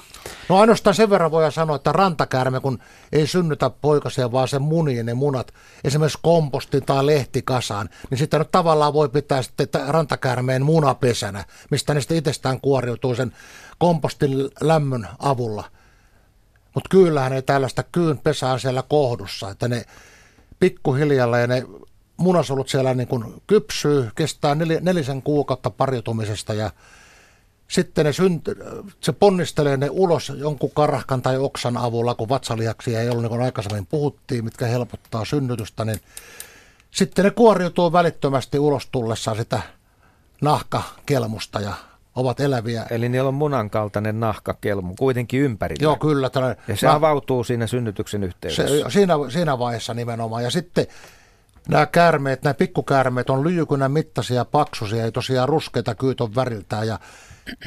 Speaker 3: No ainoastaan sen verran voidaan sanoa, että rantakäärme, kun ei synnytä poikasia, vaan se munii ne munat, esimerkiksi kompostin tai lehtikasaan, niin sitten nyt tavallaan voi pitää sitten rantakäärmeen munapesänä, mistä ne sitten itsestään kuoriutuu sen kompostin lämmön avulla. Mutta kyllähän ei tällaista kyyn pesää siellä kohdussa, että ne pikkuhiljalla ja ne munasolut siellä niin kuin kypsyy, kestää nel, nelisen kuukautta pariutumisesta ja sitten ne synty, se ponnistelee ne ulos jonkun karahkan tai oksan avulla, kun vatsalihaksia ei ollut niin kuin aikaisemmin puhuttiin, mitkä helpottaa synnytystä, niin sitten ne kuoriutuu välittömästi ulos tullessaan sitä nahkakelmusta ja ovat eläviä.
Speaker 2: Eli niillä on munan kaltainen nahkakelmu kuitenkin ympärillä.
Speaker 3: Joo, kyllä.
Speaker 2: Tällainen, ja se nah... avautuu siinä synnytyksen yhteydessä.
Speaker 3: Se, siinä, siinä vaiheessa nimenomaan. Ja sitten nämä käärmeet, nämä pikkukäärmeet on lyijykynän mittaisia, paksuisia ja tosiaan ruskeita kyyton väriltään. Ja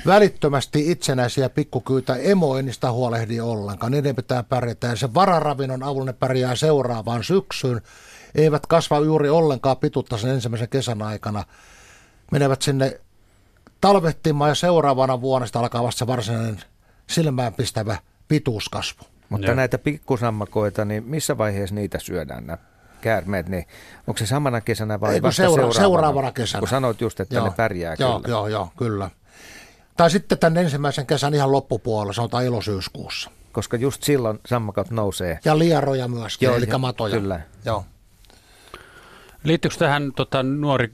Speaker 3: välittömästi itsenäisiä pikkukyytä emo ei niistä huolehdi ollenkaan. Niiden pitää pärjätä ja sen vararavinnon avulla ne pärjää seuraavaan syksyyn. Eivät kasva juuri ollenkaan pituutta sen ensimmäisen kesän aikana. Menevät sinne talvehtimaan ja seuraavana vuonna sitä alkaa vasta se varsinainen silmään pistävä pituuskasvu.
Speaker 2: Mutta Joo. näitä pikkusammakoita, niin missä vaiheessa niitä syödään nämä käärmeet? Niin onko se samana kesänä vai Ei, vasta seura- seuraavana?
Speaker 3: seuraavana kesänä.
Speaker 2: Kun sanoit just, että joo, ne pärjää
Speaker 3: joo,
Speaker 2: kyllä.
Speaker 3: Joo, joo, kyllä. Tai sitten tämän ensimmäisen kesän ihan loppupuolella, sanotaan ilosyyskuussa.
Speaker 2: Koska just silloin sammakot nousee.
Speaker 3: Ja liaroja myöskin, Joo, eli jo, matoja.
Speaker 2: Kyllä.
Speaker 3: Joo.
Speaker 1: Liittyykö tähän tota, nuori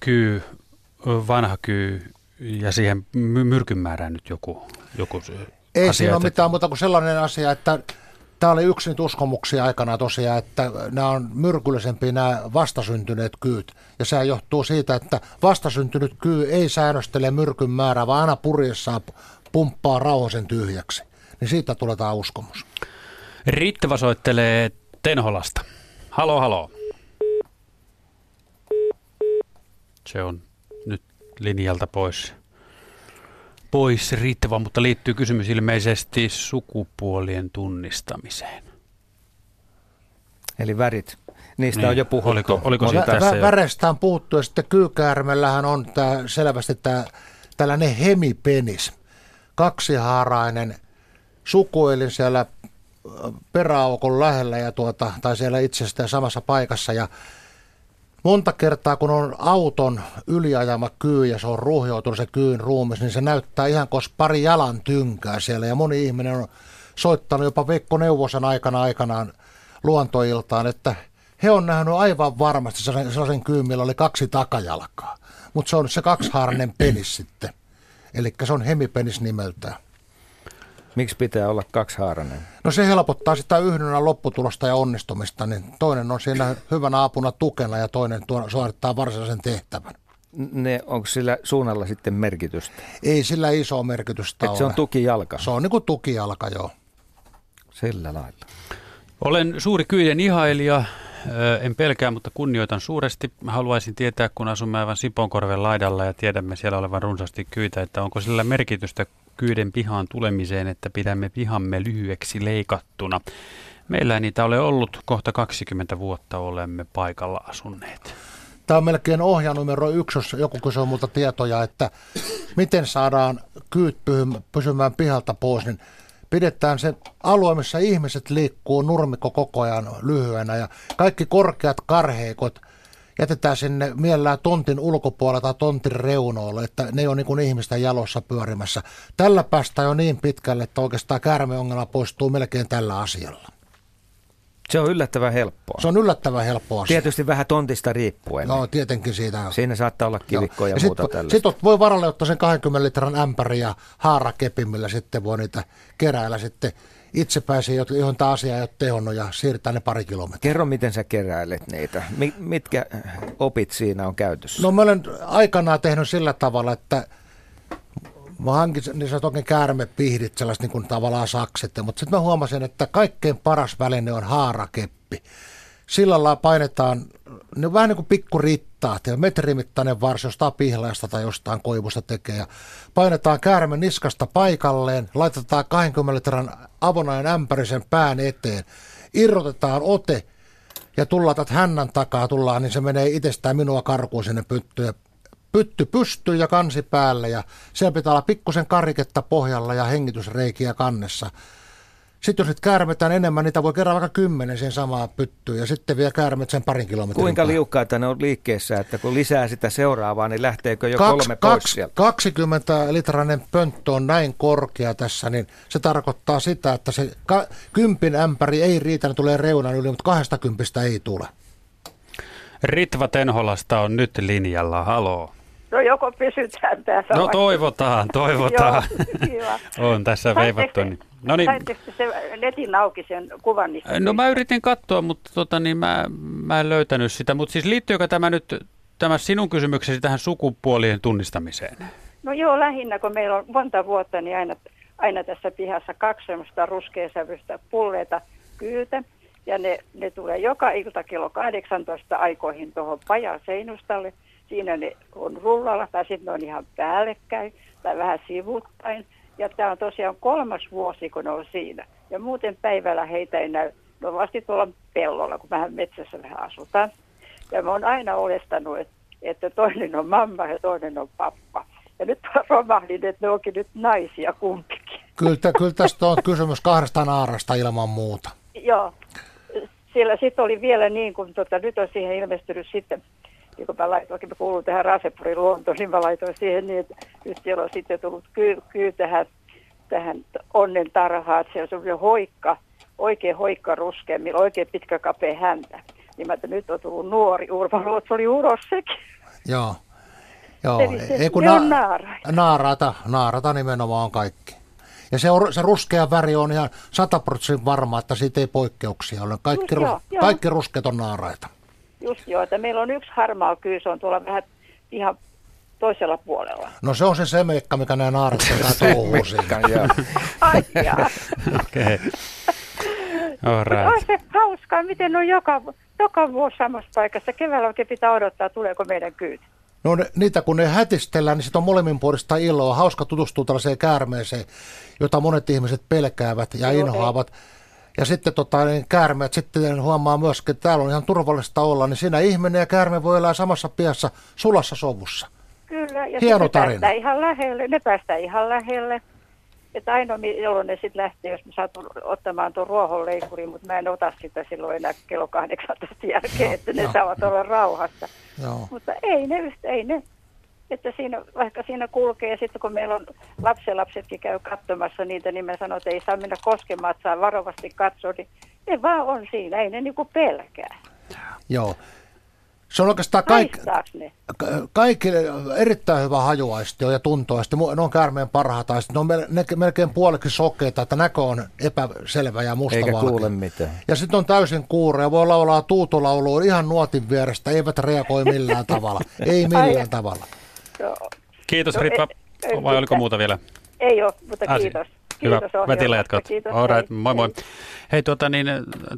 Speaker 1: kyy, vanha kyy ja siihen myrkyn määrään nyt joku, joku
Speaker 3: Ei
Speaker 1: asia,
Speaker 3: siinä ole mitään muuta kuin sellainen asia, että Tämä oli yksi niitä uskomuksia aikana tosiaan, että nämä on myrkyllisempiä nämä vastasyntyneet kyyt. Ja se johtuu siitä, että vastasyntynyt kyy ei säännöstele myrkyn määrää, vaan aina purjessaan pumppaa rauhoisen tyhjäksi. Niin siitä tulee tämä uskomus.
Speaker 1: Riittävä soittelee Tenholasta. Halo, halo. Se on nyt linjalta pois pois riittävä, mutta liittyy kysymys ilmeisesti sukupuolien tunnistamiseen.
Speaker 2: Eli värit. Niistä niin. on jo puhuttu.
Speaker 1: Oliko, oliko
Speaker 3: Vä,
Speaker 1: tässä
Speaker 3: vä, värestä on puhuttu ja sitten kyykäärmellähän on tää, selvästi tää, tällainen hemipenis. Kaksihaarainen sukuelin siellä peräaukon lähellä ja tuota, tai siellä itsestään samassa paikassa ja monta kertaa, kun on auton yliajama kyy ja se on ruuhjoutunut se kyyn ruumis, niin se näyttää ihan kuin pari jalan tynkää siellä. Ja moni ihminen on soittanut jopa Veikko Neuvosen aikana aikanaan luontoiltaan, että he on nähnyt aivan varmasti sellaisen, kyyn, millä oli kaksi takajalkaa. Mutta se on se kaksihaarainen penis sitten. Eli se on hemipenis nimeltään.
Speaker 2: Miksi pitää olla kaksihaarainen?
Speaker 3: No se helpottaa sitä yhdynnän lopputulosta ja onnistumista, niin toinen on siinä hyvänä apuna tukena ja toinen tuo, suorittaa varsinaisen tehtävän.
Speaker 2: Ne, onko sillä suunnalla sitten merkitystä?
Speaker 3: Ei sillä iso merkitystä Et ole.
Speaker 2: se on tukijalka?
Speaker 3: Se on niin kuin tukijalka, joo.
Speaker 2: Sillä lailla.
Speaker 1: Olen suuri kyiden ihailija. En pelkää, mutta kunnioitan suuresti. Haluaisin tietää, kun asumme aivan Siponkorven laidalla ja tiedämme siellä olevan runsaasti kyitä, että onko sillä merkitystä, kyyden pihaan tulemiseen, että pidämme pihamme lyhyeksi leikattuna. Meillä ei niitä ole ollut, kohta 20 vuotta olemme paikalla asunneet.
Speaker 3: Tämä on melkein ohja numero yksi, jos joku kysyy multa tietoja, että miten saadaan kyyt pysymään pihalta pois, niin pidetään se alue, missä ihmiset liikkuu nurmikko koko ajan lyhyenä ja kaikki korkeat karheikot jätetään sinne mielellään tontin ulkopuolella tai tontin reunoille, että ne on niin kuin ihmisten jalossa pyörimässä. Tällä päästään jo niin pitkälle, että oikeastaan käärmeongelma poistuu melkein tällä asialla.
Speaker 2: Se on yllättävän helppoa.
Speaker 3: Se on yllättävän helppoa.
Speaker 2: Tietysti vähän tontista riippuen.
Speaker 3: Joo, tietenkin siitä.
Speaker 2: Siinä saattaa olla kivikkoja ja,
Speaker 3: ja
Speaker 2: muuta
Speaker 3: sit,
Speaker 2: tällaista.
Speaker 3: Sitten voi varalle ottaa sen 20 litran ämpäri ja haarakepin, millä sitten voi niitä keräillä sitten itse pääsee, johon tämä asia ei ole tehonnut ja siirtää ne pari kilometriä.
Speaker 2: Kerro, miten sä keräilet niitä. Mitkä opit siinä on käytössä?
Speaker 3: No mä olen aikanaan tehnyt sillä tavalla, että mä hankin niin sanotaan oikein käärmepihdit, sellaiset niin kuin tavallaan sakset, mutta sitten mä huomasin, että kaikkein paras väline on haarakeppi. Sillä lailla painetaan, ne vähän niin kuin pikkurittaat ja metrimittainen varsi jostain pihlaista tai jostain koivusta tekee. Ja painetaan käärme niskasta paikalleen, laitetaan 20 litran avonainen ämpäri sen pään eteen, irrotetaan ote ja tullaan tätä hännän takaa, tullaan, niin se menee itsestään minua karkuun sinne pyttyyn pytty pystyy ja kansi päälle ja siellä pitää olla pikkusen kariketta pohjalla ja hengitysreikiä kannessa. Sitten jos nyt käärmetään enemmän, niitä voi kerran vaikka kymmenen sen samaa pyttyyn ja sitten vielä käärmet sen parin kilometrin
Speaker 2: Kuinka
Speaker 3: päälle.
Speaker 2: liukkaita ne on liikkeessä, että kun lisää sitä seuraavaa, niin lähteekö jo kolme pois
Speaker 3: kaksi,
Speaker 2: sieltä?
Speaker 3: 20 litrainen pönttö on näin korkea tässä, niin se tarkoittaa sitä, että se ka- kympin ämpäri ei riitä, ne tulee reunan yli, mutta kahdesta kympistä ei tule.
Speaker 1: Ritva Tenholasta on nyt linjalla, haloo.
Speaker 13: No joko pysytään tässä.
Speaker 1: No toivotaan, toivotaan.
Speaker 13: Joo,
Speaker 1: on tässä veivattu. Niin. No niin,
Speaker 13: se netin auki sen kuvan niistä?
Speaker 1: no mä yritin katsoa, mutta tota, niin mä, mä en löytänyt sitä. Mutta siis liittyykö tämä nyt, tämä sinun kysymyksesi tähän sukupuolien tunnistamiseen?
Speaker 13: No joo, lähinnä kun meillä on monta vuotta, niin aina, aina tässä pihassa kaksi semmoista ruskeasävyistä pulleita kyytä. Ja ne, ne tulee joka ilta kello 18 aikoihin tuohon pajan seinustalle. Siinä ne on rullalla tai sitten ne on ihan päällekkäin tai vähän sivuttain. Ja tämä on tosiaan kolmas vuosi, kun ne on siinä. Ja muuten päivällä heitä ei näy. Ne on vasti tuolla pellolla, kun vähän metsässä vähän asutaan. Ja mä oon aina olestanut, että, että toinen on mamma ja toinen on pappa. Ja nyt romahdin, että ne onkin nyt naisia kumpikin.
Speaker 3: Kyllä, kyllä tästä on kysymys kahdesta naarasta ilman muuta.
Speaker 13: Joo. Siellä sitten oli vielä niin kuin, tota, nyt on siihen ilmestynyt sitten, niin kun mä laitoin, mä kuulun tähän Rasepurin luontoon, niin mä laitoin siihen niin, että nyt siellä on sitten tullut kyy, kyy tähän, tähän onnen tarhaan, että siellä on semmoinen hoikka, oikein hoikka ruskea, millä oikein pitkä kapea häntä. Niin mä, että nyt on tullut nuori Urban Luotso oli uros sekin.
Speaker 3: Joo. Joo.
Speaker 13: Eli se-
Speaker 3: Ei kun
Speaker 13: ne on naaraita.
Speaker 3: Naarata, naarata nimenomaan on kaikki. Ja se, on, se ruskea väri on ihan sataprosenttisen varma, että siitä ei poikkeuksia ole. Kaikki, ru,
Speaker 13: joo,
Speaker 3: kaikki ruskeat on naaraita.
Speaker 13: Just joo, että meillä on yksi harmaa kyy, se on tuolla vähän ihan toisella puolella.
Speaker 3: No se on se semekka, mikä nämä naarat pitää touhua siinä.
Speaker 13: Ai jaa.
Speaker 1: Okei.
Speaker 13: Mutta on
Speaker 1: right.
Speaker 13: se hauskaa, miten on joka, joka vuosi samassa paikassa. Keväällä oikein pitää odottaa, tuleeko meidän kyyti.
Speaker 3: No ne, niitä kun ne hätistellään, niin sitten on molemminpuolista iloa. Hauska tutustua tällaiseen käärmeeseen, jota monet ihmiset pelkäävät ja
Speaker 13: Joo,
Speaker 3: inhoavat. Ja sitten tota, niin käärmeet sitten huomaa myöskin, että täällä on ihan turvallista olla, niin siinä ihminen ja käärme voi elää samassa piassa sulassa sovussa.
Speaker 13: Kyllä, ja
Speaker 3: Hieno
Speaker 13: sitten
Speaker 3: tarina.
Speaker 13: päästään ihan lähelle. Ne päästään ihan lähelle. Että ainoa, jolloin ne sitten lähtee, jos mä satun ottamaan tuon ruohonleikkurin, mutta mä en ota sitä silloin enää kello 18 jälkeen, että ne
Speaker 3: joo.
Speaker 13: saavat olla rauhassa.
Speaker 3: Joo.
Speaker 13: Mutta ei ne, ei ne. Että siinä, vaikka siinä kulkee, ja sitten kun meillä on lapsenlapsetkin käy katsomassa niitä, niin mä sanon, että ei saa mennä koskemaan, että saa varovasti katsoa, niin ne vaan on siinä, ei ne niinku pelkää.
Speaker 3: Joo. Se on oikeastaan kaik,
Speaker 13: Haistaaks ne?
Speaker 3: ka- kaikki erittäin hyvä hajuaisti ja tuntoaisti. Ne on käärmeen parhaat aistit. Ne on melkein puoliksi sokeita, että näkö on epäselvä ja
Speaker 2: Eikä
Speaker 3: mustavalkea.
Speaker 2: kuule mitään.
Speaker 3: Ja sitten on täysin kuurea. Voi laulaa tuutulaulua ihan nuotin vierestä. Eivät reagoi millään tavalla. Ei millään tavalla.
Speaker 13: Joo.
Speaker 1: Kiitos
Speaker 13: No,
Speaker 1: Ritva.
Speaker 13: ei
Speaker 1: Vai oliko muuta vielä?
Speaker 13: Ei ole, mutta
Speaker 1: Ah,
Speaker 13: kiitos.
Speaker 1: Hyvä. Tilla jatkat.
Speaker 13: Kiitos.
Speaker 1: All right. Moi moi.
Speaker 13: Hei.
Speaker 1: Hei, tuota, niin,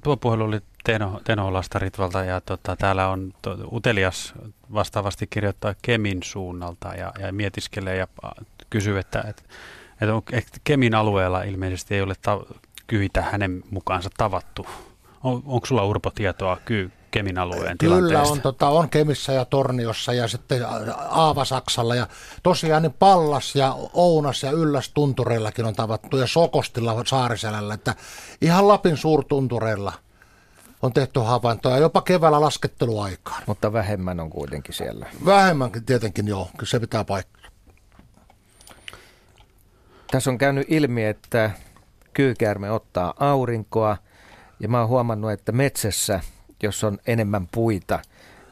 Speaker 1: tuo puhelu oli Teno, Tenolasta Ritvalta ja tota, täällä on to, Utelias vastaavasti kirjoittaa Kemin suunnalta ja, ja mietiskelee ja kysyy, että, että, että, on, että Kemin alueella ilmeisesti ei ole ta, kyitä hänen mukaansa tavattu. On, onko sulla Urpo tietoa ky, Kemin alueen
Speaker 3: Kyllä
Speaker 1: tilanteesta?
Speaker 3: on, tota, on Kemissä ja Torniossa ja sitten Aavasaksalla. Ja tosiaan niin Pallas ja Ounas ja Ylläs tuntureillakin on tavattu ja Sokostilla Saariselällä. Että ihan Lapin suurtuntureilla on tehty havaintoja, jopa keväällä lasketteluaikaan.
Speaker 2: Mutta vähemmän on kuitenkin siellä.
Speaker 3: Vähemmänkin tietenkin joo, kyllä se pitää paikkaa.
Speaker 2: Tässä on käynyt ilmi, että kyykäärme ottaa aurinkoa Ja mä oon huomannut, että metsässä, jos on enemmän puita,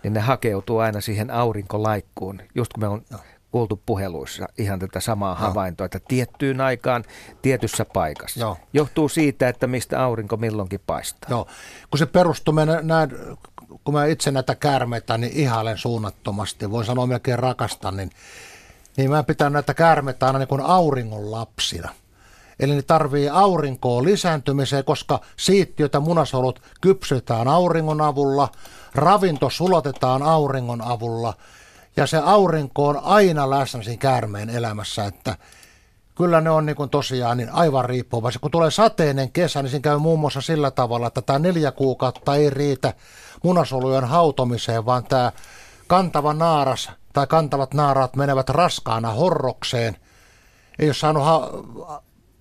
Speaker 2: niin ne hakeutuu aina siihen aurinkolaikkuun. Just kun me on kuultu puheluissa ihan tätä samaa Joo. havaintoa, että tiettyyn aikaan tietyssä paikassa. Joo. Johtuu siitä, että mistä aurinko milloinkin paistaa.
Speaker 3: Joo, kun se perustuu, mä näin, kun mä itse näitä käärmeitä, niin ihailen suunnattomasti, voin sanoa melkein rakastan, niin, niin mä pitän näitä käärmeitä aina niin kuin auringon lapsina. Eli ne tarvii aurinkoa lisääntymiseen, koska siittiötä munasolut kypsytään auringon avulla, ravinto sulatetaan auringon avulla ja se aurinko on aina läsnä siinä käärmeen elämässä, että kyllä ne on niin kuin tosiaan niin aivan riippuvaisia. Kun tulee sateinen kesä, niin siinä käy muun muassa sillä tavalla, että tämä neljä kuukautta ei riitä munasolujen hautomiseen, vaan tämä kantava naaras tai kantavat naaraat menevät raskaana horrokseen. Ei ole saanut ha-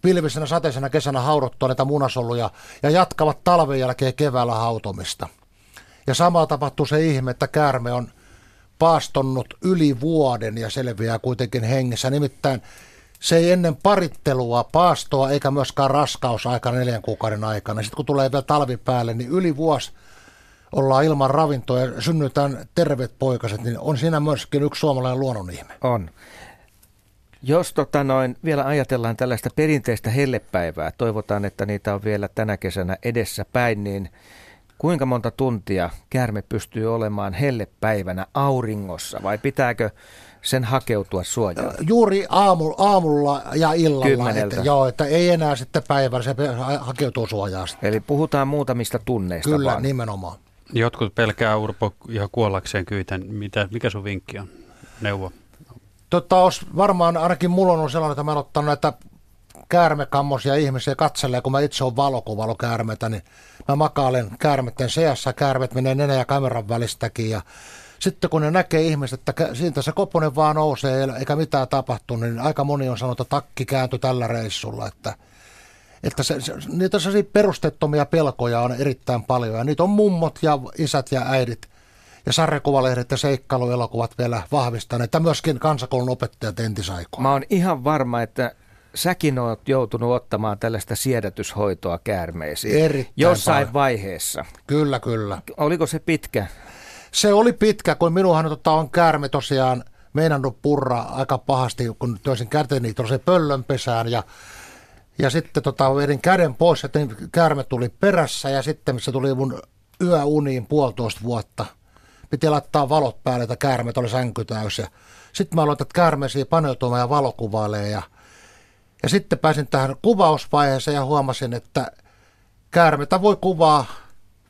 Speaker 3: pilvisenä sateisena kesänä haudottua näitä munasoluja ja jatkavat talven jälkeen keväällä hautomista. Ja sama tapahtuu se ihme, että käärme on paastonnut yli vuoden ja selviää kuitenkin hengessä. Nimittäin se ei ennen parittelua, paastoa eikä myöskään raskausaika neljän kuukauden aikana. Sitten kun tulee vielä talvi päälle, niin yli vuosi ollaan ilman ravintoa ja synnytään terveet poikaset, niin on siinä myöskin yksi suomalainen luonnonihme.
Speaker 2: On. Jos tota noin, vielä ajatellaan tällaista perinteistä hellepäivää, toivotaan, että niitä on vielä tänä kesänä edessä päin, niin kuinka monta tuntia käärme pystyy olemaan hellepäivänä auringossa vai pitääkö sen hakeutua suojaan?
Speaker 3: Juuri aamu, aamulla ja illalla, että, joo, että ei enää sitten päivällä, se hakeutuu suojaan.
Speaker 2: Eli puhutaan muutamista tunneista
Speaker 3: Kyllä,
Speaker 2: vaan.
Speaker 3: nimenomaan.
Speaker 1: Jotkut pelkää Urpo ihan kuollakseen kyyten. Mitä, mikä sun vinkki on? Neuvo.
Speaker 3: Tota, os, varmaan ainakin mulla on sellainen, että mä oon ottanut näitä käärmekammosia ihmisiä katselee, kun mä itse olen valokuvalokäärmetä, niin mä makailen käärmetten seassa, käärmet menee nenä ja kameran välistäkin ja sitten kun ne näkee ihmiset, että siitä se koponen vaan nousee eikä mitään tapahtu, niin aika moni on sanonut, että takki kääntyi tällä reissulla, että, että se, se, niitä perustettomia pelkoja on erittäin paljon. Ja niitä on mummot ja isät ja äidit ja sarjakuvalehdet ja seikkailuelokuvat vielä vahvistaneet ja myöskin kansakoulun opettajat entisaikoina.
Speaker 2: Mä oon ihan varma, että säkin oot joutunut ottamaan tällaista siedätyshoitoa käärmeisiin.
Speaker 3: Erittäin
Speaker 2: Jossain
Speaker 3: paljon.
Speaker 2: vaiheessa.
Speaker 3: Kyllä, kyllä.
Speaker 2: Oliko se pitkä?
Speaker 3: Se oli pitkä, kun minuhan tota, on käärme tosiaan meinannut purra aika pahasti, kun toisin käteni tuollaiseen pöllönpesään ja ja sitten tota, vedin käden pois, että käärme tuli perässä ja sitten se tuli mun yöuniin puolitoista vuotta. Piti laittaa valot päälle, että käärmet oli sänky täys. Sitten mä aloitin käärmeisiä paneutumaan ja valokuvailemaan ja ja sitten pääsin tähän kuvausvaiheeseen ja huomasin, että käärmetä voi kuvaa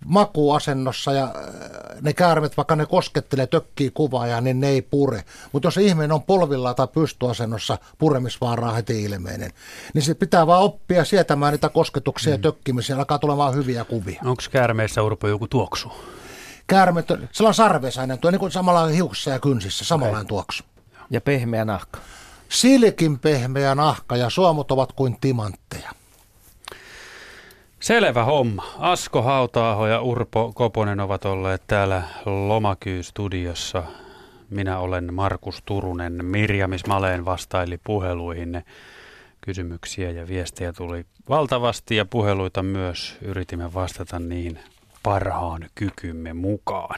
Speaker 3: makuasennossa ja äh, ne käärmet, vaikka ne koskettelee, tökkii kuvaajaa, niin ne ei pure. Mutta jos ihminen on polvilla tai pystyasennossa, puremisvaaraa heti ilmeinen. Niin se pitää vaan oppia sietämään niitä kosketuksia mm. ja tökkimisiä, alkaa tulemaan hyviä kuvia.
Speaker 1: Onko käärmeissä Urpo joku tuoksu?
Speaker 3: Käärmet, sillä on sarvesainen tuo, niin kuin samalla hiuksissa ja kynsissä, samanlainen okay. tuoksu.
Speaker 2: Ja pehmeä nahka.
Speaker 3: Silkin pehmeä nahka ja suomut ovat kuin timantteja.
Speaker 1: Selvä homma. Asko Hautaaho ja Urpo Koponen ovat olleet täällä Lomakyy-studiossa. Minä olen Markus Turunen. Mirjamis Maleen vastaili puheluihin. Kysymyksiä ja viestejä tuli valtavasti ja puheluita myös. Yritimme vastata niihin parhaan kykymme mukaan.